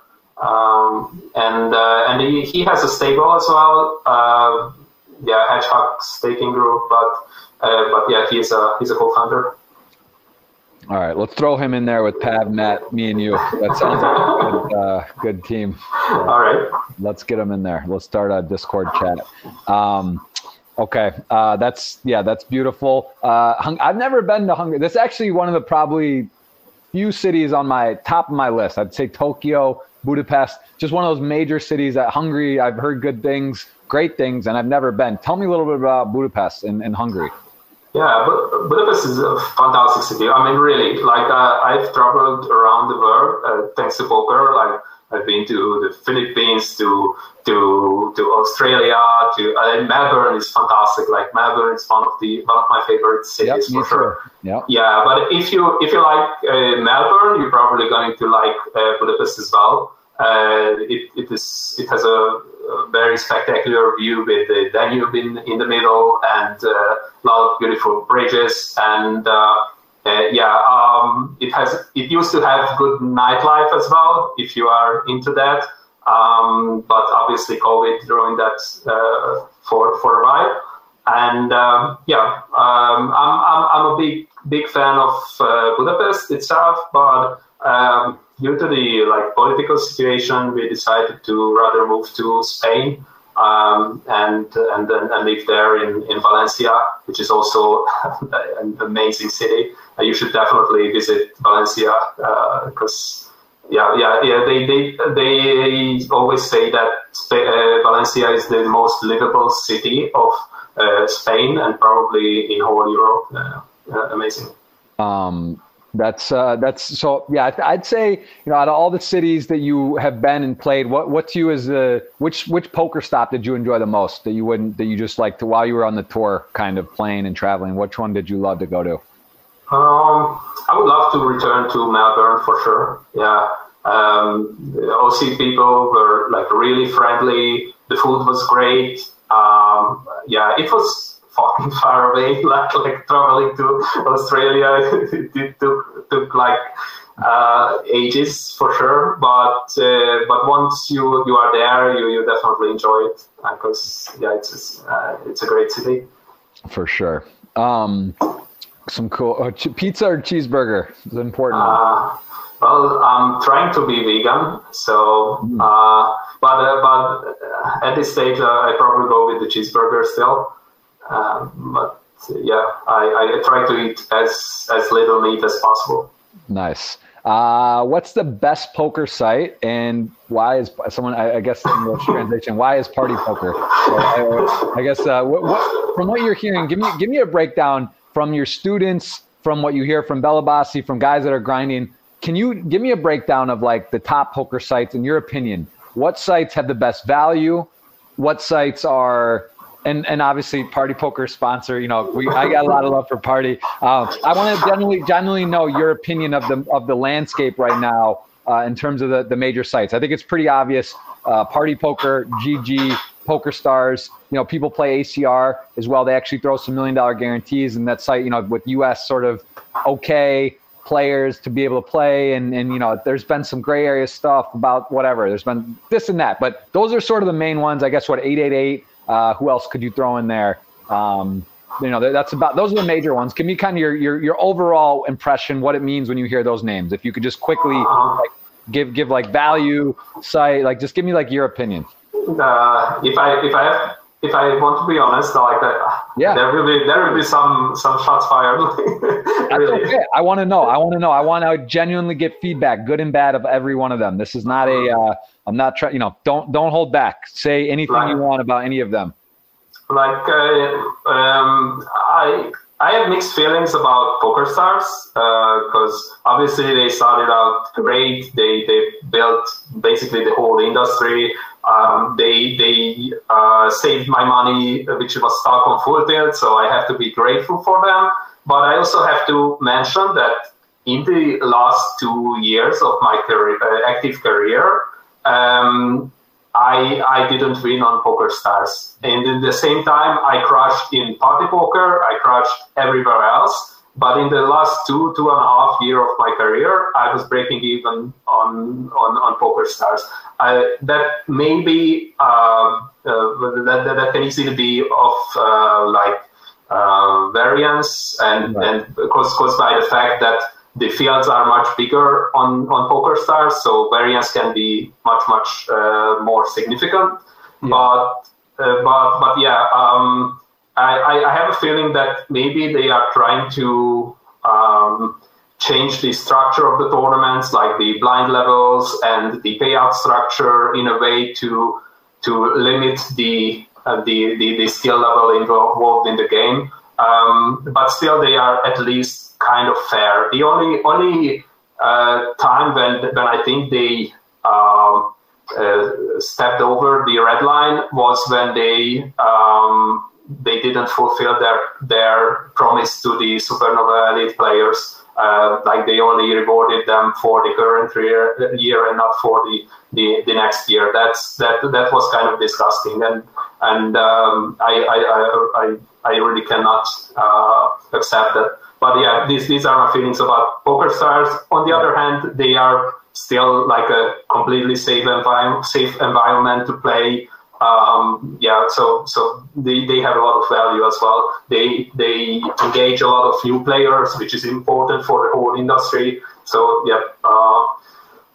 um, and uh, and he, he has a stable as well. Uh, yeah, Hedgehog Staking Group, but uh, but yeah, he's a he's a co-founder. All right, let's throw him in there with Pav, Matt, me, and you. That sounds like a good, uh, good team. So All right, let's get him in there. Let's start a Discord chat. Um, Okay, uh, that's yeah, that's beautiful. Uh, hung- I've never been to Hungary. That's actually one of the probably few cities on my top of my list. I'd say Tokyo, Budapest, just one of those major cities. That Hungary, I've heard good things, great things, and I've never been. Tell me a little bit about Budapest and, and Hungary. Yeah, Budapest is a fantastic city. I mean, really, like uh, I've traveled around the world uh, thanks to poker. Like I've been to the Philippines, to to to Australia, to uh, Melbourne is fantastic. Like Melbourne is one of the one of my favorite cities yep, for sure. Yeah. Yeah, but if you if you like uh, Melbourne, you're probably going to like uh, Budapest as well. Uh, it, it is it has a, a, very spectacular view with the Danube in in the middle and uh, a lot of beautiful bridges and uh, uh, yeah, um, it has. It used to have good nightlife as well, if you are into that. Um, but obviously, COVID ruined that for for a while. And um, yeah, um, I'm, I'm I'm a big big fan of Budapest itself, but um, due to the like political situation, we decided to rather move to Spain um, and and and live there in, in Valencia, which is also an amazing city. Uh, you should definitely visit Valencia because. Uh, yeah, yeah, yeah. They, they, they always say that uh, Valencia is the most livable city of uh, Spain and probably in whole Europe. Uh, amazing. Um, that's uh, that's so yeah. I'd say you know out of all the cities that you have been and played, what what's you as a which which poker stop did you enjoy the most that you wouldn't that you just like while you were on the tour, kind of playing and traveling? Which one did you love to go to? Um, I would love to return to Melbourne for sure. Yeah, um, Aussie people were like really friendly. The food was great. Um, yeah, it was fucking far away, like like traveling to Australia. it took took like uh, ages for sure, but uh, but once you you are there, you you definitely enjoy it because uh, yeah, it's it's, uh, it's a great city. For sure. Um, some cool uh, ch- pizza or cheeseburger is important. Uh, well, I'm trying to be vegan, so mm. but but at this stage, I probably go with the cheeseburger still. Um, but yeah, I, I try to eat as as little meat as possible. Nice. Uh, what's the best poker site, and why is someone? I, I guess English translation. Why is Party Poker? I, I, guess uh, what, what, from what you're hearing, give me give me a breakdown from your students, from what you hear from Belabasi, from guys that are grinding. Can you give me a breakdown of like the top poker sites in your opinion? What sites have the best value? What sites are and and obviously Party Poker sponsor. You know, we I got a lot of love for Party. Uh, I want to generally generally know your opinion of the of the landscape right now uh, in terms of the the major sites. I think it's pretty obvious. Uh, Party Poker, GG, Poker Stars. You know, people play ACR as well. They actually throw some million dollar guarantees, and that site, you know, with US sort of okay players to be able to play and and you know there's been some gray area stuff about whatever there's been this and that but those are sort of the main ones i guess what 888 uh, who else could you throw in there? Um, you know, that's about those are the major ones. Give me kind of your, your your overall impression, what it means when you hear those names. If you could just quickly like, give give like value, site, like just give me like your opinion. Uh, if I if I have if I want to be honest, like that, yeah, there will be there will be some some shots fired. really. okay. I want to know. I want to know. I want to genuinely get feedback, good and bad, of every one of them. This is not a. Uh, I'm not trying. You know, don't don't hold back. Say anything like, you want about any of them. Like uh, um, I I have mixed feelings about PokerStars because uh, obviously they started out great. They they built basically the whole industry. Um, they they uh, saved my money, which was stuck on full tilt, so I have to be grateful for them. But I also have to mention that in the last two years of my career, uh, active career, um, I, I didn't win on Poker Stars. And at the same time, I crushed in Party Poker, I crushed everywhere else. But in the last two, two and a half year of my career, I was breaking even on on, on Poker Stars. I, that maybe uh, uh, that, that can easily be of uh, like uh, variance and right. and caused, caused by the fact that the fields are much bigger on, on poker stars, so variance can be much much uh, more significant. Yeah. But uh, but but yeah, um, I, I have a feeling that maybe they are trying to um, change the structure of the tournaments, like the blind levels and the payout structure, in a way to to limit the uh, the, the, the skill level involved in the game. Um, but still, they are at least kind of fair. The only only uh, time when when I think they um, uh, stepped over the red line was when they um, they didn't fulfill their their promise to the Supernova Elite players. Uh, like they only rewarded them for the current year, year and not for the, the, the next year. That's that that was kind of disgusting, and and um, I, I, I I really cannot uh, accept that. But yeah, these these are my feelings about poker stars. On the other hand, they are still like a completely safe environment, safe environment to play. Um, yeah, so so they, they have a lot of value as well. They they engage a lot of new players, which is important for the whole industry. So yeah, uh,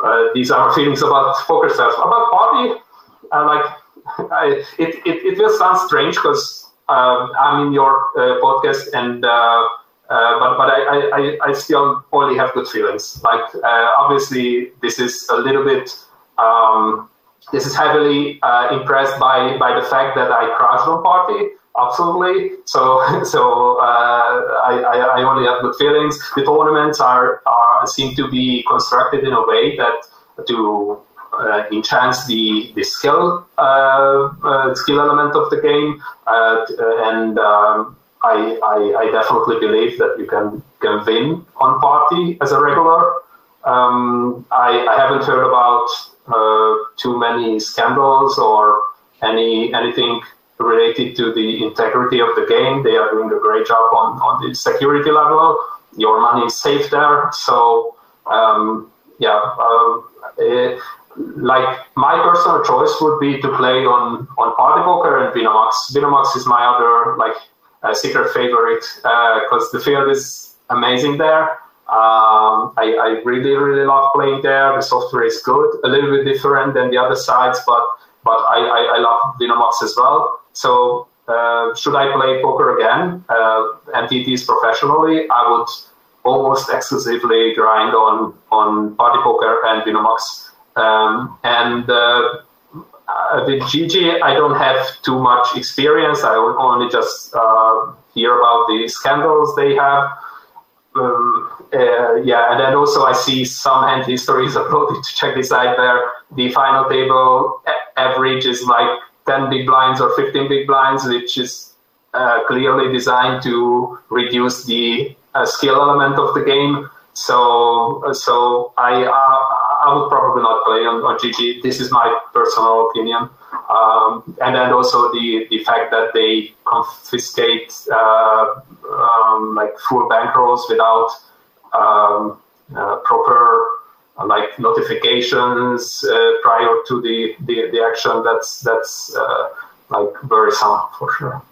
uh, these are feelings about poker stars. About party, I like I, it, it it will sound strange because um, I'm in your uh, podcast and uh, uh, but but I, I, I still only have good feelings. Like uh, obviously this is a little bit um, this is heavily uh, impressed by by the fact that I crashed on party. Absolutely. So so uh, I, I, only have good feelings. The tournaments are, are seem to be constructed in a way that to uh, enhance the the skill uh, uh, skill element of the game and um, I, I, I, definitely believe that you can, can win on party as a regular. Um, I, I haven't heard about uh, too many scandals or any anything related to the integrity of the game. They are doing a great job on, on the security level. Your money is safe there. So, um, yeah, uh, it, like my personal choice would be to play on, on Party Poker and Winamax. Winamax is my other like a secret favorite because uh, the field is amazing there. Um, I, I, really, really love playing there. The software is good, a little bit different than the other sites, but but I, I, I love Winamax as well. So uh, should I play poker again, uh, MTTs professionally, I would almost exclusively grind on on party poker and Winamax. Um, and uh, uh, with GG, I don't have too much experience. I only just uh, hear about the scandals they have. Um, uh, yeah, and then also I see some hand histories uploaded to check this out where the final table average is like 10 big blinds or 15 big blinds, which is uh, clearly designed to reduce the uh, skill element of the game. So, so I, uh, I would probably not play on, on GG. This is my personal opinion. Um, and then also the, the fact that they confiscate uh, um, like full bankrolls without um, uh, proper uh, like notifications uh, prior to the, the, the action. That's that's like worrisome for sure.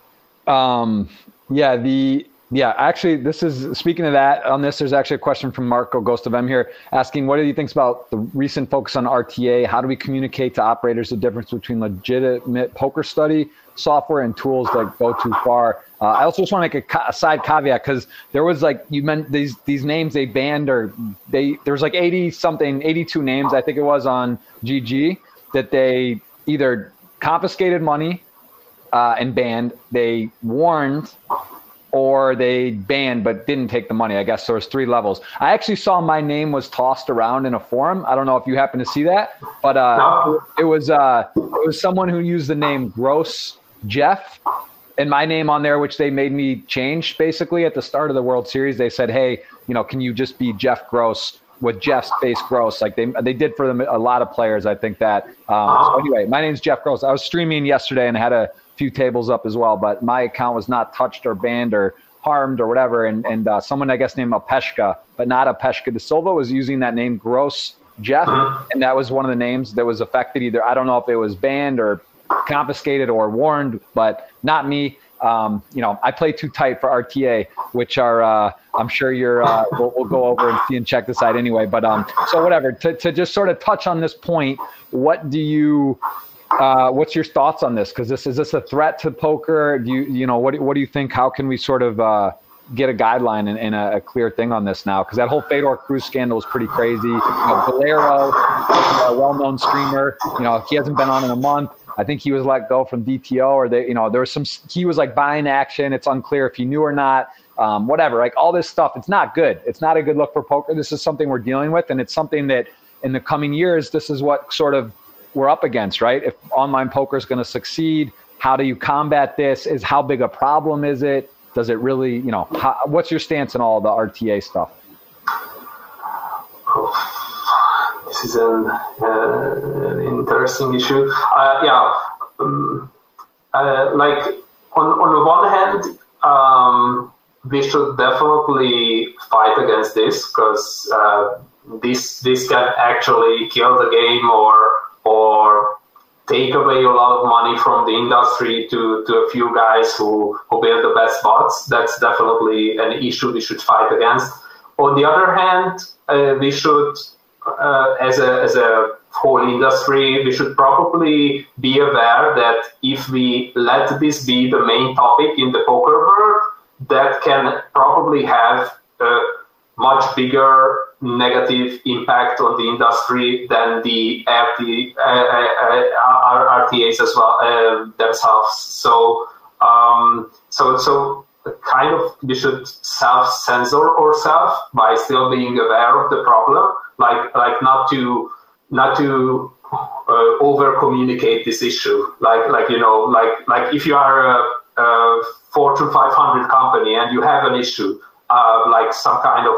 Um, yeah, the yeah, actually, this is speaking of that. On this, there's actually a question from Marco Ghost of M here asking, "What do you think about the recent focus on RTA? How do we communicate to operators the difference between legitimate poker study software and tools that go too far?" Uh, I also just want to make a, a side caveat because there was like you meant these these names they banned or they there was like 80 something 82 names I think it was on GG that they either confiscated money uh, and banned, they warned or they banned but didn't take the money. I guess there was three levels. I actually saw my name was tossed around in a forum. I don't know if you happen to see that, but uh, it was uh, it was someone who used the name Gross Jeff and my name on there, which they made me change basically at the start of the World Series. They said, "Hey, you know, can you just be Jeff Gross?" With Jeff's face gross, like they they did for them a lot of players. I think that. Um, so anyway, my name's Jeff Gross. I was streaming yesterday and had a few tables up as well, but my account was not touched or banned or harmed or whatever. And and uh, someone I guess named Apeshka, but not Apeshka de Silva, was using that name Gross Jeff, and that was one of the names that was affected. Either I don't know if it was banned or confiscated or warned, but not me. Um, you know, I play too tight for RTA, which are uh, I'm sure you're. Uh, we'll, we'll, go over and see and check this out anyway. But um, so whatever. To to just sort of touch on this point, what do you uh, what's your thoughts on this? Because this is this a threat to poker? Do you you know what what do you think? How can we sort of uh, get a guideline and, and a, a, clear thing on this now? Because that whole Fedor Holz scandal is pretty crazy. You know, Valero, a well-known streamer, you know he hasn't been on in a month. I think he was let go from DTO, or they you know there was some he was like buying action. It's unclear if he knew or not. Um, whatever, like all this stuff, it's not good. It's not a good look for poker. This is something we're dealing with, and it's something that in the coming years, this is what sort of we're up against, right? If online poker is going to succeed, how do you combat this? Is how big a problem is it? Does it really, you know, how, what's your stance on all the RTA stuff? This is an, uh, interesting issue. Uh, yeah, um, uh, like on on the one hand, um, we should definitely fight against this because uh, this this can actually kill the game or or take away a lot of money from the industry to, to a few guys who, who build the best bots. That's definitely an issue we should fight against. On the other hand, uh, we should, uh, as, a, as a whole industry, we should probably be aware that if we let this be the main topic in the poker world, that can probably have a much bigger negative impact on the industry than the RT, uh, uh, RTAs as well uh, themselves. So, um, so, so kind of we should self censor ourselves by still being aware of the problem, like like not to not to uh, over communicate this issue. Like like you know like like if you are a, a Fortune 500 company and you have an issue, uh, like some kind of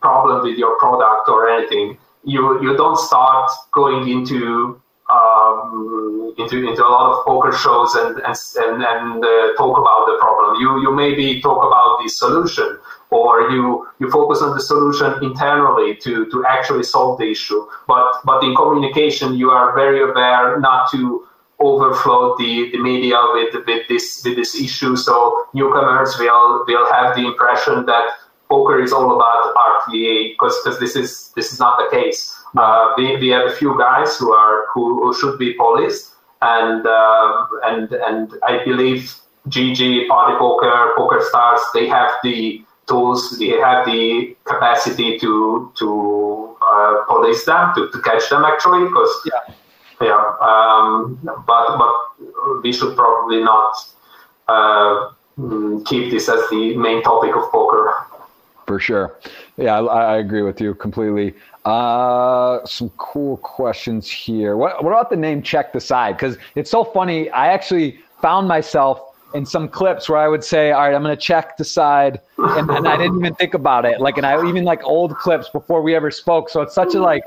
problem with your product or anything, you you don't start going into um, into into a lot of poker shows and and and, and uh, talk about the problem. You you maybe talk about the solution, or you you focus on the solution internally to to actually solve the issue. But but in communication, you are very aware not to overflow the, the media with with this with this issue. So newcomers will will have the impression that poker is all about RTA because this is this is not the case. Uh, we, we have a few guys who are who, who should be policed, and uh, and and I believe GG, Party Poker, Poker Stars, they have the tools, they have the capacity to to uh, police them, to, to catch them actually, because yeah. yeah um, but but we should probably not uh, keep this as the main topic of poker. For sure. Yeah, I, I agree with you completely. Uh, some cool questions here. What, what about the name Check Decide? Because it's so funny. I actually found myself in some clips where I would say, "All right, I'm going to check the side," and, and I didn't even think about it. Like, and I even like old clips before we ever spoke. So it's such a like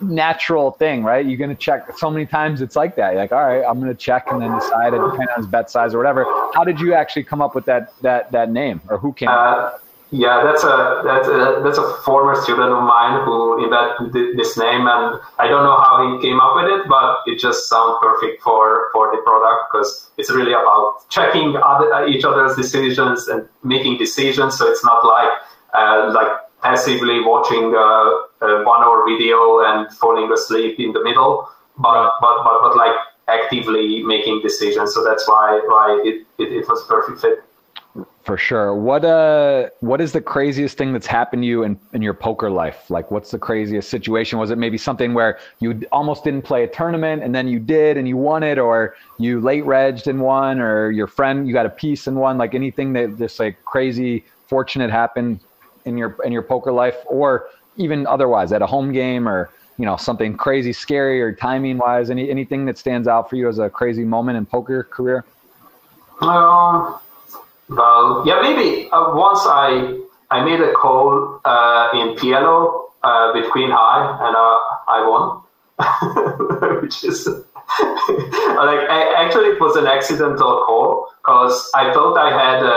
natural thing, right? You're going to check so many times. It's like that. You're like, all right, I'm going to check and then decide, it depending on his bet size or whatever. How did you actually come up with that that that name, or who came? Uh, yeah, that's a that's a that's a former student of mine who invented this name, and I don't know how he came up with it, but it just sounds perfect for for the product because it's really about checking other, uh, each other's decisions and making decisions. So it's not like uh, like passively watching uh, uh, a, a one-hour video and falling asleep in the middle, but right. but, but but like actively making decisions. So that's why why it, it, it was perfect fit. For sure. What uh what is the craziest thing that's happened to you in, in your poker life? Like what's the craziest situation? Was it maybe something where you almost didn't play a tournament and then you did and you won it or you late regged and won or your friend you got a piece and won like anything that just like crazy fortunate happened in your in your poker life or even otherwise at a home game or you know something crazy scary or timing wise any anything that stands out for you as a crazy moment in poker career? Um well, yeah, maybe uh, once I I made a call uh, in PLO uh, with Queen High and uh, I won, which is like I, actually it was an accidental call because I thought I had a,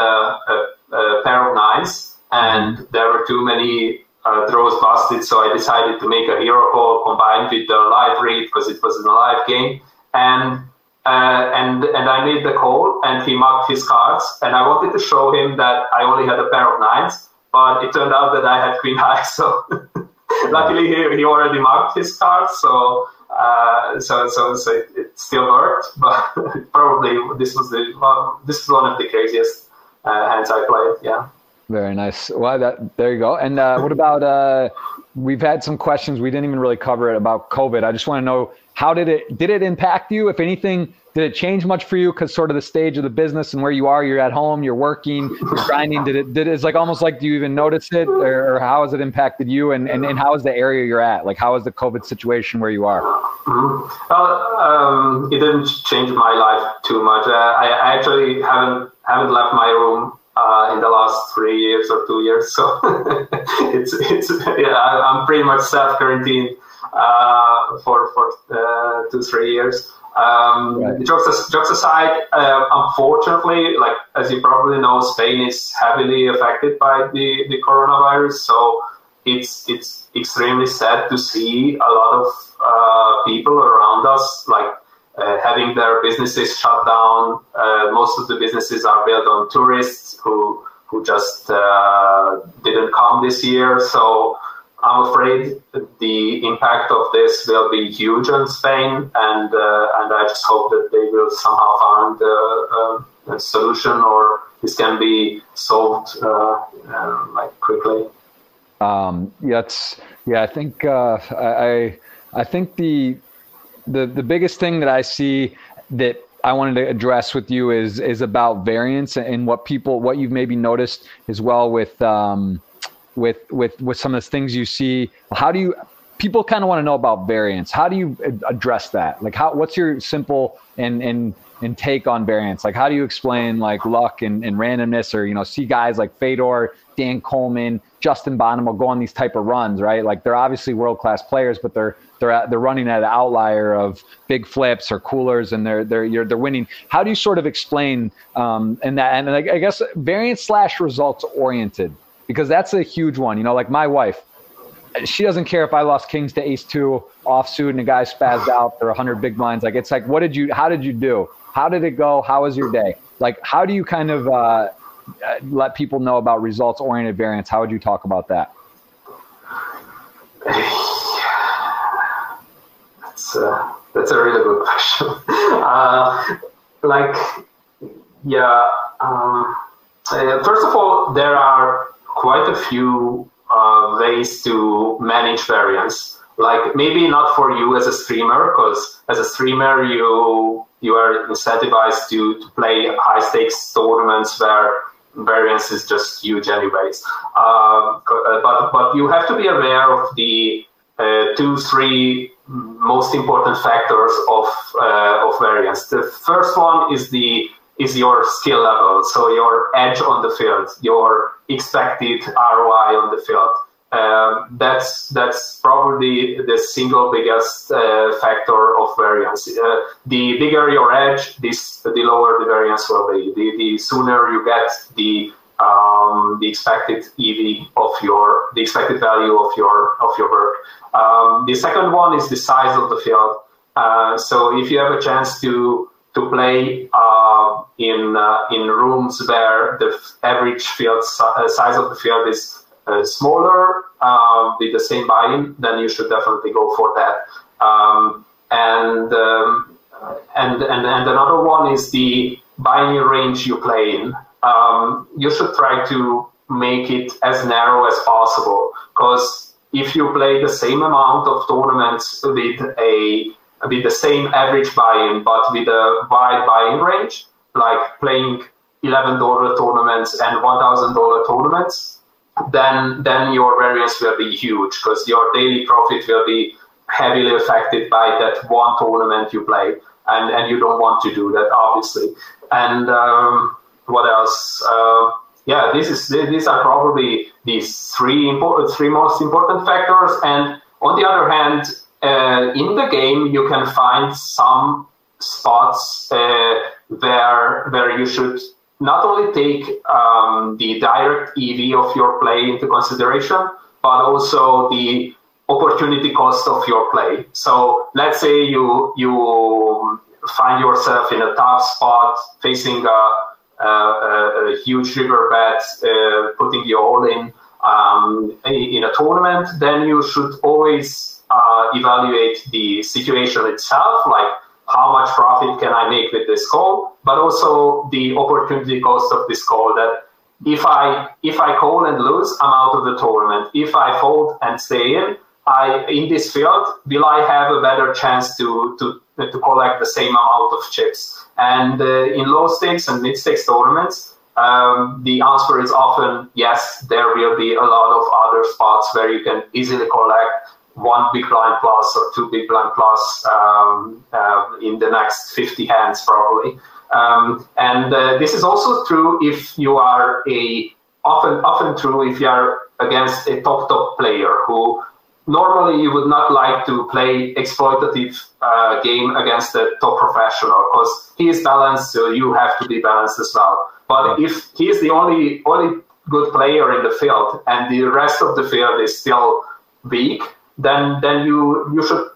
a, a, pair of nines and there were too many uh, draws busted, so I decided to make a hero call combined with the live read because it was in a live game. And uh, and and I made the call, and he marked his cards, and I wanted to show him that I only had a pair of nines, but it turned out that I had queen high. So luckily, he, he already marked his cards, so uh, so so, so it, it, still worked. But probably this was the well, this is one of the craziest uh, hands I played. Yeah. Very nice. Well, that there you go. And uh, what about? Uh, we've had some questions we didn't even really cover it about COVID. I just want to know how did it did it impact you? If anything, did it change much for you? Because sort of the stage of the business and where you are, you're at home, you're working, you're grinding. Did it? Did it, it's like almost like do you even notice it, or, how has it impacted you? And, and and how is the area you're at? Like how is the COVID situation where you are? Mm-hmm. Well, um, it didn't change my life too much. Uh, I, I actually haven't haven't left my room uh, in the last three years or two years. So it's it's yeah, I'm pretty much self quarantined uh, for for uh, two three years. Um, right. jokes, jokes aside, uh, unfortunately, like as you probably know, Spain is heavily affected by the, the coronavirus. So it's it's extremely sad to see a lot of uh, people around us like uh, having their businesses shut down. Uh, most of the businesses are built on tourists who who just uh, didn't come this year. So I'm afraid the impact of this will be huge on Spain, and uh, and I just hope that they will somehow find a, a solution or this can be solved uh, like quickly. Um, yeah, yeah, I think uh, I I think the the the biggest thing that I see that I wanted to address with you is is about variance and what people what you've maybe noticed as well with um, with with with some of the things you see. How do you people kind of want to know about variance? How do you address that? Like how what's your simple and and and take on variance? Like how do you explain like luck and, and randomness or you know see guys like Fedor, Dan Coleman, Justin Bonomo will go on these type of runs, right? Like they're obviously world class players, but they're they're at, they're running at an outlier of big flips or coolers, and they're they're you're, they're winning. How do you sort of explain um, and that and I guess variance slash results oriented because that's a huge one. You know, like my wife, she doesn't care if I lost kings to ace two offsuit and a guy spazzed out for 100 big blinds. Like, it's like, what did you, how did you do? How did it go? How was your day? Like, how do you kind of uh, let people know about results oriented variance? How would you talk about that? That's a, that's a really good question. uh, like, yeah, um, uh, first of all, there are quite a few uh, ways to manage variance. Like maybe not for you as a streamer, because as a streamer you you are incentivized to, to play high stakes tournaments where variance is just huge anyways. Uh, but but you have to be aware of the uh, two three most important factors of uh, of variance. The first one is the is your skill level, so your edge on the field, your expected ROI on the field. Um, that's that's probably the single biggest uh, factor of variance. Uh, the bigger your edge, this the lower the variance will be. The, the sooner you get the um, the expected EV of your the expected value of your of your work. Um, the second one is the size of the field. Uh, so if you have a chance to to play uh, in uh, in rooms where the average field uh, size of the field is uh, smaller uh, with the same buy-in, then you should definitely go for that. Um, and, um, and and and another one is the buy-in range you play in. Um, you should try to make it as narrow as possible because if you play the same amount of tournaments with a with the same average buy-in but with a wide buy-in range, like playing $11 tournaments and $1,000 tournaments, then then your variance will be huge because your daily profit will be heavily affected by that one tournament you play, and and you don't want to do that obviously. And um, what else? Uh, yeah, this is these are probably these three important three most important factors. And on the other hand, uh, in the game you can find some spots uh, where where you should not only take um, the direct EV of your play into consideration, but also the opportunity cost of your play. So let's say you you find yourself in a tough spot, facing a, a, a huge river bet, uh, putting you all in um, in a tournament, then you should always uh, evaluate the situation itself, like how much profit can I make with this call, but also the opportunity cost of this call that if I if I call and lose, I'm out of the tournament. If I fold and stay in, I in this field, will I have a better chance to to to collect the same amount of chips? And uh, in low stakes and mid stakes tournaments, um, the answer is often yes. There will be a lot of other spots where you can easily collect one big blind plus or two big blind plus um, uh, in the next 50 hands probably. Um, and uh, this is also true if you are a often often true if you are against a top top player who normally you would not like to play exploitative uh, game against a top professional because he is balanced so you have to be balanced as well but if he is the only only good player in the field and the rest of the field is still weak then then you you should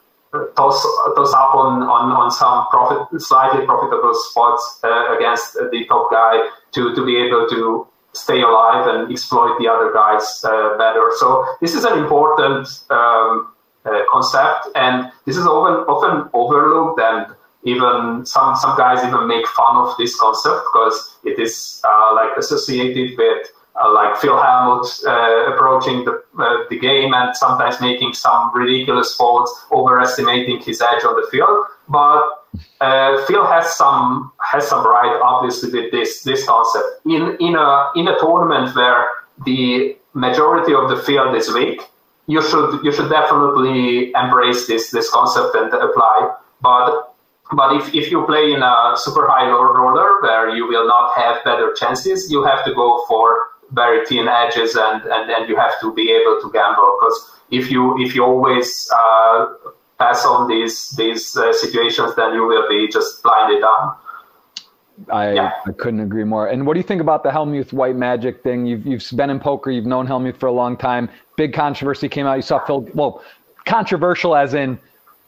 toss toss up on on, on some profit slightly profitable spots uh, against the top guy to to be able to stay alive and exploit the other guys uh, better. So this is an important um, uh, concept, and this is often often overlooked and even some some guys even make fun of this concept because it is uh, like associated with uh, like Phil Hellmuth uh, approaching the, uh, the game and sometimes making some ridiculous faults, overestimating his edge on the field. But uh, Phil has some has some right, obviously, with this this concept. In in a in a tournament where the majority of the field is weak, you should you should definitely embrace this this concept and apply. But but if, if you play in a super high roller where you will not have better chances, you have to go for very thin edges and, and, and you have to be able to gamble because if you if you always uh, pass on these these uh, situations then you will be just blinded down I, yeah. I couldn't agree more. And what do you think about the Hellmuth white magic thing? You've you've been in poker, you've known Hellmuth for a long time. Big controversy came out. You saw Phil. Well, controversial as in,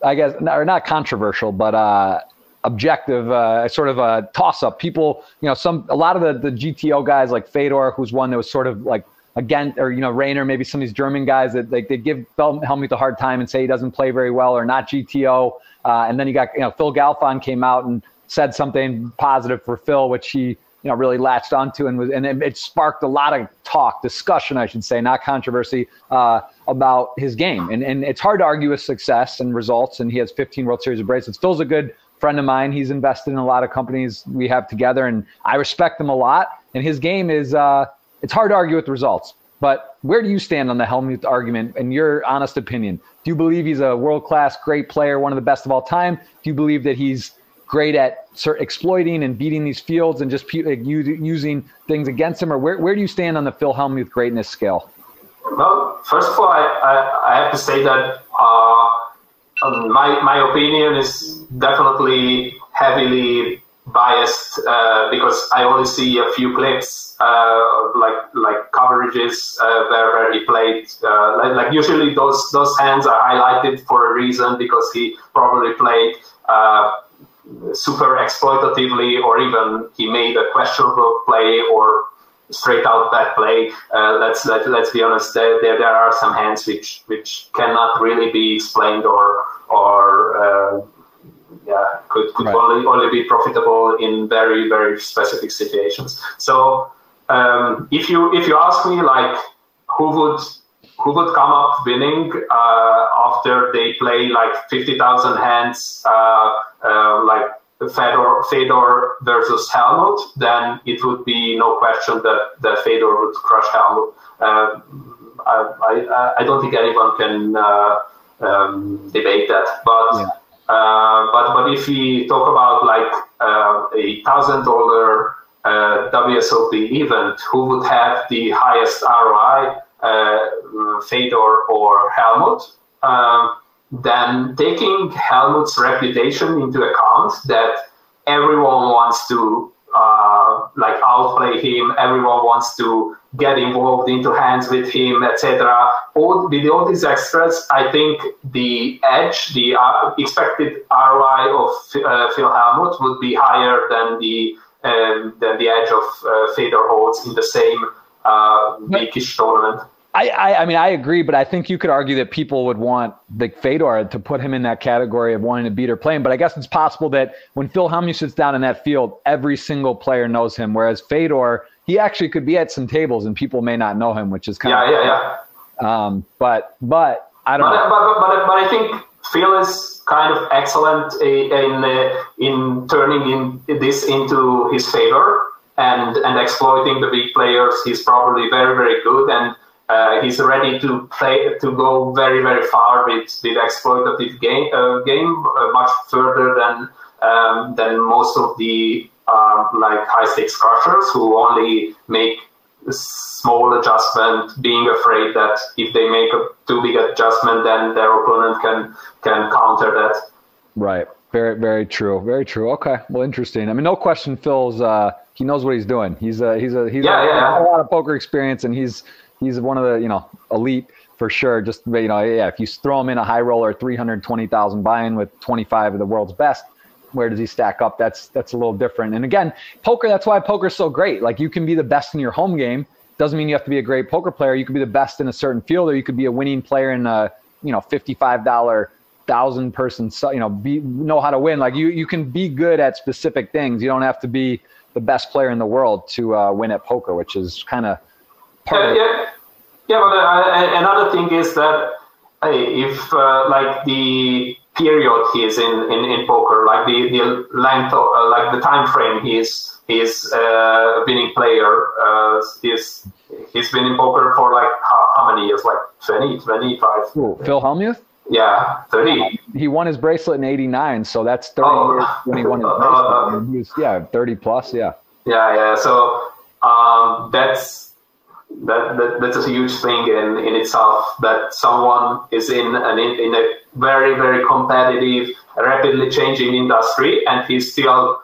I guess, or not controversial, but uh, objective, uh, sort of a toss up. People, you know, some a lot of the the GTO guys like Fedor, who's one that was sort of like again, or you know, Rainer, maybe some of these German guys that like they give Hellmuth a hard time and say he doesn't play very well or not GTO. Uh, and then you got you know Phil Galfond came out and said something positive for Phil, which he you know really latched onto and was and it, it sparked a lot of talk, discussion, I should say, not controversy uh, about his game. And and it's hard to argue with success and results. And he has 15 World Series of bracelets. Phil's a good friend of mine. He's invested in a lot of companies we have together, and I respect him a lot. And his game is uh, it's hard to argue with the results. But where do you stand on the Hellmuth argument in your honest opinion? Do you believe he's a world class, great player, one of the best of all time? Do you believe that he's great at exploiting and beating these fields and just using things against him? Or where, where do you stand on the Phil Hellmuth greatness scale? Well, first of all, I, I, I have to say that uh, my, my opinion is definitely heavily biased uh, because I only see a few clips, uh, like like coverages uh, where, where he played. Uh, like, like, usually those those hands are highlighted for a reason because he probably played uh, super exploitatively, or even he made a questionable play or straight out bad play. Uh, let's let, let's be honest. There, there, there are some hands which which cannot really be explained or or yeah, could, could right. only, only be profitable in very, very specific situations. So um, if you if you ask me like who would who would come up winning uh, after they play like 50,000 hands uh, uh, like Fedor, Fedor versus Hellmuth, then it would be no question that, that Fedor would crush Hellmuth. Uh, I, I, I, don't think anyone can uh, um, debate that. But yeah. Uh, but but if we talk about like uh, a thousand dollar uh, WSOP event, who would have the highest ROI, Fedor or Hellmuth? Um, then taking Hellmuth's reputation into account that everyone wants to uh, like outplay him. Everyone wants to get involved into hands with him, etc. All with all these extras, I think the edge, the uh, expected ROI of uh, Phil Hellmuth would be higher than the um, than the edge of uh, Fedor holds in the same uh, weekish tournament. I, I, I, mean, I agree, but I think you could argue that people would want the Fedor to put him in that category of wanting to beat or playing. But I guess it's possible that when Phil Hellmuth sits down in that field, every single player knows him, whereas Fedor, he actually could be at some tables and people may not know him, which is kind yeah, of yeah, yeah. Um, but but I don't but, know. But, but, but, I think Phil is kind of excellent in uh, in turning in this into his favor and and exploiting the big players. He's probably very very good and uh, he's ready to play to go very very far with with exploitative game uh, game uh, much further than um, than most of the um, like high stakes crushers who only make small adjustment, being afraid that if they make a too big adjustment, then their opponent can can counter that. Right. Very, very true. Very true. Okay. Well, interesting. I mean, no question. Phil's uh, he knows what he's doing. He's a he's a he's yeah, a, yeah. a lot of poker experience, and he's he's one of the you know elite for sure. Just you know, yeah, if you throw him in a high roller, three hundred twenty thousand buy-in with twenty five of the world's best, where does he stack up? That's that's a little different. And again, poker. That's why poker's so great. Like you can be the best in your home game. Doesn't mean you have to be a great poker player. You could be the best in a certain field, or you could be a winning player in a you know fifty five dollar thousand person you know be know how to win like you you can be good at specific things you don't have to be the best player in the world to uh, win at poker which is kind of part yeah, yeah. yeah but uh, another thing is that if uh, like the period he is in, in, in poker, like the, the length of, uh, like the time frame he is he's uh, winning player, uh, he's he's been in poker for like how, how many years? Like 20, 25. Ooh, Phil Hellmuth? Yeah, 30. He won his bracelet in 89, so that's 30 oh. years when he won his bracelet. He was, yeah, 30 plus, yeah. Yeah, yeah. So um, that's that, that that's a huge thing in, in itself that someone is in an in a very very competitive rapidly changing industry and he's still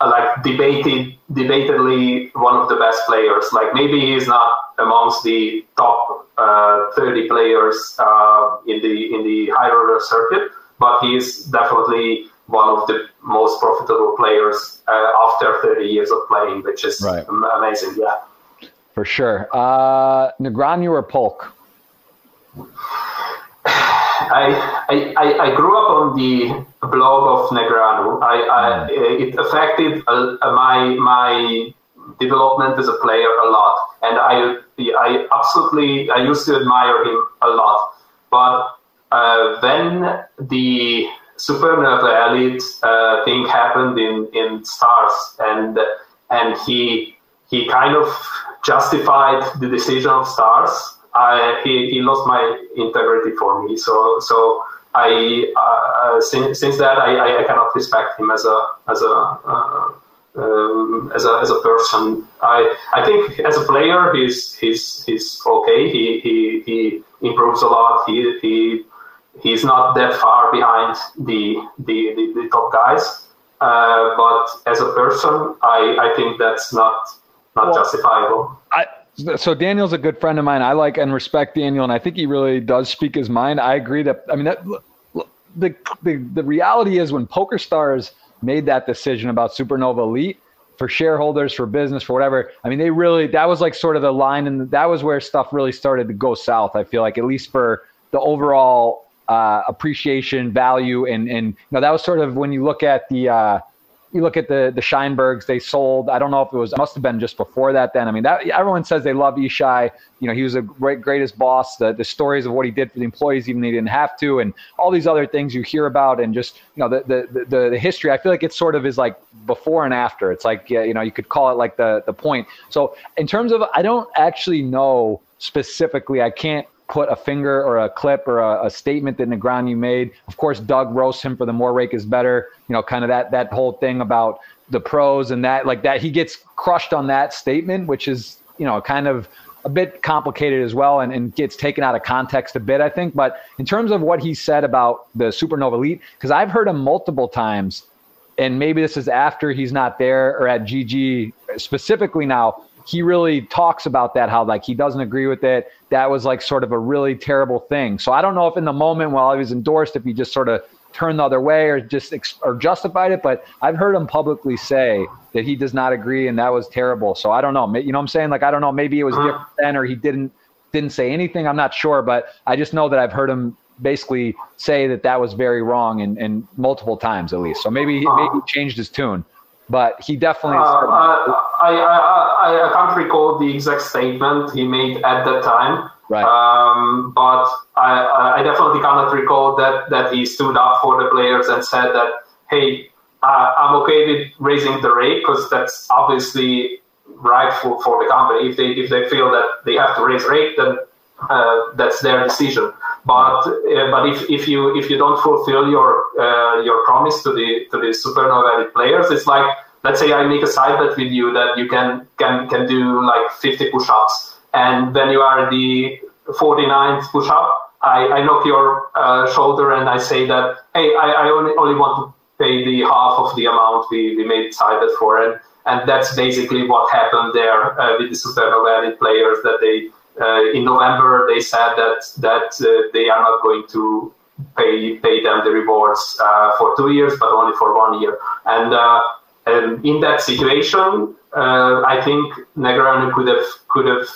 uh, like debated debatedly one of the best players like maybe he's not amongst the top uh, 30 players uh, in the in the high circuit but he's definitely one of the most profitable players uh, after 30 years of playing which is right. amazing yeah for sure. Uh, Negreanu or Polk? I, I, I grew up on the blog of Negreanu. I, I, hmm. it affected uh, my my development as a player a lot, and I I absolutely I used to admire him a lot. But uh, when the supernova elite uh, thing happened in in stars, and and he he kind of justified the decision of stars. I, he, he lost my integrity for me. So so I uh, since, since that I, I cannot respect him as a as a uh, um, as a as a person. I I think as a player he's he's he's okay. He he he improves a lot. He he he's not that far behind the the, the, the top guys. Uh, but as a person, I, I think that's not not well, justifiable. I, so Daniel's a good friend of mine. I like and respect Daniel, and I think he really does speak his mind. I agree that I mean that the the, the reality is when Poker Stars made that decision about Supernova Elite for shareholders, for business, for whatever. I mean, they really that was like sort of the line, and that was where stuff really started to go south. I feel like at least for the overall uh, appreciation, value, and and you know that was sort of when you look at the. Uh, you look at the the Scheinbergs, they sold. I don't know if it was it must have been just before that. Then I mean, that everyone says they love Isai. You know, he was a great greatest boss. The the stories of what he did for the employees, even they didn't have to, and all these other things you hear about, and just you know the the the, the history. I feel like it sort of is like before and after. It's like yeah, you know you could call it like the the point. So in terms of, I don't actually know specifically. I can't put a finger or a clip or a, a, statement that Negreanu made. Of course, Doug roasts him for the more rake is better. You know, kind of that that whole thing about the pros and that like that he gets crushed on that statement, which is you know kind of a bit complicated as well and, and gets taken out of context a bit, I think. But in terms of what he said about the Supernova Elite, because I've heard him multiple times, and maybe this is after he's not there or at GG specifically now he really talks about that how like he doesn't agree with it. That was like sort of a really terrible thing. So i don't know if in the moment while he was endorsed if he just sort of turned the other way or just ex- or justified it but i've heard him publicly say that he does not agree and that was terrible. So i don't know. You know what i'm saying? Like i don't know. Maybe it was uh-huh. different then or he didn't didn't say anything. I'm not sure but i just know that i've heard him basically say that that was very wrong and, and multiple times at least. So maybe he, maybe he uh-huh. changed his tune but he definitely. Uh, I, I, I, I can't recall the exact statement he made at that time. Right. Um, but I, I definitely cannot recall that, that he stood up for the players and said that, hey, uh, I'm okay with raising the rate because that's obviously right for, for the company. If they if they feel that they have to raise rate, then uh, that's their decision. But uh, but if, if you if you don't fulfill your uh, your promise to the to the supernova players, it's like let's say I make a side bet with you that you can can can do like 50 push-ups, and then you are the 49th push-up. I, I knock your uh, shoulder and I say that hey, I, I only only want to pay the half of the amount we, we made side bet for, and and that's basically what happened there uh, with the supernova players that they Uh, in November, they said that that uh, they are not going to pay pay them the rewards uh, for two years, but only for one year. And, and in that situation, uh, I think Negreanu could have could have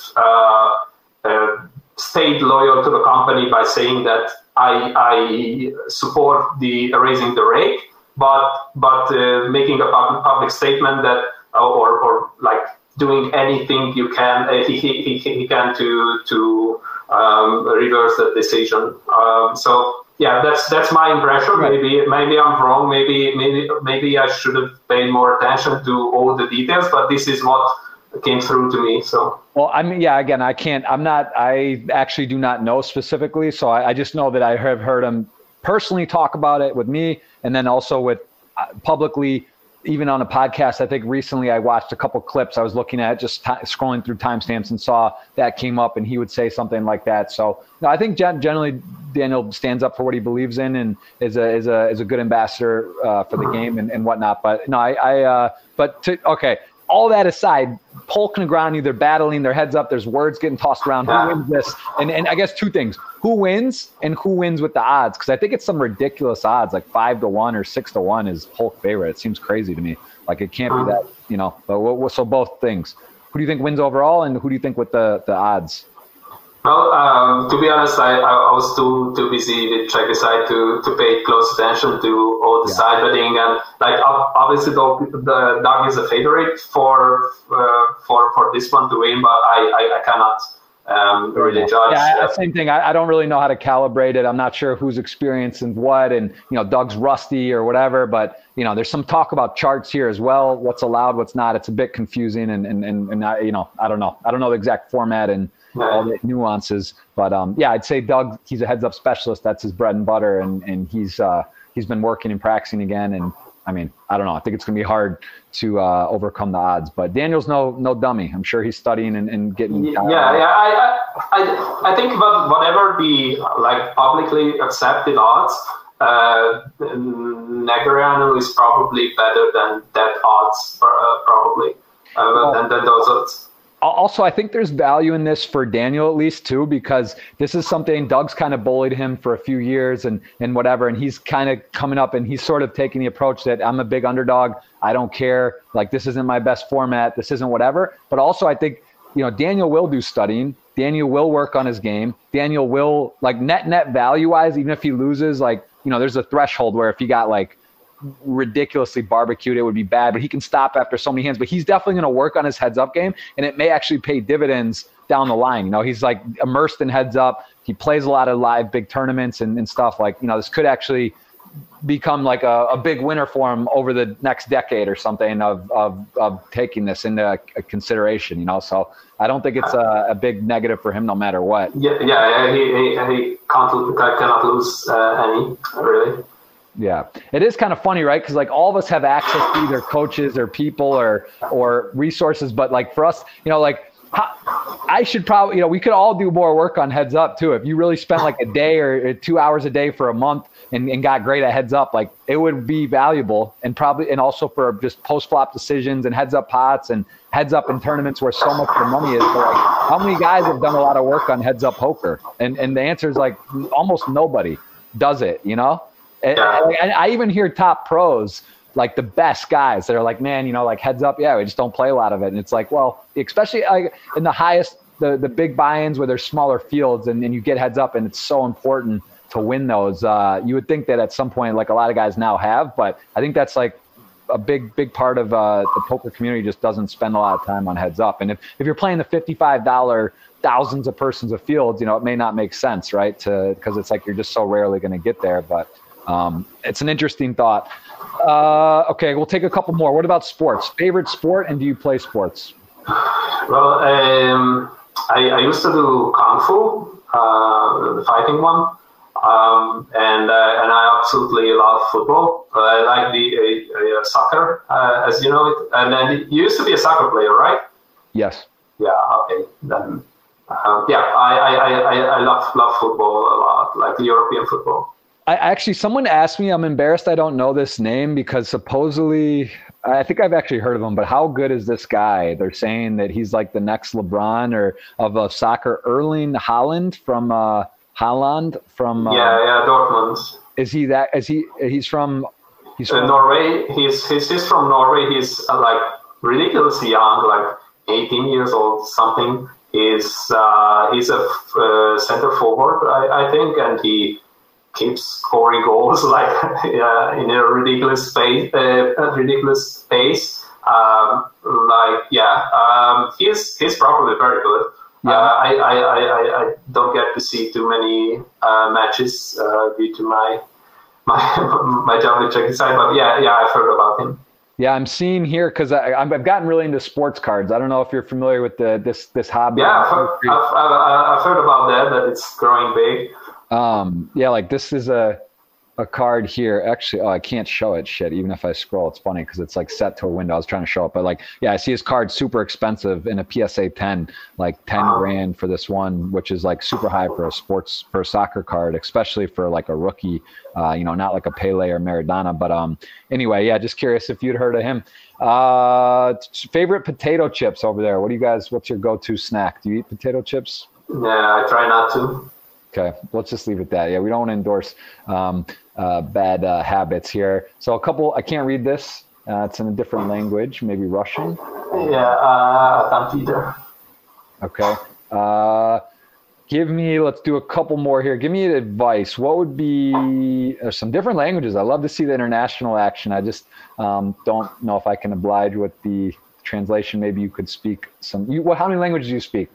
stayed loyal to the company by saying that I, I support the raising the rate, but but uh, making a public, public statement that or, or like doing anything you can uh, he, he, he, can to to um, reverse the decision. Um, so yeah, that's that's my impression. Right. Maybe maybe I'm wrong. Maybe maybe maybe I should have paid more attention to all the details. But this is what came through to me. So well, I mean, yeah. Again, I can't. I'm not. I actually do not know specifically. So I, I just know that I have heard him personally talk about it with me, and then also with uh, publicly even on a podcast, I think recently I watched a couple clips. I was looking at just t- scrolling through timestamps and saw that came up, and he would say something like that. So no, I think gen- generally Daniel stands up for what he believes in and is a is a is a good ambassador uh, for the game and, and whatnot. But no, I, I uh, but to, okay, all that aside, Polk and Negreanu, they're battling, their heads up, there's words getting tossed around. Who wins this? And, and I guess two things who wins and who wins with the odds? Because I think it's some ridiculous odds, like five to one or six to one is Polk favorite. It seems crazy to me. Like it can't be that, you know. But so both things. Who do you think wins overall, and who do you think with the the odds? Well, um, to be honest, I, I was too too busy with CheckDecide to, to pay close attention to all the yeah. side betting and like obviously the, the Doug is a favorite for uh, for for this one to win, but I, I, I cannot um, really judge. Yeah, same thing. I, I, don't really know how to calibrate it. I'm not sure who's experiencing what, and you know, Doug's rusty or whatever. But you know, there's some talk about charts here as well. What's allowed, what's not. It's a bit confusing, and and and, and I, you know, I don't know. I don't know the exact format and all the nuances. But um, yeah, I'd say Doug. He's a heads up specialist. That's his bread and butter, and and he's uh, he's been working and practicing again, and I mean, I don't know. I think it's going to be hard to uh, overcome the odds. But Daniel's no no dummy. I'm sure he's studying and, and getting. Yeah, yeah. I, I I think about whatever the like publicly accepted odds. Uh, Negreanu is probably better than that odds, uh, probably, uh, than, than those odds also i think there's value in this for daniel at least too because this is something doug's kind of bullied him for a few years and and whatever and he's kind of coming up and he's sort of taking the approach that i'm a big underdog i don't care like this isn't my best format this isn't whatever. But also i think you know daniel will do studying daniel will work on his game daniel will like net net value wise even if he loses like you know there's a threshold where if he got like ridiculously barbecued, it would be bad. But he can stop after so many hands. But he's definitely going to work on his heads up game, and it may actually pay dividends down the line. You know, he's like immersed in heads up. He plays a lot of live big tournaments and, and stuff. Like, you know, this could actually become like a, a big winner for him over the next decade or something of, of, of taking this into consideration, you know? So I don't think it's a, a big negative for him no matter what. Yeah, yeah, he, he, he can't, lose uh, any, really. Yeah, it is kind of funny, right? Because like all of us have access to either coaches or people or or resources, but like for us, you know, like I should probably, you know, we could all do more work on heads up too. If you really spent like a day or uh, two hours a day for a month and, and got great at heads up, like it would be valuable and probably, and also for just post flop decisions and heads up pots and heads up in tournaments where so much of the money is. But like, how many guys have done a lot of work on heads up poker? And and the answer is like almost nobody does it, you know? And, and I even hear top pros, like the best guys, that are like, man, you know, like heads up, yeah, we just don't play a lot of it. And it's like, well, especially like in the highest, the the big buy-ins where there's smaller fields and, and you get heads up, and it's so important to win those. Uh, you would think that at some point, like a lot of guys now have, but I think that's like a big big part of uh, the poker community just doesn't spend a lot of time on heads up. And if, if you're playing the fifty five dollar thousands of persons of fields, you know, it may not make sense, right? To because it's like you're just so rarely going to get there. But um, it's an interesting thought. Uh, okay, we'll take a couple more. What about sports? Favorite sport, and do you play sports? Well, um, I, I, used to do kung fu, uh, the fighting one, um, and uh, and I absolutely love football. I like the uh, uh, soccer, uh, as you know it. And then you used to be a soccer player, right? Yes. Yeah. Okay. Then, yeah, I, I, I, I love love football a lot, like European football. I actually, someone asked me. I'm embarrassed I don't know this name because supposedly, I think I've actually heard of him. But how good is this guy? They're saying that he's like the next LeBron or of a soccer. Erling Haaland from uh, Holland from. Uh, yeah, yeah, Dortmund. Is he that? Is he? He's from. He's from uh, Norway. He's, he's he's from Norway. He's uh, like ridiculously young, like 18 years old, something. He's uh, he's a uh, center forward, I, I think, and he keeps scoring goals like uh, in a ridiculous pace. Uh, ridiculous pace. Um, like yeah, um, he's he's probably very good. Yeah. Uh, I, I, I, I don't get to see too many uh, matches uh, due to my my my job with CheckDecide, but yeah, yeah, I've heard about him. Yeah, I'm seeing here because I've gotten really into sports cards. I don't know if you're familiar with the this this hobby. Yeah, I've, I've, I've, I've heard about that. That it's growing big. Um, yeah, like this is a a card here. Actually, oh, I can't show it. Shit, even if I scroll, it's funny because it's like set to a window. I was trying to show it, but like, yeah, I see his card super expensive in a PSA 10, like 10 grand for this one, which is like super high for a sports for a soccer card, especially for like a rookie. Uh, you know, not like a Pele or Maradona, but um, anyway, yeah, just curious if you'd heard of him. Uh, favorite potato chips over there. What do you guys? What's your go-to snack? Do you eat potato chips? Yeah, I try not to. Okay, let's just leave it that. Yeah, we don't want to endorse um, uh, bad uh, habits here. So a couple, I can't read this. Uh, it's in a different language, maybe Russian. Yeah, uh, Peter. Okay. Uh, give me let's do a couple more here give me advice what would be some different languages i love to see the international action i just um, don't know if i can oblige with the translation maybe you could speak some you, well, how many languages do you speak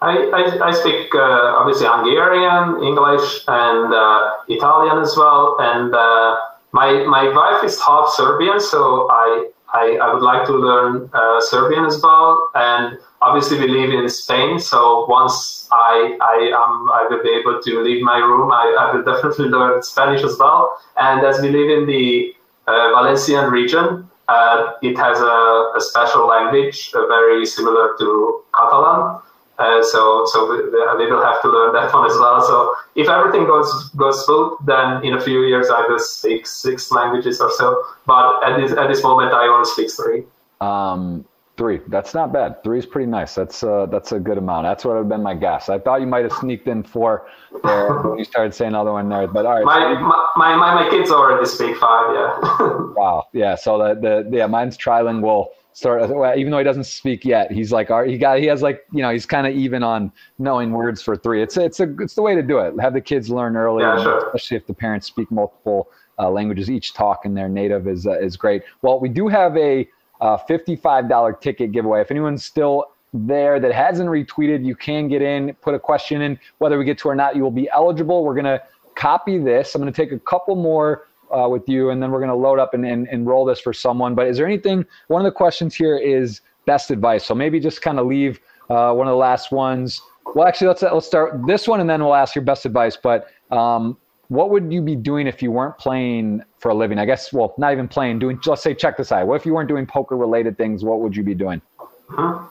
I, I, I speak uh, obviously Hungarian, English, and uh, Italian as well. And uh, my my wife is half Serbian, so I I, I would like to learn uh, Serbian as well. And obviously, we live in Spain, so once I I um I will be able to leave my room, I, I will definitely learn Spanish as well. And as we live in the uh, Valencian region, uh, it has a, a special language, very similar to Catalan. Uh, so so we, we, will have to learn that one as well. So if everything goes goes smooth, then in a few years I will speak six languages or so. But at this at this moment, I only speak three. Um, three. That's not bad. Three is pretty nice. That's uh, that's a good amount. That's what would have been my guess. I thought you might have sneaked in four there when you started saying another one there. But all right. My so my, my, my kids already speak five. Yeah. wow. Yeah. So the the yeah mine's trilingual start even though he doesn't speak yet he's like he got he has like you know he's kind of even on knowing words for three. It's it's a it's the way to do it. Have the kids learn early yeah, sure. especially if the parents speak multiple uh, languages. Each talk in their native is uh, is great. Well we do have a uh, $55 ticket giveaway. If anyone's still there that hasn't retweeted you can get in put a question in. Whether we get to or not you will be eligible. We're going to copy this. I'm going to take a couple more uh, with you, and then we're going to load up and, and, and roll this for someone. But is there anything? One of the questions here is best advice. So maybe just kind of leave uh, one of the last ones. Well, actually, let's let's start this one, and then we'll ask your best advice. But um, what would you be doing if you weren't playing for a living? I guess, well, not even playing, doing. Let's say, check this out. What if you weren't doing poker-related things? What would you be doing? Mm-hmm.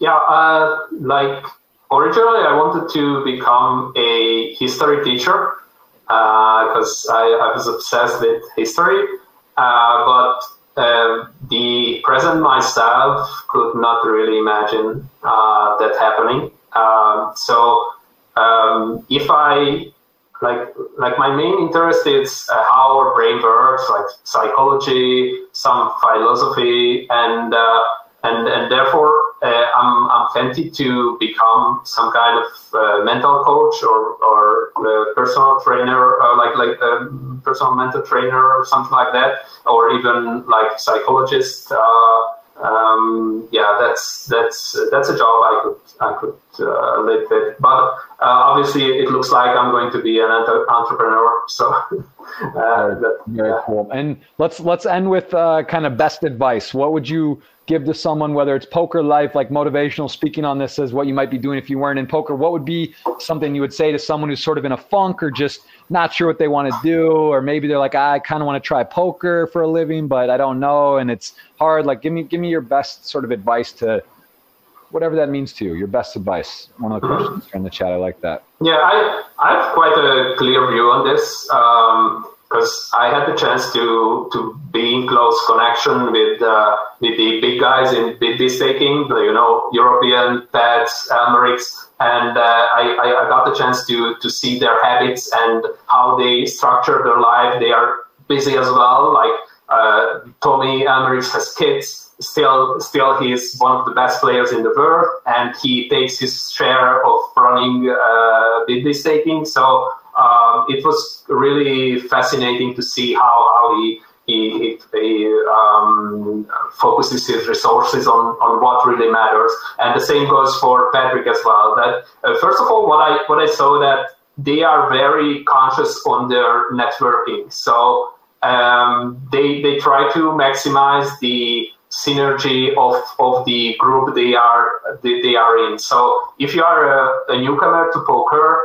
Yeah, uh, like originally, I wanted to become a history teacher because uh, I, I, was obsessed with history. Uh, but um, the present myself could not really imagine uh, that happening. Um, so um, if I like like my main interest is uh, how our brain works, like psychology, some philosophy, and uh, and and therefore I'm, I'm tempted to become some kind of uh, mental coach or, or uh, personal trainer, like like a personal mental trainer or something like that, or even like psychologist. Uh, um, yeah, that's that's that's a job I could I could uh, live with. But uh, obviously, it looks like I'm going to be an entrepreneur. So that, very yeah. cool. And let's let's end with kind of best advice. What would you give to someone, whether it's poker life, like motivational speaking on this as what you might be doing if you weren't in poker? What would be something you would say to someone who's sort of in a funk or just not sure what they want to do? Or maybe they're like, I kind of want to try poker for a living, but I don't know. And it's hard. Like, give me, give me your best sort of advice to whatever that means to you, your best advice. One of the questions in the chat. I like that. Yeah, I, I have quite a clear view on this. Um, because I had the chance to to be in close connection with uh, with the big guys in bid staking, you know, European Pets, Almerix, and uh, I, I got the chance to to see their habits and how they structure their life. They are busy as well. Like uh, Tommy Almerix has kids. Still, still, he's one of the best players in the world, and he takes his share of running uh, bid. So um, it was really fascinating to see how, how he, he, he um, focuses his resources on, on what really matters. And the same goes for Patrick as well. That uh, first of all, what I what I saw that they are very conscious on their networking. So um, they they try to maximize the synergy of, of the group they are they, they are in. So if you are a, a newcomer to poker,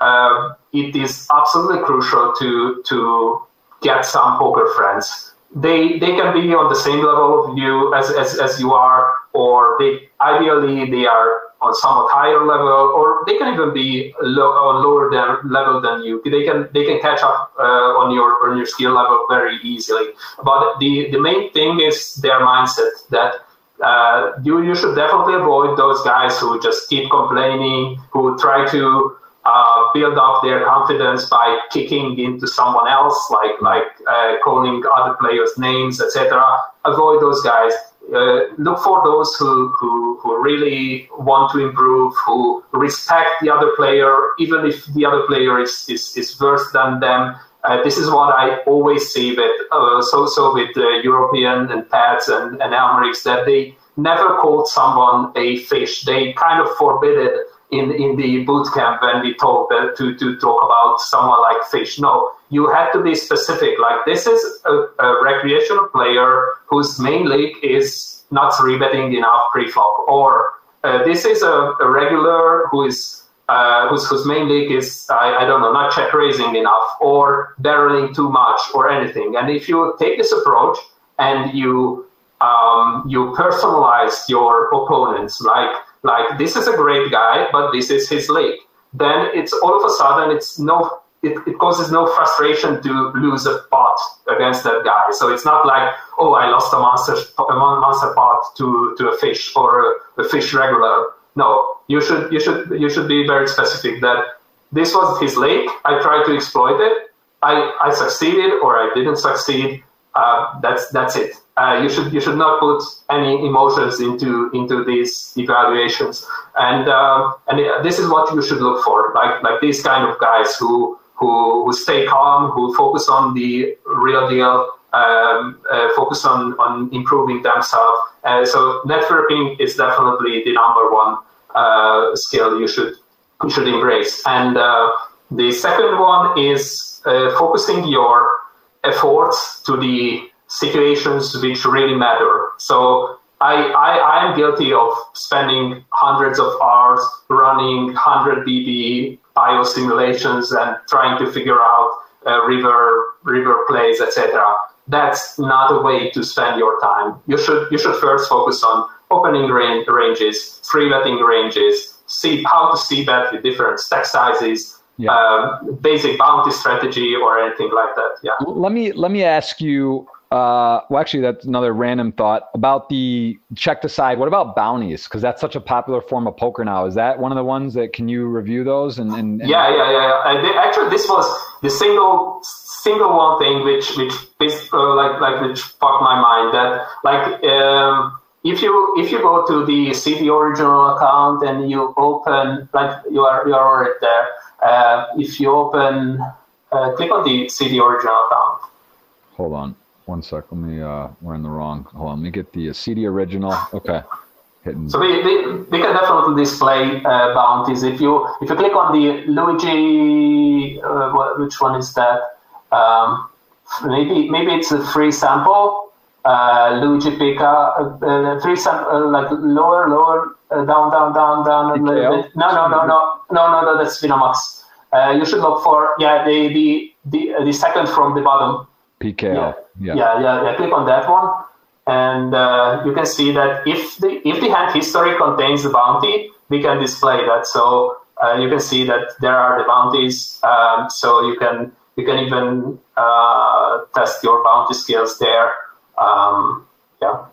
uh, it is absolutely crucial to to get some poker friends. They they can be on the same level of you as, as, as you are, or they ideally they are on somewhat higher level, or they can even be low, lower than, level than you. They can they can catch up uh, on your on your skill level very easily. But the the main thing is their mindset that uh, you you should definitely avoid those guys who just keep complaining, who try to uh, build up their confidence by kicking into someone else, like like uh, calling other players names, etc. Avoid those guys. uh, look for those who, who, who really want to improve, who respect the other player, even if the other player is, is, is worse than them. Uh, this is what I always see with uh, so so with European and pads and, and Almerics that they never called someone a fish. They kind of forbid it in, in the boot camp when we talk that, to, to talk about someone like fish. No, you had to be specific. Like this is a, a recreational player whose main league is not three betting enough pre-flop, or uh, this is a, a, regular who is uh, whose, whose main league is I, I don't know not check raising enough or barreling too much or anything. And if you take this approach and you um, you personalize your opponents like like this is a great guy, but this is his league. Then it's all of a sudden it's no it, it causes no frustration to lose a pot against that guy. So it's not like, oh, I lost a monster a monster pot to, to a fish or a, a fish regular. No, you should you should you should be very specific that this was his lake. I tried to exploit it. I, I succeeded or I didn't succeed. Uh, that's that's it. Uh, you should you should not put any emotions into into these evaluations. And um, and this is what you should look for, like like these kind of guys who who, who stay calm, who focus on the real deal, um, uh, focus on, on improving themselves. Uh, so networking is definitely the number one uh, skill you should you should embrace. And uh, the second one is uh, focusing your efforts to the situations which really matter. So I, I, am guilty of spending hundreds of hours running 100 BB Pio simulations and trying to figure out uh, river river plays, etc. That's not a way to spend your time. You should you should first focus on opening range, ranges, free betting ranges, see how to see bet with different stack sizes, yeah. um, basic bounty strategy or anything like that. Yeah. Let me let me ask you uh, well, actually, that's another random thought about the check decide. What about bounties? Because that's such a popular form of poker now. Is that one of the ones that can you review those? And, and, and yeah, yeah, yeah. actually, this was the single single one thing which which uh, like like which fucked my mind. That like um, if you if you go to the CD original account and you open like you are you are already there. Uh, if you open, uh, click on the CD original account. Hold on. One sec. Let me. Uh, we're in the wrong. Hold on. Let me get the uh, CD original. Okay. Hitting. So we, we, we can definitely display uh, bounties if you if you click on the Luigi. Uh, which one is that? Um, maybe maybe it's a free sample. Uh, Luigi Pica, uh, uh, free sample, like lower, lower, down, down, down, down a little bit. No, no, no, no, no, no, no. That's Winamax. you should look for yeah the the the, the second from the bottom. PKO. Yeah. Yeah. yeah, yeah, yeah. Click on that one, and uh, you can see that if the if the hand history contains the bounty, we can display that. So uh, you can see that there are the bounties. Um, so you can you can even uh, test your bounty skills there. Um, yeah.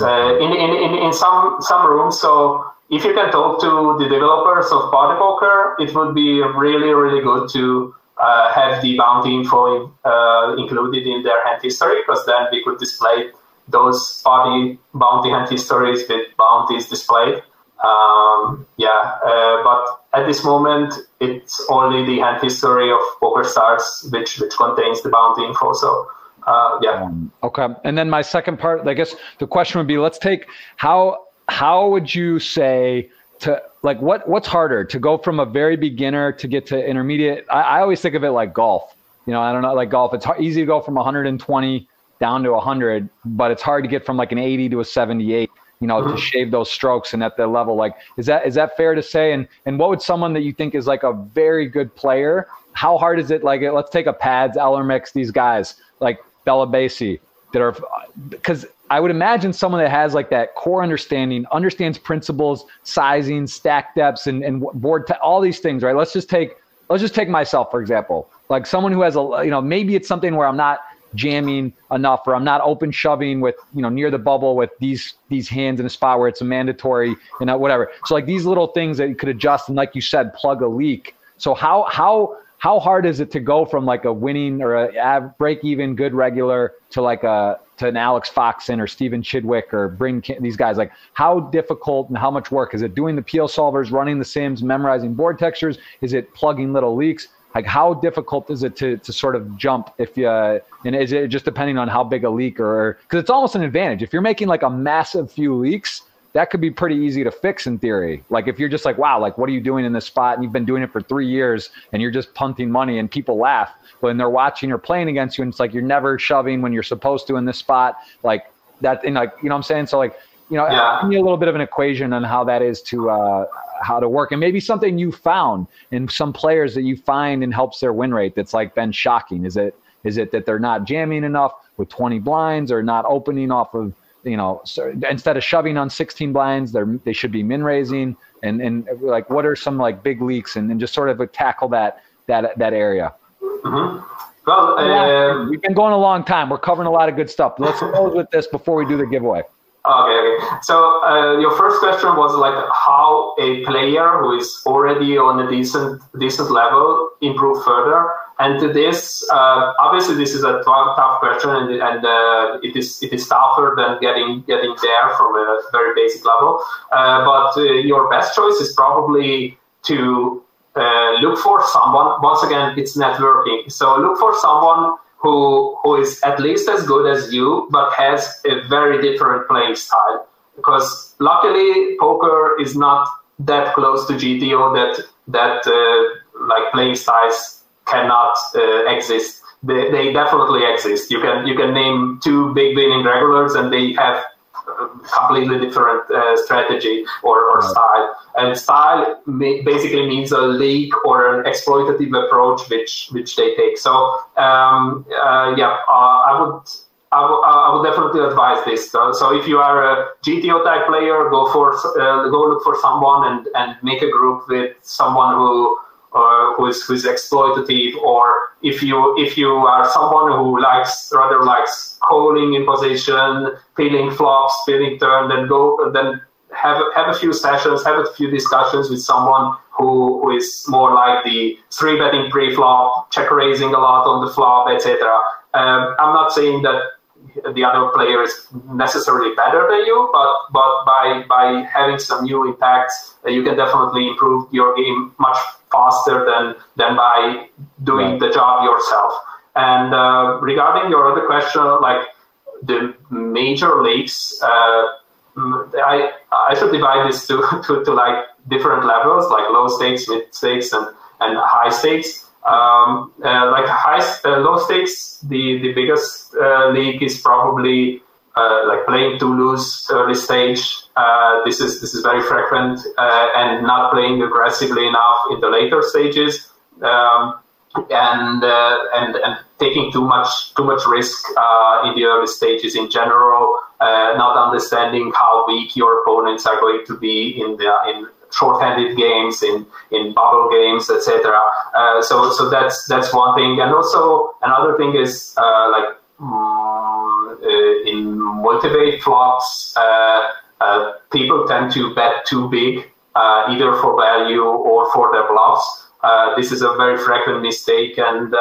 Uh, in, in, in, in some some rooms, so if you can talk to the developers of Party Poker, it would be really really good to uh, have the bounty info uh, included in their hand history because then we could display those party bounty hand histories with bounties displayed. Um, yeah, uh, but at this moment, it's only the hand history of PokerStars which which contains the bounty info. So. Uh, yeah. Um, okay. And then my second part, I guess the question would be: Let's take how how would you say to like what what's harder to go from a very beginner to get to intermediate? I, I always think of it like golf. You know i don't know like golf it's hard, easy to go from 120 down to 100 but it's hard to get from like an 80 to a 78 you know mm-hmm. to shave those strokes and at the level. Like is that is that fair to say? And and what would someone that you think is like a very good player how hard is it like let's take a pads Ellermix these guys like Bella Basie that are because I would imagine someone that has like that core understanding, understands principles, sizing, stack depths, and, and board, t- all these things, right? Let's just take, let's just take myself, for example, like someone who has a, you know, maybe it's something where I'm not jamming enough or I'm not open shoving with, you know, near the bubble with these, these hands in a spot where it's a mandatory, you know, whatever. So like these little things that you could adjust and like you said, plug a leak. So how, how, how hard is it to go from like a winning or a break even good regular to like a to an Alex Foxen or Stephen Chidwick or bring these guys? Like, how difficult and how much work is it doing the Pio solvers, running the sims, memorizing board textures? Is it plugging little leaks? Like, how difficult is it to to sort of jump if you? And is it just depending on how big a leak or because it's almost an advantage if you're making like a massive few leaks that could be pretty easy to fix in theory. Like if you're just like, wow, like what are you doing in this spot? And you've been doing it for three years and you're just punting money and people laugh when they're watching or playing against you. And it's like, you're never shoving when you're supposed to in this spot. Like that. And like, you know what I'm saying? So like, you know, yeah. give me a little bit of an equation on how that is to, uh, how to work and maybe something you found in some players that you find and helps their win rate. That's like been shocking. Is it, is it that they're not jamming enough with 20 blinds or not opening off of you know, so instead of shoving on 16 blinds, they're, they should be min raising and, and like, what are some like big leaks and, and just sort of tackle that, that, that area. Mm-hmm. Well, uh, we've been going a long time. We're covering a lot of good stuff. Let's close with this before we do the giveaway. Okay, okay. So uh, your first question was like how a player who is already on a decent decent level improve further. And to this, uh, obviously, this is a tough question, and, and uh, it is it is tougher than getting getting there from a very basic level. Uh, but uh, your best choice is probably to uh, look for someone. Once again, it's networking. So look for someone who who is at least as good as you, but has a very different playing style. Because luckily, poker is not that close to GTO that that uh, like playing styles cannot uh, exist. They, they definitely exist. You can you can name two big winning regulars, and they have completely different uh, strategy or, or style. And style basically means a leak or an exploitative approach which which they take. So um, uh, yeah, uh, I would. I, w- I would definitely advise this. Though. So if you are a GTO type player, go for uh, go look for someone and, and make a group with someone who uh, who is who is exploitative, or if you if you are someone who likes rather likes calling in position, feeling flops, feeling turn, then go then have have a few sessions, have a few discussions with someone who, who is more like the three betting pre-flop, check raising a lot on the flop, etc. Um, I'm not saying that the other player is necessarily better than you, but but by by having some new impacts, uh, you can definitely improve your game much faster than than by doing right. the job yourself. And uh, regarding your other question, like the major leagues, uh, I I should divide this to, to, to like different levels, like low stakes, mid stakes, and and high stakes. Um, uh, like high, uh, low stakes, the the biggest uh, league is probably uh, like playing to lose early stage. Uh, this is this is very frequent, uh, and not playing aggressively enough in the later stages, um, and and and taking too much too much risk in the early stages in general. not understanding how weak your opponents are going to be in the in short-handed games, in in bubble games, etc. Uh, so so that's that's one thing, and also another thing is uh, like um, in multi-way flops, uh, uh, people tend to bet too big, uh, either for value or for their bluffs. this is a very frequent mistake, and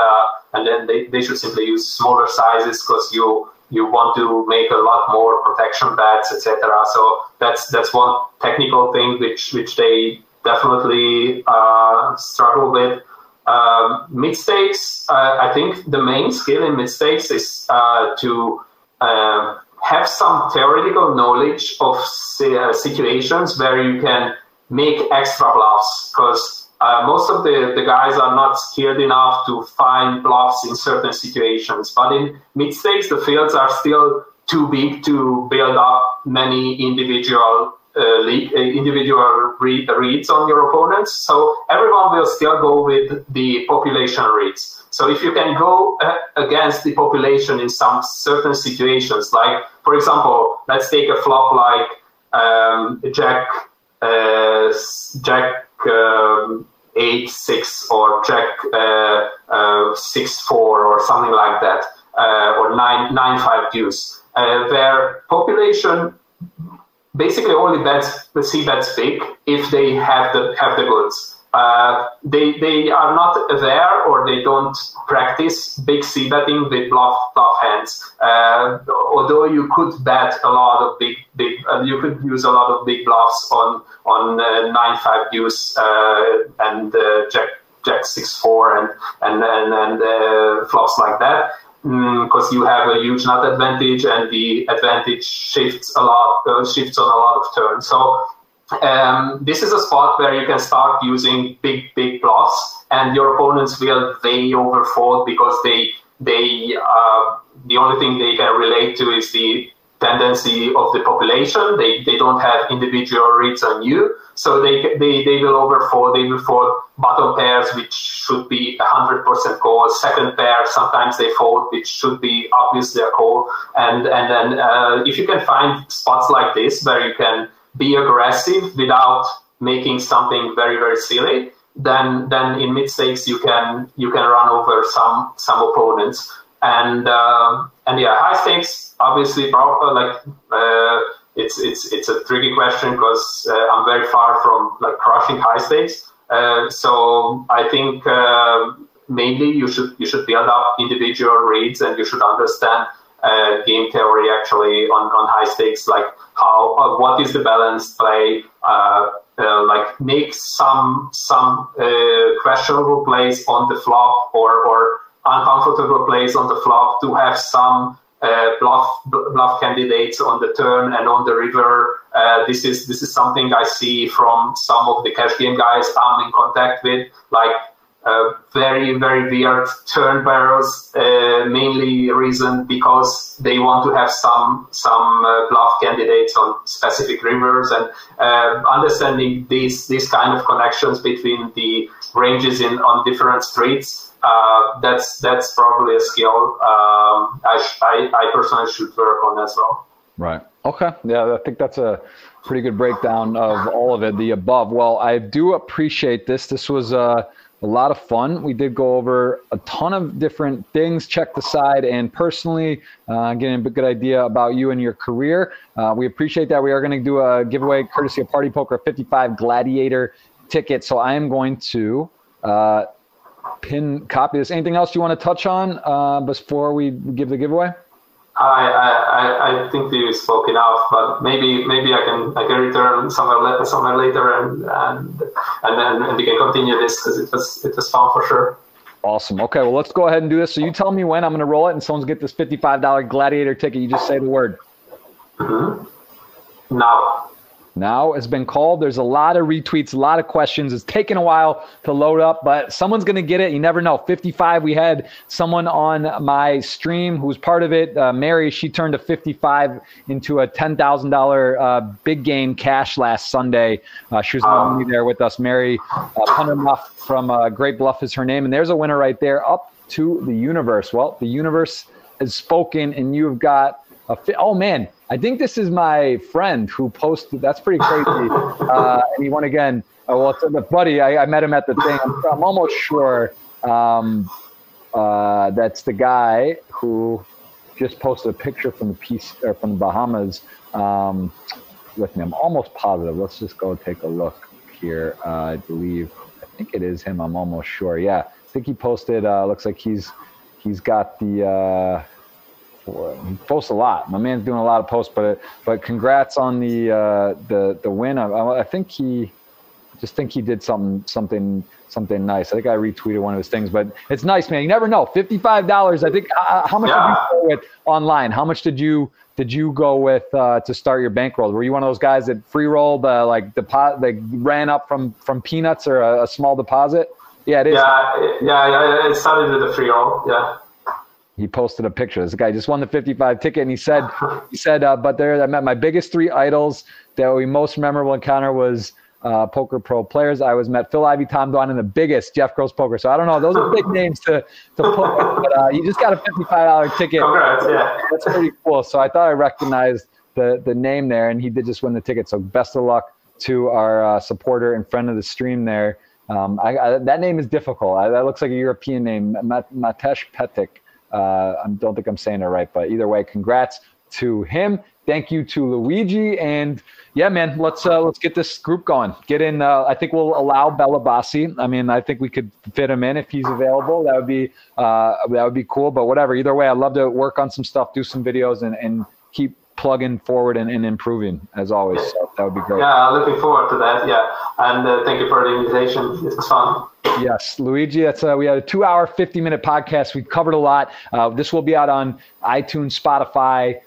and then they, they should simply use smaller sizes because you you want to make a lot more protection bets, etc. So that's that's one technical thing which which they definitely uh, struggle with. Um, mid stakes, uh, I think the main skill in mistakes is uh, to uh, have some theoretical knowledge of uh, situations where you can make extra bluffs because uh, most of the, the guys are not skilled enough to find bluffs in certain situations. But in mid stakes, the fields are still too big to build up many individual uh, lead, uh, individual read, reads on your opponents. So everyone will still go with the population reads. So if you can go uh, against the population in some certain situations, like for example, let's take a flop like um, Jack uh, Jack um, eight six or jack uh, uh, six four or something like that, uh, or nine nine five deuce, uh, where population basically only bets c bets big if they have the have the goods. Uh, they they are not aware or they don't practice big c betting with bluff bluff hands. Uh, although you could bet a lot of big big, uh, you could use a lot of big bluffs on on uh, nine five deuce uh, and jack jack six four and and and, and flops like that because mm, you have a huge nut advantage and the advantage shifts a lot uh, shifts on a lot of turns so um, this is a spot where you can start using big big bluffs and your opponents will way overfold because they they uh, the only thing they can relate to is the tendency of the population. They, they don't have individual reads on you, so they, they, they will overfold. They will fold bottom pairs, which should be 100% call. Second pair, sometimes they fold, which should be obviously a call. And and then uh, if you can find spots like this where you can be aggressive without making something very very silly, then then in mid stakes you can you can run over some some opponents. And uh, and yeah, high stakes obviously uh, like uh, it's it's it's a tricky question because uh, I'm very far from like crushing high stakes. Uh, so I think uh, mainly you should you should build up individual reads and you should understand Uh, game theory actually on, on high stakes like how uh, what is the balanced play uh, like make some some questionable plays on the flop or or uncomfortable plays on the flop to have some uh, bluff bluff candidates on the turn and on the river. Uh, this is this is something I see from some of the cash game guys I'm in contact with, like uh, very very weird turn barrels, uh, mainly reason because they want to have some some uh, bluff candidates on specific rivers and uh, understanding these these kind of connections between the ranges in on different streets uh, that's that's probably a skill um, I, I, I personally should work on as well. Right. Okay. Yeah, I think that's a pretty good breakdown of all of it. The above. Well, I do appreciate this. This was uh, a lot of fun. We did go over a ton of different things, check decide, and personally uh, getting a good idea about you and your career. Uh, we appreciate that. We are going to do a giveaway courtesy of Party Poker 55 Gladiator ticket. So I am going to uh, pin copy this. Anything else you want to touch on uh, before we give the giveaway? I, I, I think we spoke enough, but maybe maybe I can I can return somewhere later, somewhere later and and and then and we can continue this because it was it was fun for sure. Awesome. Okay, well let's go ahead and do this. So you tell me when I'm going to roll it, and someone's get this fifty-five dollar Gladiator ticket. You just say the word. Mm-hmm. Now now has been called. There's a lot of retweets, a lot of questions. It's taken a while to load up, but someone's going to get it. You never know. 55. We had someone on my stream who was part of it. Uh, Mary, she turned a 55 into a $10,000 uh, big game cash last Sunday. Uh, she was not only there with us. Mary uh, Pundermuff from uh, Great Bluff is her name. And there's a winner right there up to the universe. Well, the universe has spoken, and you've got a. Fi- oh, man. I think this is my friend who posted. That's pretty crazy. Uh, and he won again. Uh, well, it's a buddy. I, I, met him at the thing. I'm, I'm almost sure um, uh, that's the guy who just posted a picture from the piece or from the Bahamas um, with me. I'm almost positive. Let's just go take a look here. Uh, I believe. I think it is him. I'm almost sure. Yeah, I think he posted. Uh, looks like he's he's got the uh, posts a lot. My man's doing a lot of posts, but but congrats on the uh, the the win. I, I think he just think he did something something something nice. I think I retweeted one of his things, but it's nice, man. You never know. Fifty five dollars. I think. Uh, how much yeah. did you go with online? How much did you did you go with uh, to start your bankroll? Were you one of those guys that free rolled uh, like deposit, like ran up from from peanuts or a, a small deposit? Yeah, it is. Yeah, yeah. I started with a free roll. Yeah he posted a picture. This guy just won the 55 ticket, and he said, he said, uh, but there I met my biggest three idols. That we most memorable encounter was uh, poker pro players. I was met Phil Ivey, Tom Dwan, and the biggest Jeff Gross Poker. So I don't know; those are big names to to put. But uh, you just got a 55 dollar ticket. Congrats, yeah. That's pretty cool. So I thought I recognized the the name there, and he did just win the ticket. So best of luck to our uh, supporter and friend of the stream there. Um, I, I, that name is difficult. I, that looks like a European name, Matesh Petik. Uh, I don't think I'm saying it right, but either way, congrats to him. Thank you to Luigi, and yeah, man, let's uh, let's get this group going. Get in. Uh, I think we'll allow Bella Bassi. I mean, I think we could fit him in if he's available. That would be uh, that would be cool. But whatever. Either way, I'd love to work on some stuff, do some videos, and and keep plugging forward and, and improving as always. So that would be great. Yeah, looking forward to that. Yeah, and uh, thank you for the invitation. It was fun. Yes, Luigi. That's uh, we had a two-hour, fifty-minute podcast. We covered a lot. Uh, this will be out on iTunes, Spotify,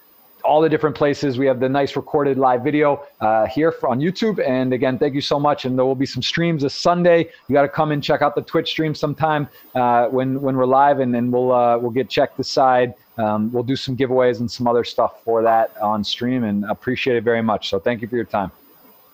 all the different places. We have the nice recorded live video uh, here on YouTube. And again, thank you so much. And there will be some streams this Sunday. You got to come and check out the Twitch stream sometime uh, when when we're live, and then we'll uh, we'll get check decide. Um, we'll do some giveaways and some other stuff for that on stream, and appreciate it very much. So thank you for your time.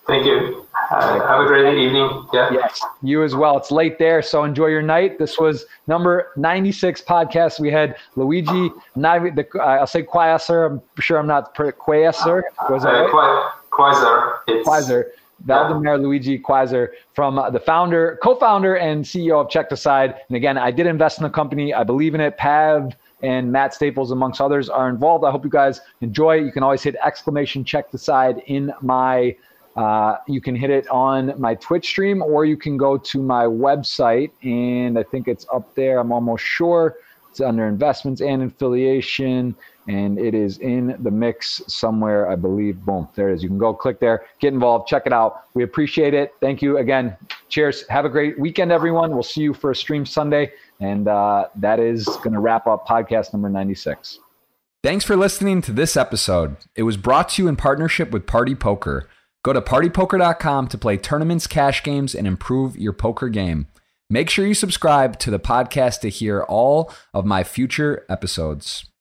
Thank you. Uh, have a great evening. Yeah. Yes, you as well. It's late there, so enjoy your night. This was number 96 podcast. We had Luigi, not the, uh, I'll say Quasar. I'm sure I'm not Quasar. Was that uh, right? Quasar. Quasar. Valdemar yeah. Luigi Quasar from uh, the founder, co-founder, and CEO of Check Decide. And again, I did invest in the company. I believe in it. Pav and Matt Staples, amongst others, are involved. I hope you guys enjoy. You can always hit exclamation check decide in my uh, you can hit it on my Twitch stream or you can go to my website and I think it's up there. I'm almost sure it's under investments and affiliation and it is in the mix somewhere, I believe. Boom, there it is. You can go click there, get involved, check it out. We appreciate it. Thank you again. Cheers. Have a great weekend, everyone. We'll see you for a stream Sunday. And uh, that is going to wrap up podcast number 96. Thanks for listening to this episode. It was brought to you in partnership with Party Poker. Go to partypoker.com to play tournaments, cash games, and improve your poker game. Make sure you subscribe to the podcast to hear all of my future episodes.